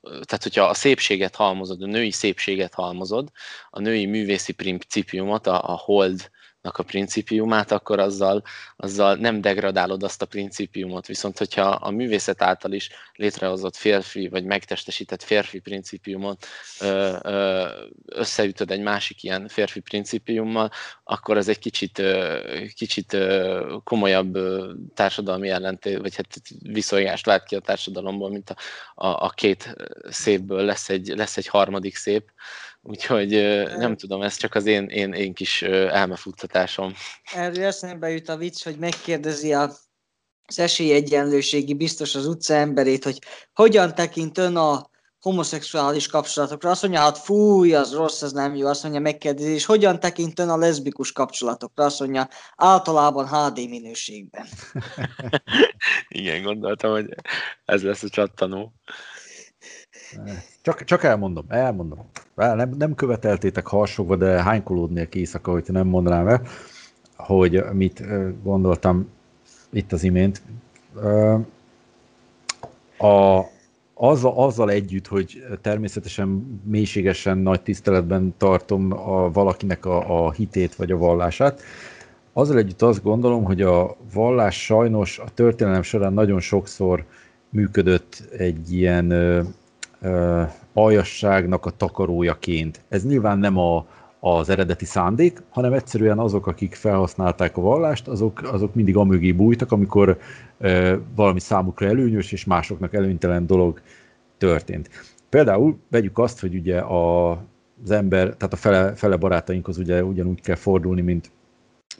tehát hogyha a szépséget halmozod, a női szépséget halmozod, a női művészi principiumot, a, a hold a principiumát, akkor azzal, azzal nem degradálod azt a principiumot. Viszont, hogyha a művészet által is létrehozott férfi, vagy megtestesített férfi principiumot összeütöd egy másik ilyen férfi principiummal, akkor az egy kicsit, kicsit komolyabb társadalmi ellentét, vagy hát viszonyást lát ki a társadalomból, mint a, a, a két szépből lesz egy, lesz egy harmadik szép. Úgyhogy nem tudom, ez csak az én, én, én kis elmefuttatásom. Erről eszembe jut a vicc, hogy megkérdezi a, az esélyegyenlőségi biztos az utca emberét, hogy hogyan tekint ön a homoszexuális kapcsolatokra. Azt mondja, hát fúj, az rossz, az nem jó. Azt mondja, megkérdezi, és hogyan tekint ön a leszbikus kapcsolatokra? Azt mondja, általában HD minőségben. Igen, gondoltam, hogy ez lesz a csattanó. Csak, csak elmondom, elmondom. Nem, nem követeltétek harsogva, de hánykolódnék éjszaka, hogyha nem mondanám el, hogy mit gondoltam itt az imént. A, azzal, azzal együtt, hogy természetesen mélységesen nagy tiszteletben tartom a, valakinek a, a hitét vagy a vallását, azzal együtt azt gondolom, hogy a vallás sajnos a történelem során nagyon sokszor működött egy ilyen aljasságnak a takarójaként. Ez nyilván nem a, az eredeti szándék, hanem egyszerűen azok, akik felhasználták a vallást, azok, azok mindig amögé bújtak, amikor ö, valami számukra előnyös és másoknak előnytelen dolog történt. Például vegyük azt, hogy ugye a, az ember, tehát a fele, fele barátainkhoz ugye ugyanúgy kell fordulni, mint,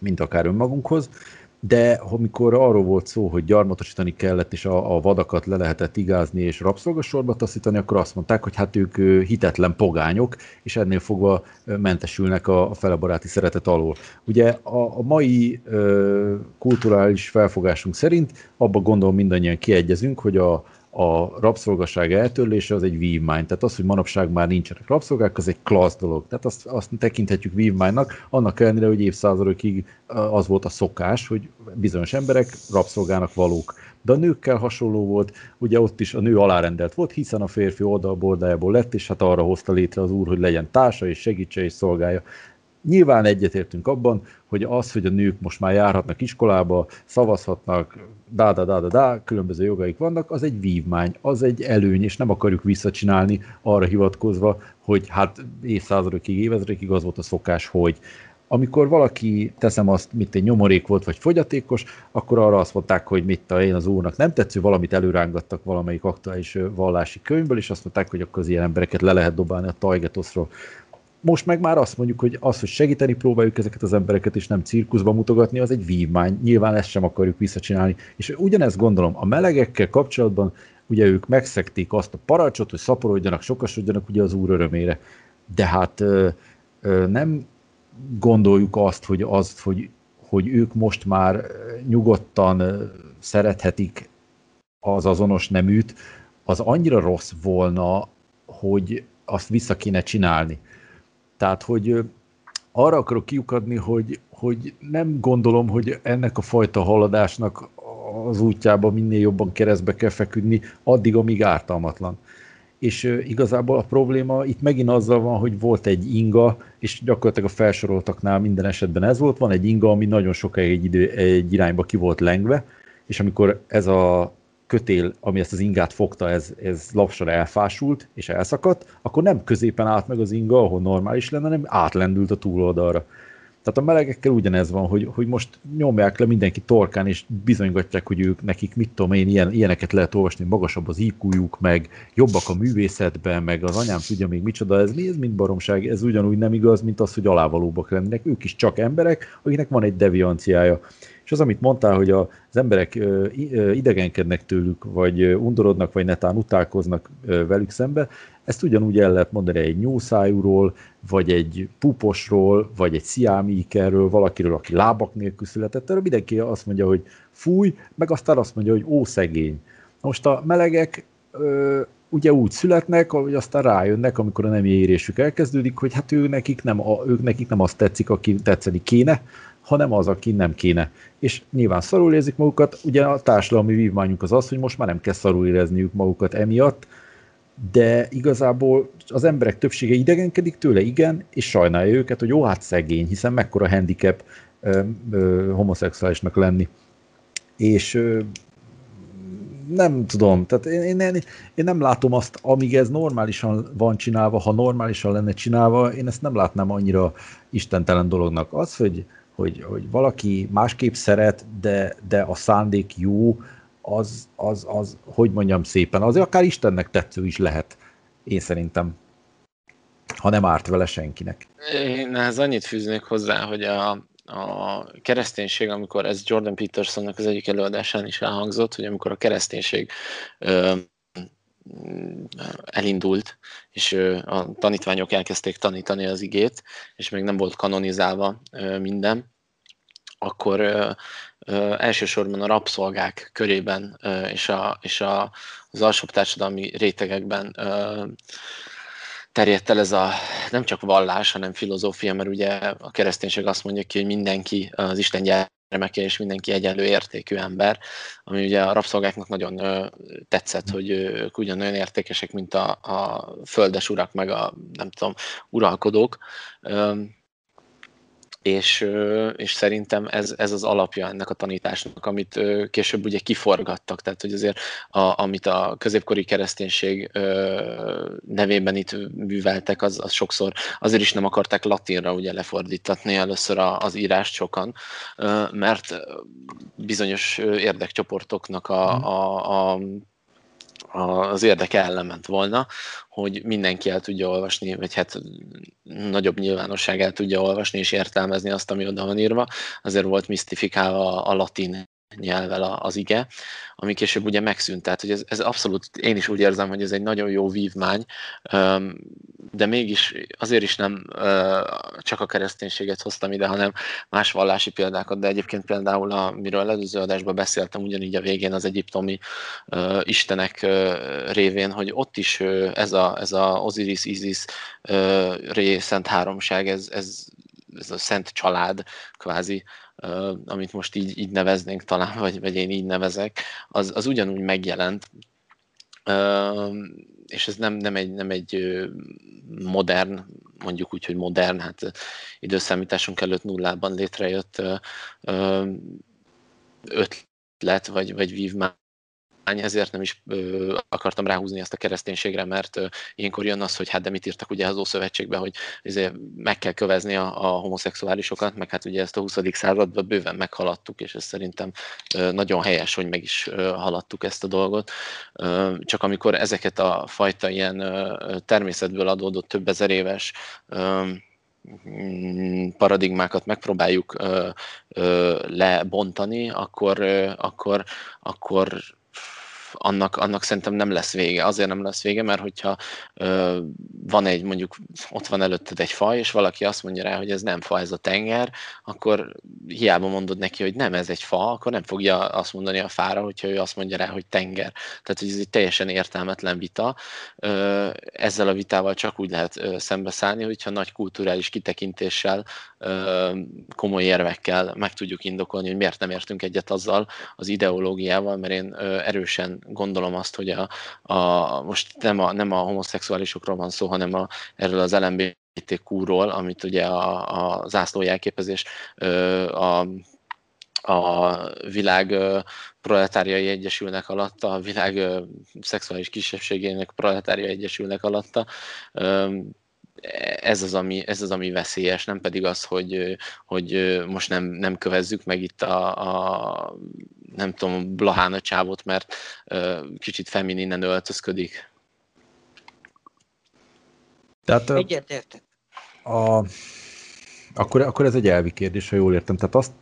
mint akár önmagunkhoz, de amikor arról volt szó, hogy gyarmatosítani kellett, és a, a vadakat le lehetett igázni, és rabszolgasorba taszítani, akkor azt mondták, hogy hát ők hitetlen pogányok, és ennél fogva mentesülnek a, a felebaráti szeretet alól. Ugye a, a mai ö, kulturális felfogásunk szerint abba gondolom mindannyian kiegyezünk, hogy a, a rabszolgaság eltörlése az egy vívmány. Tehát az, hogy manapság már nincsenek rabszolgák, az egy klassz dolog. Tehát azt, azt tekinthetjük vívmánynak, annak ellenére, hogy évszázadokig az volt a szokás, hogy bizonyos emberek rabszolgának valók. De a nőkkel hasonló volt, ugye ott is a nő alárendelt volt, hiszen a férfi oldalbordájából lett, és hát arra hozta létre az úr, hogy legyen társa, és segítse, és szolgálja. Nyilván egyetértünk abban, hogy az, hogy a nők most már járhatnak iskolába, szavazhatnak, dá, dá, dá, dá, dá, különböző jogaik vannak, az egy vívmány, az egy előny, és nem akarjuk visszacsinálni arra hivatkozva, hogy hát évszázadokig, évezredekig az volt a szokás, hogy amikor valaki, teszem azt, mint egy nyomorék volt, vagy fogyatékos, akkor arra azt mondták, hogy mit a én az úrnak nem tetsző, valamit előrángattak valamelyik aktuális vallási könyvből, és azt mondták, hogy akkor az ilyen embereket le lehet dobálni a tajgetoszról most meg már azt mondjuk, hogy az, hogy segíteni próbáljuk ezeket az embereket, és nem cirkuszba mutogatni, az egy vívmány. Nyilván ezt sem akarjuk visszacsinálni. És ugyanezt gondolom, a melegekkel kapcsolatban ugye ők megszekték azt a parancsot, hogy szaporodjanak, sokasodjanak ugye az úr örömére. De hát ö, ö, nem gondoljuk azt, hogy, azt hogy, hogy ők most már nyugodtan szerethetik az azonos neműt, az annyira rossz volna, hogy azt vissza kéne csinálni. Tehát, hogy arra akarok kiukadni, hogy, hogy nem gondolom, hogy ennek a fajta haladásnak az útjába minél jobban keresztbe kell feküdni, addig, amíg ártalmatlan. és igazából a probléma itt megint azzal van, hogy volt egy inga, és gyakorlatilag a felsoroltaknál minden esetben ez volt, van egy inga, ami nagyon sokáig egy, idő, egy irányba ki volt lengve, és amikor ez a kötél, ami ezt az ingát fogta, ez, ez lapsra elfásult és elszakadt, akkor nem középen állt meg az inga, ahol normális lenne, hanem átlendült a túloldalra. Tehát a melegekkel ugyanez van, hogy, hogy most nyomják le mindenki torkán, és bizonygatják, hogy ők nekik, mit tudom én, ilyen, ilyeneket lehet olvasni, magasabb az iq meg jobbak a művészetben, meg az anyám tudja még micsoda, ez mi, ez mind baromság, ez ugyanúgy nem igaz, mint az, hogy alávalóbbak lennének. Ők is csak emberek, akiknek van egy devianciája. És az, amit mondtál, hogy az emberek idegenkednek tőlük, vagy undorodnak, vagy netán utálkoznak velük szembe, ezt ugyanúgy el lehet mondani egy nyúlszájúról, vagy egy puposról, vagy egy sziámíkerről, valakiről, aki lábak nélkül született. Erről mindenki azt mondja, hogy fúj, meg aztán azt mondja, hogy ó, szegény. Most a melegek ö, ugye úgy születnek, hogy aztán rájönnek, amikor a nemi érésük elkezdődik, hogy hát ő nekik nem, a, ők nekik nem azt tetszik, aki tetszeni kéne, hanem az, aki nem kéne. És nyilván szarul érzik magukat, ugye a társadalmi vívmányunk az az, hogy most már nem kell szarul érezniük magukat emiatt, de igazából az emberek többsége idegenkedik tőle, igen, és sajnálja őket, hogy jó, hát szegény, hiszen mekkora handicap ö, ö, homoszexuálisnak lenni. És ö, nem tudom, tehát én, én, én, én nem látom azt, amíg ez normálisan van csinálva, ha normálisan lenne csinálva, én ezt nem látnám annyira istentelen dolognak. Az, hogy hogy, hogy valaki másképp szeret, de, de a szándék jó, az, az, az, hogy mondjam szépen, azért akár Istennek tetsző is lehet, én szerintem, ha nem árt vele senkinek. Én ehhez annyit fűznék hozzá, hogy a, a kereszténység, amikor ez Jordan Petersonnak az egyik előadásán is elhangzott, hogy amikor a kereszténység ö, elindult, és a tanítványok elkezdték tanítani az igét, és még nem volt kanonizálva minden, akkor elsősorban a rabszolgák körében és, a, és a, az alsóbb társadalmi rétegekben terjedt el ez a nem csak vallás, hanem filozófia, mert ugye a kereszténység azt mondja ki, hogy mindenki az Isten gyermeke, és mindenki egyenlő értékű ember, ami ugye a rabszolgáknak nagyon ö, tetszett, hogy ők ugyanolyan értékesek, mint a, a földes urak, meg a nem tudom, uralkodók. Ö, és, és szerintem ez, ez az alapja ennek a tanításnak, amit később ugye kiforgattak, tehát hogy azért a, amit a középkori kereszténység nevében itt műveltek, az, az sokszor azért is nem akarták latinra ugye lefordítatni először az írást sokan, mert bizonyos érdekcsoportoknak a, a, a az érdeke ellement volna, hogy mindenki el tudja olvasni, vagy hát nagyobb nyilvánosság el tudja olvasni és értelmezni azt, ami oda van írva. Azért volt misztifikálva a latin nyelvel az ige, ami később ugye megszűnt. Tehát, hogy ez, ez abszolút, én is úgy érzem, hogy ez egy nagyon jó vívmány, de mégis azért is nem csak a kereszténységet hoztam ide, hanem más vallási példákat, de egyébként például, amiről előző adásban beszéltem, ugyanígy a végén az egyiptomi istenek révén, hogy ott is ez a, ez a Osiris, Isis, Ré, Szent Háromság, ez, ez, ez a szent család kvázi, amit most így, így neveznénk talán, vagy, vagy én így nevezek, az, az ugyanúgy megjelent, és ez nem, nem, egy, nem egy modern, mondjuk úgy, hogy modern, hát időszámításunk előtt nullában létrejött ötlet, vagy, vagy vívmány, ezért nem is ö, akartam ráhúzni ezt a kereszténységre, mert ö, ilyenkor jön az, hogy hát de mit írtak ugye az Ószövetségbe, hogy izé, meg kell kövezni a, a homoszexuálisokat, meg hát ugye ezt a 20. században bőven meghaladtuk, és ez szerintem ö, nagyon helyes, hogy meg is ö, haladtuk ezt a dolgot. Ö, csak amikor ezeket a fajta ilyen ö, természetből adódott több ezer éves ö, mm, paradigmákat megpróbáljuk ö, ö, lebontani, akkor, ö, akkor, akkor annak, annak szerintem nem lesz vége. Azért nem lesz vége, mert hogyha ö, van egy, mondjuk ott van előtted egy fa, és valaki azt mondja rá, hogy ez nem fa, ez a tenger, akkor hiába mondod neki, hogy nem, ez egy fa, akkor nem fogja azt mondani a fára, hogyha ő azt mondja rá, hogy tenger. Tehát, hogy ez egy teljesen értelmetlen vita. Ö, ezzel a vitával csak úgy lehet ö, szembeszállni, hogyha nagy kulturális kitekintéssel, ö, komoly érvekkel meg tudjuk indokolni, hogy miért nem értünk egyet azzal az ideológiával, mert én ö, gondolom azt, hogy a, a, most nem a, nem a homoszexuálisokról van szó, hanem a, erről az LMBTQ-ról, amit ugye a, a zászlójelképezés a a világ proletáriai egyesülnek alatta, a világ szexuális kisebbségének proletáriai egyesülnek alatta. Ez az, ami, ez az, ami veszélyes, nem pedig az, hogy, hogy most nem, nem kövezzük meg itt a, a nem tudom, Blahán csávot, mert kicsit femininen öltözködik. Tehát, Egyetértek. A, akkor, akkor ez egy elvi kérdés, ha jól értem. Tehát azt,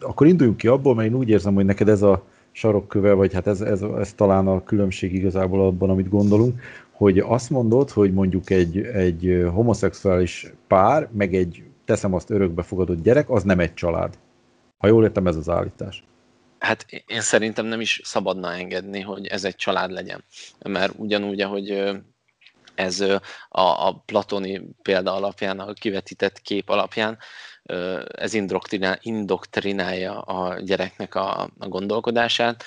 akkor induljunk ki abból, mert én úgy érzem, hogy neked ez a sarokköve, vagy hát ez, ez, ez talán a különbség igazából abban, amit gondolunk, hogy azt mondod, hogy mondjuk egy, egy homoszexuális pár, meg egy teszem azt örökbefogadott gyerek, az nem egy család. Ha jól értem, ez az állítás. Hát én szerintem nem is szabadna engedni, hogy ez egy család legyen. Mert ugyanúgy, ahogy ez a, a platoni példa alapján, a kivetített kép alapján, ez indoktrinálja a gyereknek a, a gondolkodását,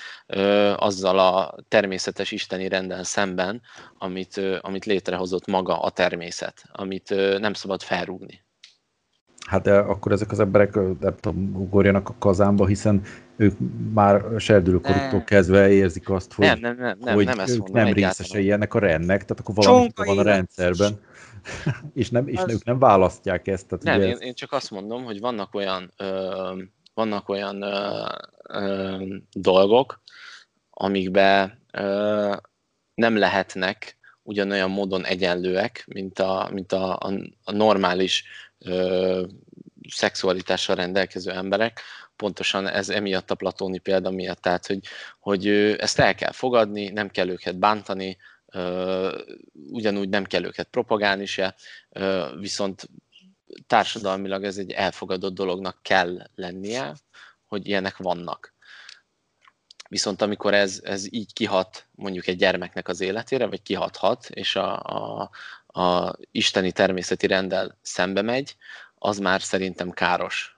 azzal a természetes isteni rendel szemben, amit, amit létrehozott maga a természet, amit nem szabad felrúgni. Hát de akkor ezek az emberek nem tudom, ugorjanak a kazánba, hiszen ők már serdülőkoruktól kezdve érzik azt, hogy, nem, nem, nem, nem, hogy nem, ezt ők mondom, nem részesei ennek a rendnek, tehát akkor valami van a rendszerben. És nem, és az... ők nem választják ezt. Tehát nem, ugye én, én csak azt mondom, hogy vannak olyan, ö, vannak olyan ö, ö, dolgok, amikbe ö, nem lehetnek ugyanolyan módon egyenlőek, mint a, mint a, a, a normális ö, szexualitással rendelkező emberek, pontosan ez emiatt a platóni példa miatt, tehát hogy, hogy ezt el kell fogadni, nem kell őket bántani, ugyanúgy nem kell őket propagálni se, viszont társadalmilag ez egy elfogadott dolognak kell lennie, hogy ilyenek vannak. Viszont amikor ez, ez így kihat mondjuk egy gyermeknek az életére, vagy kihathat, és a, a, a isteni természeti rendel szembe megy, az már szerintem káros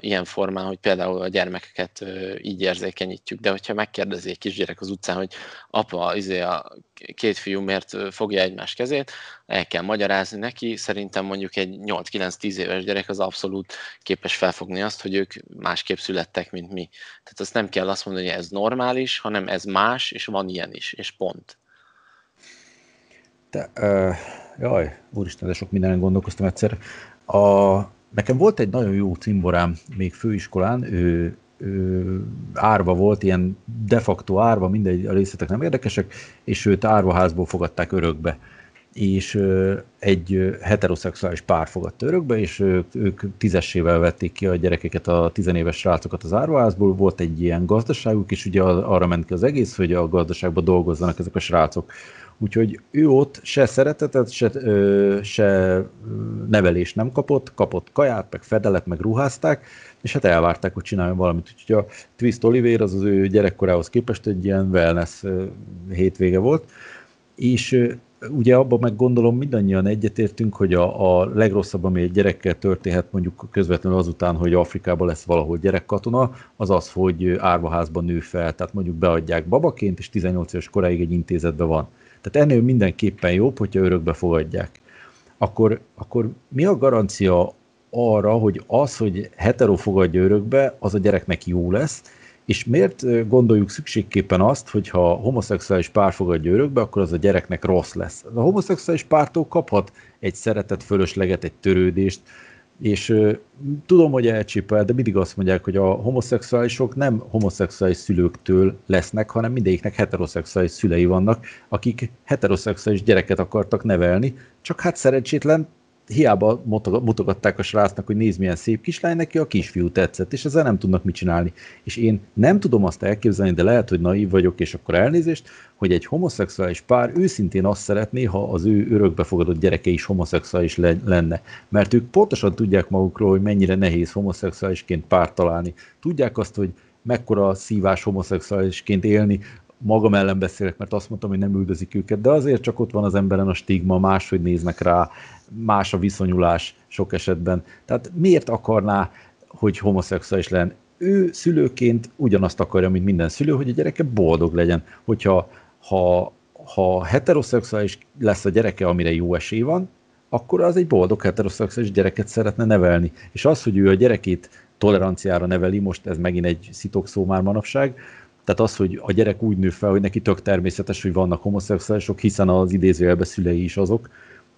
ilyen formán, hogy például a gyermekeket így érzékenyítjük. De hogyha megkérdezi egy kisgyerek az utcán, hogy apa, izé a két fiú miért fogja egymás kezét, el kell magyarázni neki. Szerintem mondjuk egy 8-9-10 éves gyerek az abszolút képes felfogni azt, hogy ők másképp születtek, mint mi. Tehát azt nem kell azt mondani, hogy ez normális, hanem ez más, és van ilyen is, és pont. De, uh, jaj, úristen, de sok mindenen gondolkoztam egyszer. A, nekem volt egy nagyon jó cimborám még főiskolán, ő, ő árva volt, ilyen de facto árva, mindegy, a részletek nem érdekesek, és őt árvaházból fogadták örökbe és egy heteroszexuális pár fogadta örökbe, és ők, ők tízessével vették ki a gyerekeket, a tizenéves srácokat az árvaházból, volt egy ilyen gazdaságuk, és ugye arra ment ki az egész, hogy a gazdaságban dolgozzanak ezek a srácok. Úgyhogy ő ott se szeretetet, se, ö, se nevelést nem kapott, kapott kaját, meg fedelet, meg ruházták, és hát elvárták, hogy csináljon valamit. Úgyhogy a Twist Oliver az az ő gyerekkorához képest egy ilyen wellness hétvége volt, és ugye abban meg gondolom mindannyian egyetértünk, hogy a, a legrosszabb, ami egy gyerekkel történhet mondjuk közvetlenül azután, hogy Afrikában lesz valahol gyerekkatona, az az, hogy árvaházban nő fel, tehát mondjuk beadják babaként, és 18 éves koráig egy intézetben van. Tehát ennél mindenképpen jobb, hogyha örökbe fogadják. Akkor, akkor mi a garancia arra, hogy az, hogy hetero fogadja örökbe, az a gyereknek jó lesz, és miért gondoljuk szükségképpen azt, hogy ha homoszexuális pár fogadja örökbe, akkor az a gyereknek rossz lesz? A homoszexuális pártól kaphat egy szeretet fölösleget, egy törődést, és tudom, hogy elcsépel, de mindig azt mondják, hogy a homoszexuálisok nem homoszexuális szülőktől lesznek, hanem mindegyiknek heteroszexuális szülei vannak, akik heteroszexuális gyereket akartak nevelni, csak hát szerencsétlen hiába mutogatták a srácnak, hogy nézd milyen szép kislány, neki a kisfiú tetszett, és ezzel nem tudnak mit csinálni. És én nem tudom azt elképzelni, de lehet, hogy naív vagyok, és akkor elnézést, hogy egy homoszexuális pár őszintén azt szeretné, ha az ő örökbefogadott gyereke is homoszexuális le- lenne. Mert ők pontosan tudják magukról, hogy mennyire nehéz homoszexuálisként párt találni. Tudják azt, hogy mekkora szívás homoszexuálisként élni, magam ellen beszélek, mert azt mondtam, hogy nem üldözik őket, de azért csak ott van az emberen a stigma, máshogy néznek rá, más a viszonyulás sok esetben. Tehát miért akarná, hogy homoszexuális len, ő szülőként ugyanazt akarja, mint minden szülő, hogy a gyereke boldog legyen. Hogyha ha, ha heteroszexuális lesz a gyereke, amire jó esély van, akkor az egy boldog heteroszexuális gyereket szeretne nevelni. És az, hogy ő a gyerekét toleranciára neveli, most ez megint egy szitok már manapság, tehát az, hogy a gyerek úgy nő fel, hogy neki tök természetes, hogy vannak homoszexuálisok, hiszen az idézőjelben szülei is azok,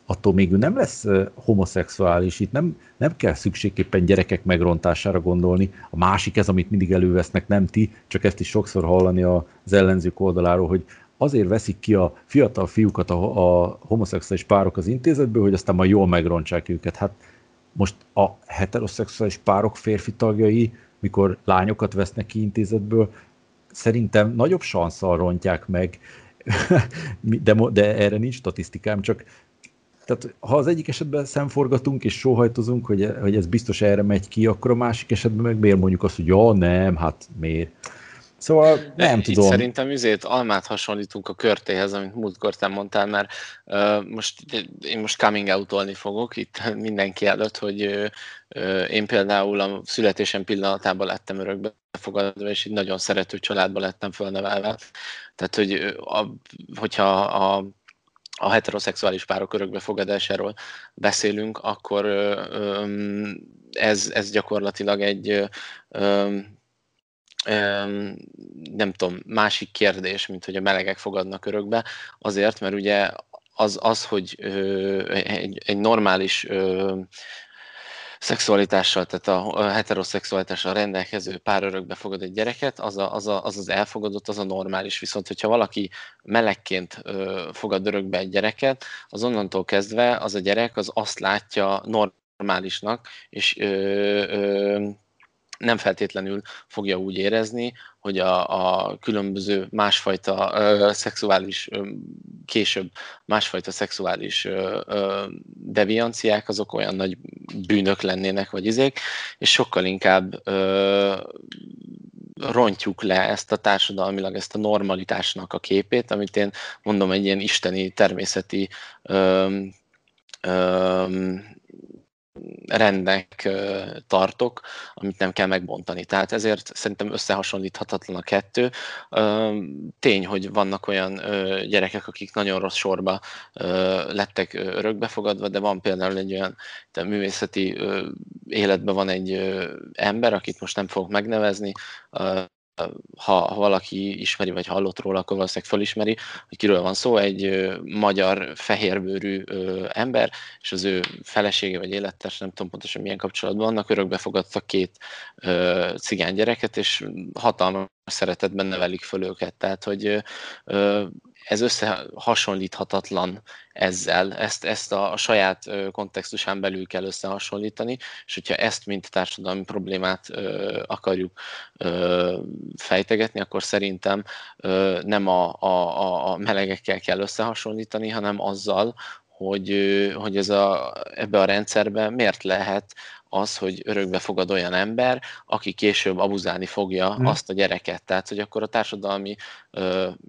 attól még ő nem lesz homoszexuális, itt nem, nem kell szükségképpen gyerekek megrontására gondolni. A másik ez, amit mindig elővesznek, nem ti, csak ezt is sokszor hallani az ellenzők oldaláról, hogy azért veszik ki a fiatal fiúkat a, a homoszexuális párok az intézetből, hogy aztán majd jól megrontsák őket. Hát most a heteroszexuális párok férfi tagjai, mikor lányokat vesznek ki intézetből, szerintem nagyobb sanszal rontják meg, de, de erre nincs statisztikám, csak tehát ha az egyik esetben szemforgatunk és sóhajtozunk, hogy, hogy ez biztos erre megy ki, akkor a másik esetben meg miért mondjuk azt, hogy ja, nem, hát miért. Szóval nem Itt tudom. Szerintem üzét almát hasonlítunk a körtéhez, amit múltkor te mondtál, mert uh, most én most coming out fogok itt mindenki előtt, hogy uh, én például a születésem pillanatában lettem örökbe fogadva, és így nagyon szerető családba lettem fölnevelve. Tehát, hogy a, hogyha a a heteroszexuális párok örökbefogadásáról beszélünk, akkor ez, ez gyakorlatilag egy nem tudom, másik kérdés, mint hogy a melegek fogadnak örökbe, azért, mert ugye az, az hogy egy, egy normális szexualitással, tehát a heteroszexualitással rendelkező pár örökbe fogad egy gyereket, az, a, az, a, az az elfogadott, az a normális. Viszont, hogyha valaki melegként ö, fogad örökbe egy gyereket, az onnantól kezdve az a gyerek az azt látja normálisnak, és ö, ö, nem feltétlenül fogja úgy érezni, hogy a, a különböző másfajta ö, szexuális, ö, később másfajta szexuális ö, ö, devianciák azok olyan nagy bűnök lennének, vagy izék, és sokkal inkább ö, rontjuk le ezt a társadalmilag, ezt a normalitásnak a képét, amit én mondom egy ilyen isteni, természeti ö, ö, rendnek tartok, amit nem kell megbontani. Tehát ezért szerintem összehasonlíthatatlan a kettő. Tény, hogy vannak olyan gyerekek, akik nagyon rossz sorba lettek örökbefogadva, de van például egy olyan művészeti életben van egy ember, akit most nem fogok megnevezni, ha, valaki ismeri, vagy hallott róla, akkor valószínűleg felismeri, hogy kiről van szó, egy magyar fehérbőrű ember, és az ő felesége vagy élettárs, nem tudom pontosan milyen kapcsolatban vannak, örökbe fogadtak két cigány gyereket, és hatalmas szeretetben nevelik föl őket. Tehát, hogy ez összehasonlíthatatlan ezzel, ezt, ezt a, saját kontextusán belül kell összehasonlítani, és hogyha ezt mint társadalmi problémát ö, akarjuk ö, fejtegetni, akkor szerintem ö, nem a, a, a melegekkel kell összehasonlítani, hanem azzal, hogy, hogy ez a, ebbe a rendszerbe miért lehet az, hogy örökbe fogad olyan ember, aki később abuzálni fogja hmm. azt a gyereket. Tehát, hogy akkor a társadalmi,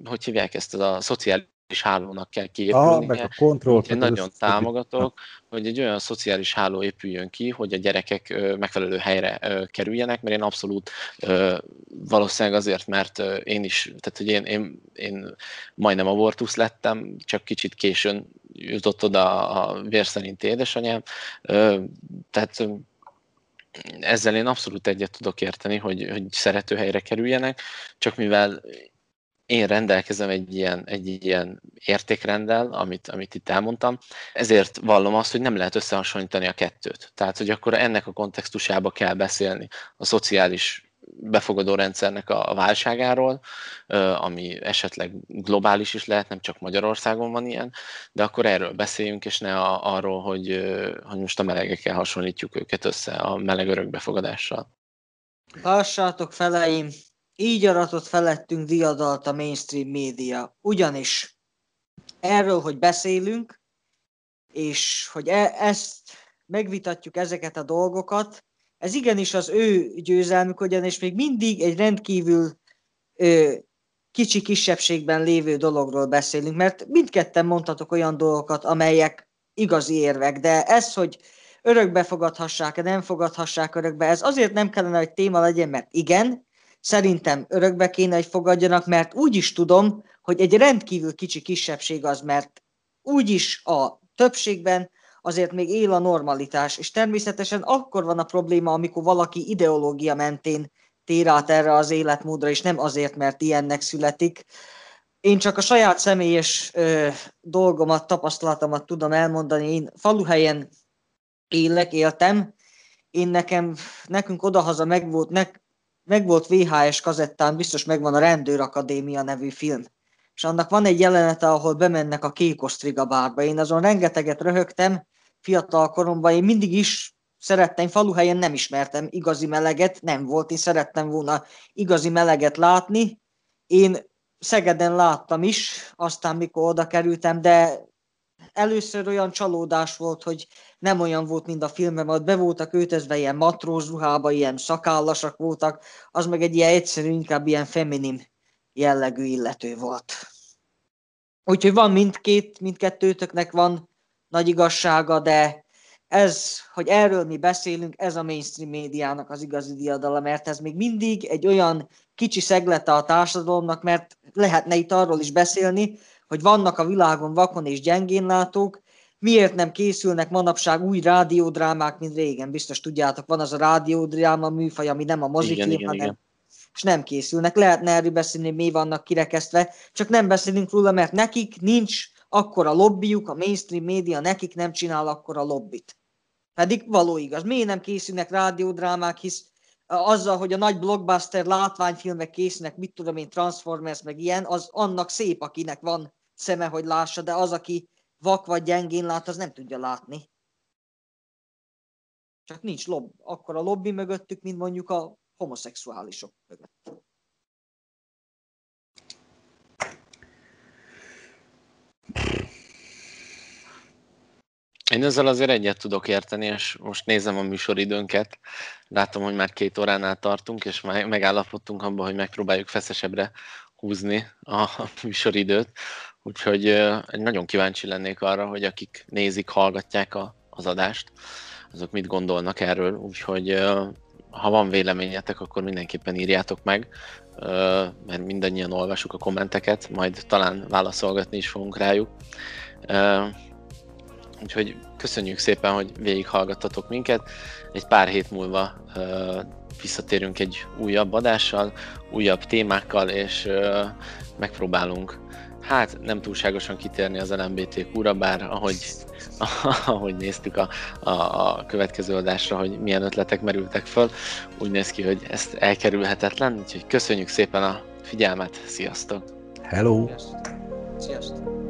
hogy hívják ezt, a szociális hálónak kell kiépülnie. Ah, meg a kontrollt. Én nagyon támogatok, hogy egy olyan szociális háló épüljön ki, hogy a gyerekek megfelelő helyre kerüljenek, mert én abszolút valószínűleg azért, mert én is, tehát hogy én, én, én majdnem abortusz lettem, csak kicsit későn jutott oda a vér szerint édesanyám, tehát ezzel én abszolút egyet tudok érteni, hogy, hogy szerető helyre kerüljenek, csak mivel én rendelkezem egy ilyen, egy ilyen értékrenddel, amit, amit itt elmondtam, ezért vallom azt, hogy nem lehet összehasonlítani a kettőt. Tehát, hogy akkor ennek a kontextusába kell beszélni a szociális befogadó rendszernek a válságáról, ami esetleg globális is lehet, nem csak Magyarországon van ilyen, de akkor erről beszéljünk, és ne a, arról, hogy, hogy most a melegekkel hasonlítjuk őket össze a meleg örökbefogadással. Lássátok feleim, így aratott felettünk diadalt a mainstream média. Ugyanis erről, hogy beszélünk, és hogy e- ezt megvitatjuk ezeket a dolgokat, ez igenis az ő győzelmük, ugyanis még mindig egy rendkívül ö, kicsi kisebbségben lévő dologról beszélünk, mert mindketten mondhatok olyan dolgokat, amelyek igazi érvek, de ez, hogy örökbe fogadhassák-e, nem fogadhassák örökbe. Ez azért nem kellene, hogy téma legyen, mert igen, szerintem örökbe kéne, hogy fogadjanak, mert úgy is tudom, hogy egy rendkívül kicsi kisebbség az, mert úgyis a többségben azért még él a normalitás, és természetesen akkor van a probléma, amikor valaki ideológia mentén tér át erre az életmódra, és nem azért, mert ilyennek születik. Én csak a saját személyes ö, dolgomat, tapasztalatomat tudom elmondani. Én faluhelyen élek, éltem. Én nekem, nekünk odahaza megvolt, ne, megvolt VHS kazettán, biztos megvan a Rendőr Akadémia nevű film. És annak van egy jelenete, ahol bemennek a Kékosztriga bárba. Én azon rengeteget röhögtem fiatal koromban. Én mindig is szerettem, faluhelyen nem ismertem igazi meleget, nem volt, én szerettem volna igazi meleget látni. Én Szegeden láttam is, aztán mikor oda kerültem, de először olyan csalódás volt, hogy nem olyan volt, mint a filmben, ott be voltak őtözve ilyen matróz ruhába, ilyen szakállasak voltak, az meg egy ilyen egyszerű, inkább ilyen feminin jellegű illető volt. Úgyhogy van mindkét, mindkettőtöknek van nagy igazsága, de ez, hogy erről mi beszélünk, ez a mainstream médiának az igazi diadala, mert ez még mindig egy olyan kicsi szeglete a társadalomnak, mert lehetne itt arról is beszélni, hogy vannak a világon vakon és gyengénlátók, miért nem készülnek manapság új rádiódrámák, mint régen, biztos tudjátok, van az a rádiódráma műfaj, ami nem a mozifilm, hanem igen. és nem készülnek. Lehetne erről beszélni, mi vannak kirekesztve, csak nem beszélünk róla, mert nekik nincs akkor a lobbyjuk, a mainstream média nekik nem csinál akkor a lobbit. Pedig való igaz. Miért nem készülnek rádiódrámák, hisz azzal, hogy a nagy blockbuster látványfilmek készülnek, mit tudom én, Transformers, meg ilyen, az annak szép, akinek van szeme, hogy lássa, de az, aki vak vagy gyengén lát, az nem tudja látni. Csak nincs lobb, akkor a lobby mögöttük, mint mondjuk a homoszexuálisok mögött. Én ezzel azért egyet tudok érteni, és most nézem a műsoridőnket. Látom, hogy már két óránál tartunk, és megállapodtunk abban, hogy megpróbáljuk feszesebbre húzni a műsoridőt. Úgyhogy nagyon kíváncsi lennék arra, hogy akik nézik, hallgatják a, az adást, azok mit gondolnak erről. Úgyhogy ha van véleményetek, akkor mindenképpen írjátok meg, mert mindannyian olvasjuk a kommenteket, majd talán válaszolgatni is fogunk rájuk. Úgyhogy köszönjük szépen, hogy végighallgattatok minket. Egy pár hét múlva visszatérünk egy újabb adással, újabb témákkal, és megpróbálunk hát nem túlságosan kitérni az LMBTQ-ra, bár ahogy, ahogy néztük a, a, a következő adásra, hogy milyen ötletek merültek föl, úgy néz ki, hogy ezt elkerülhetetlen, úgyhogy köszönjük szépen a figyelmet, sziasztok! Hello! Sziasztok!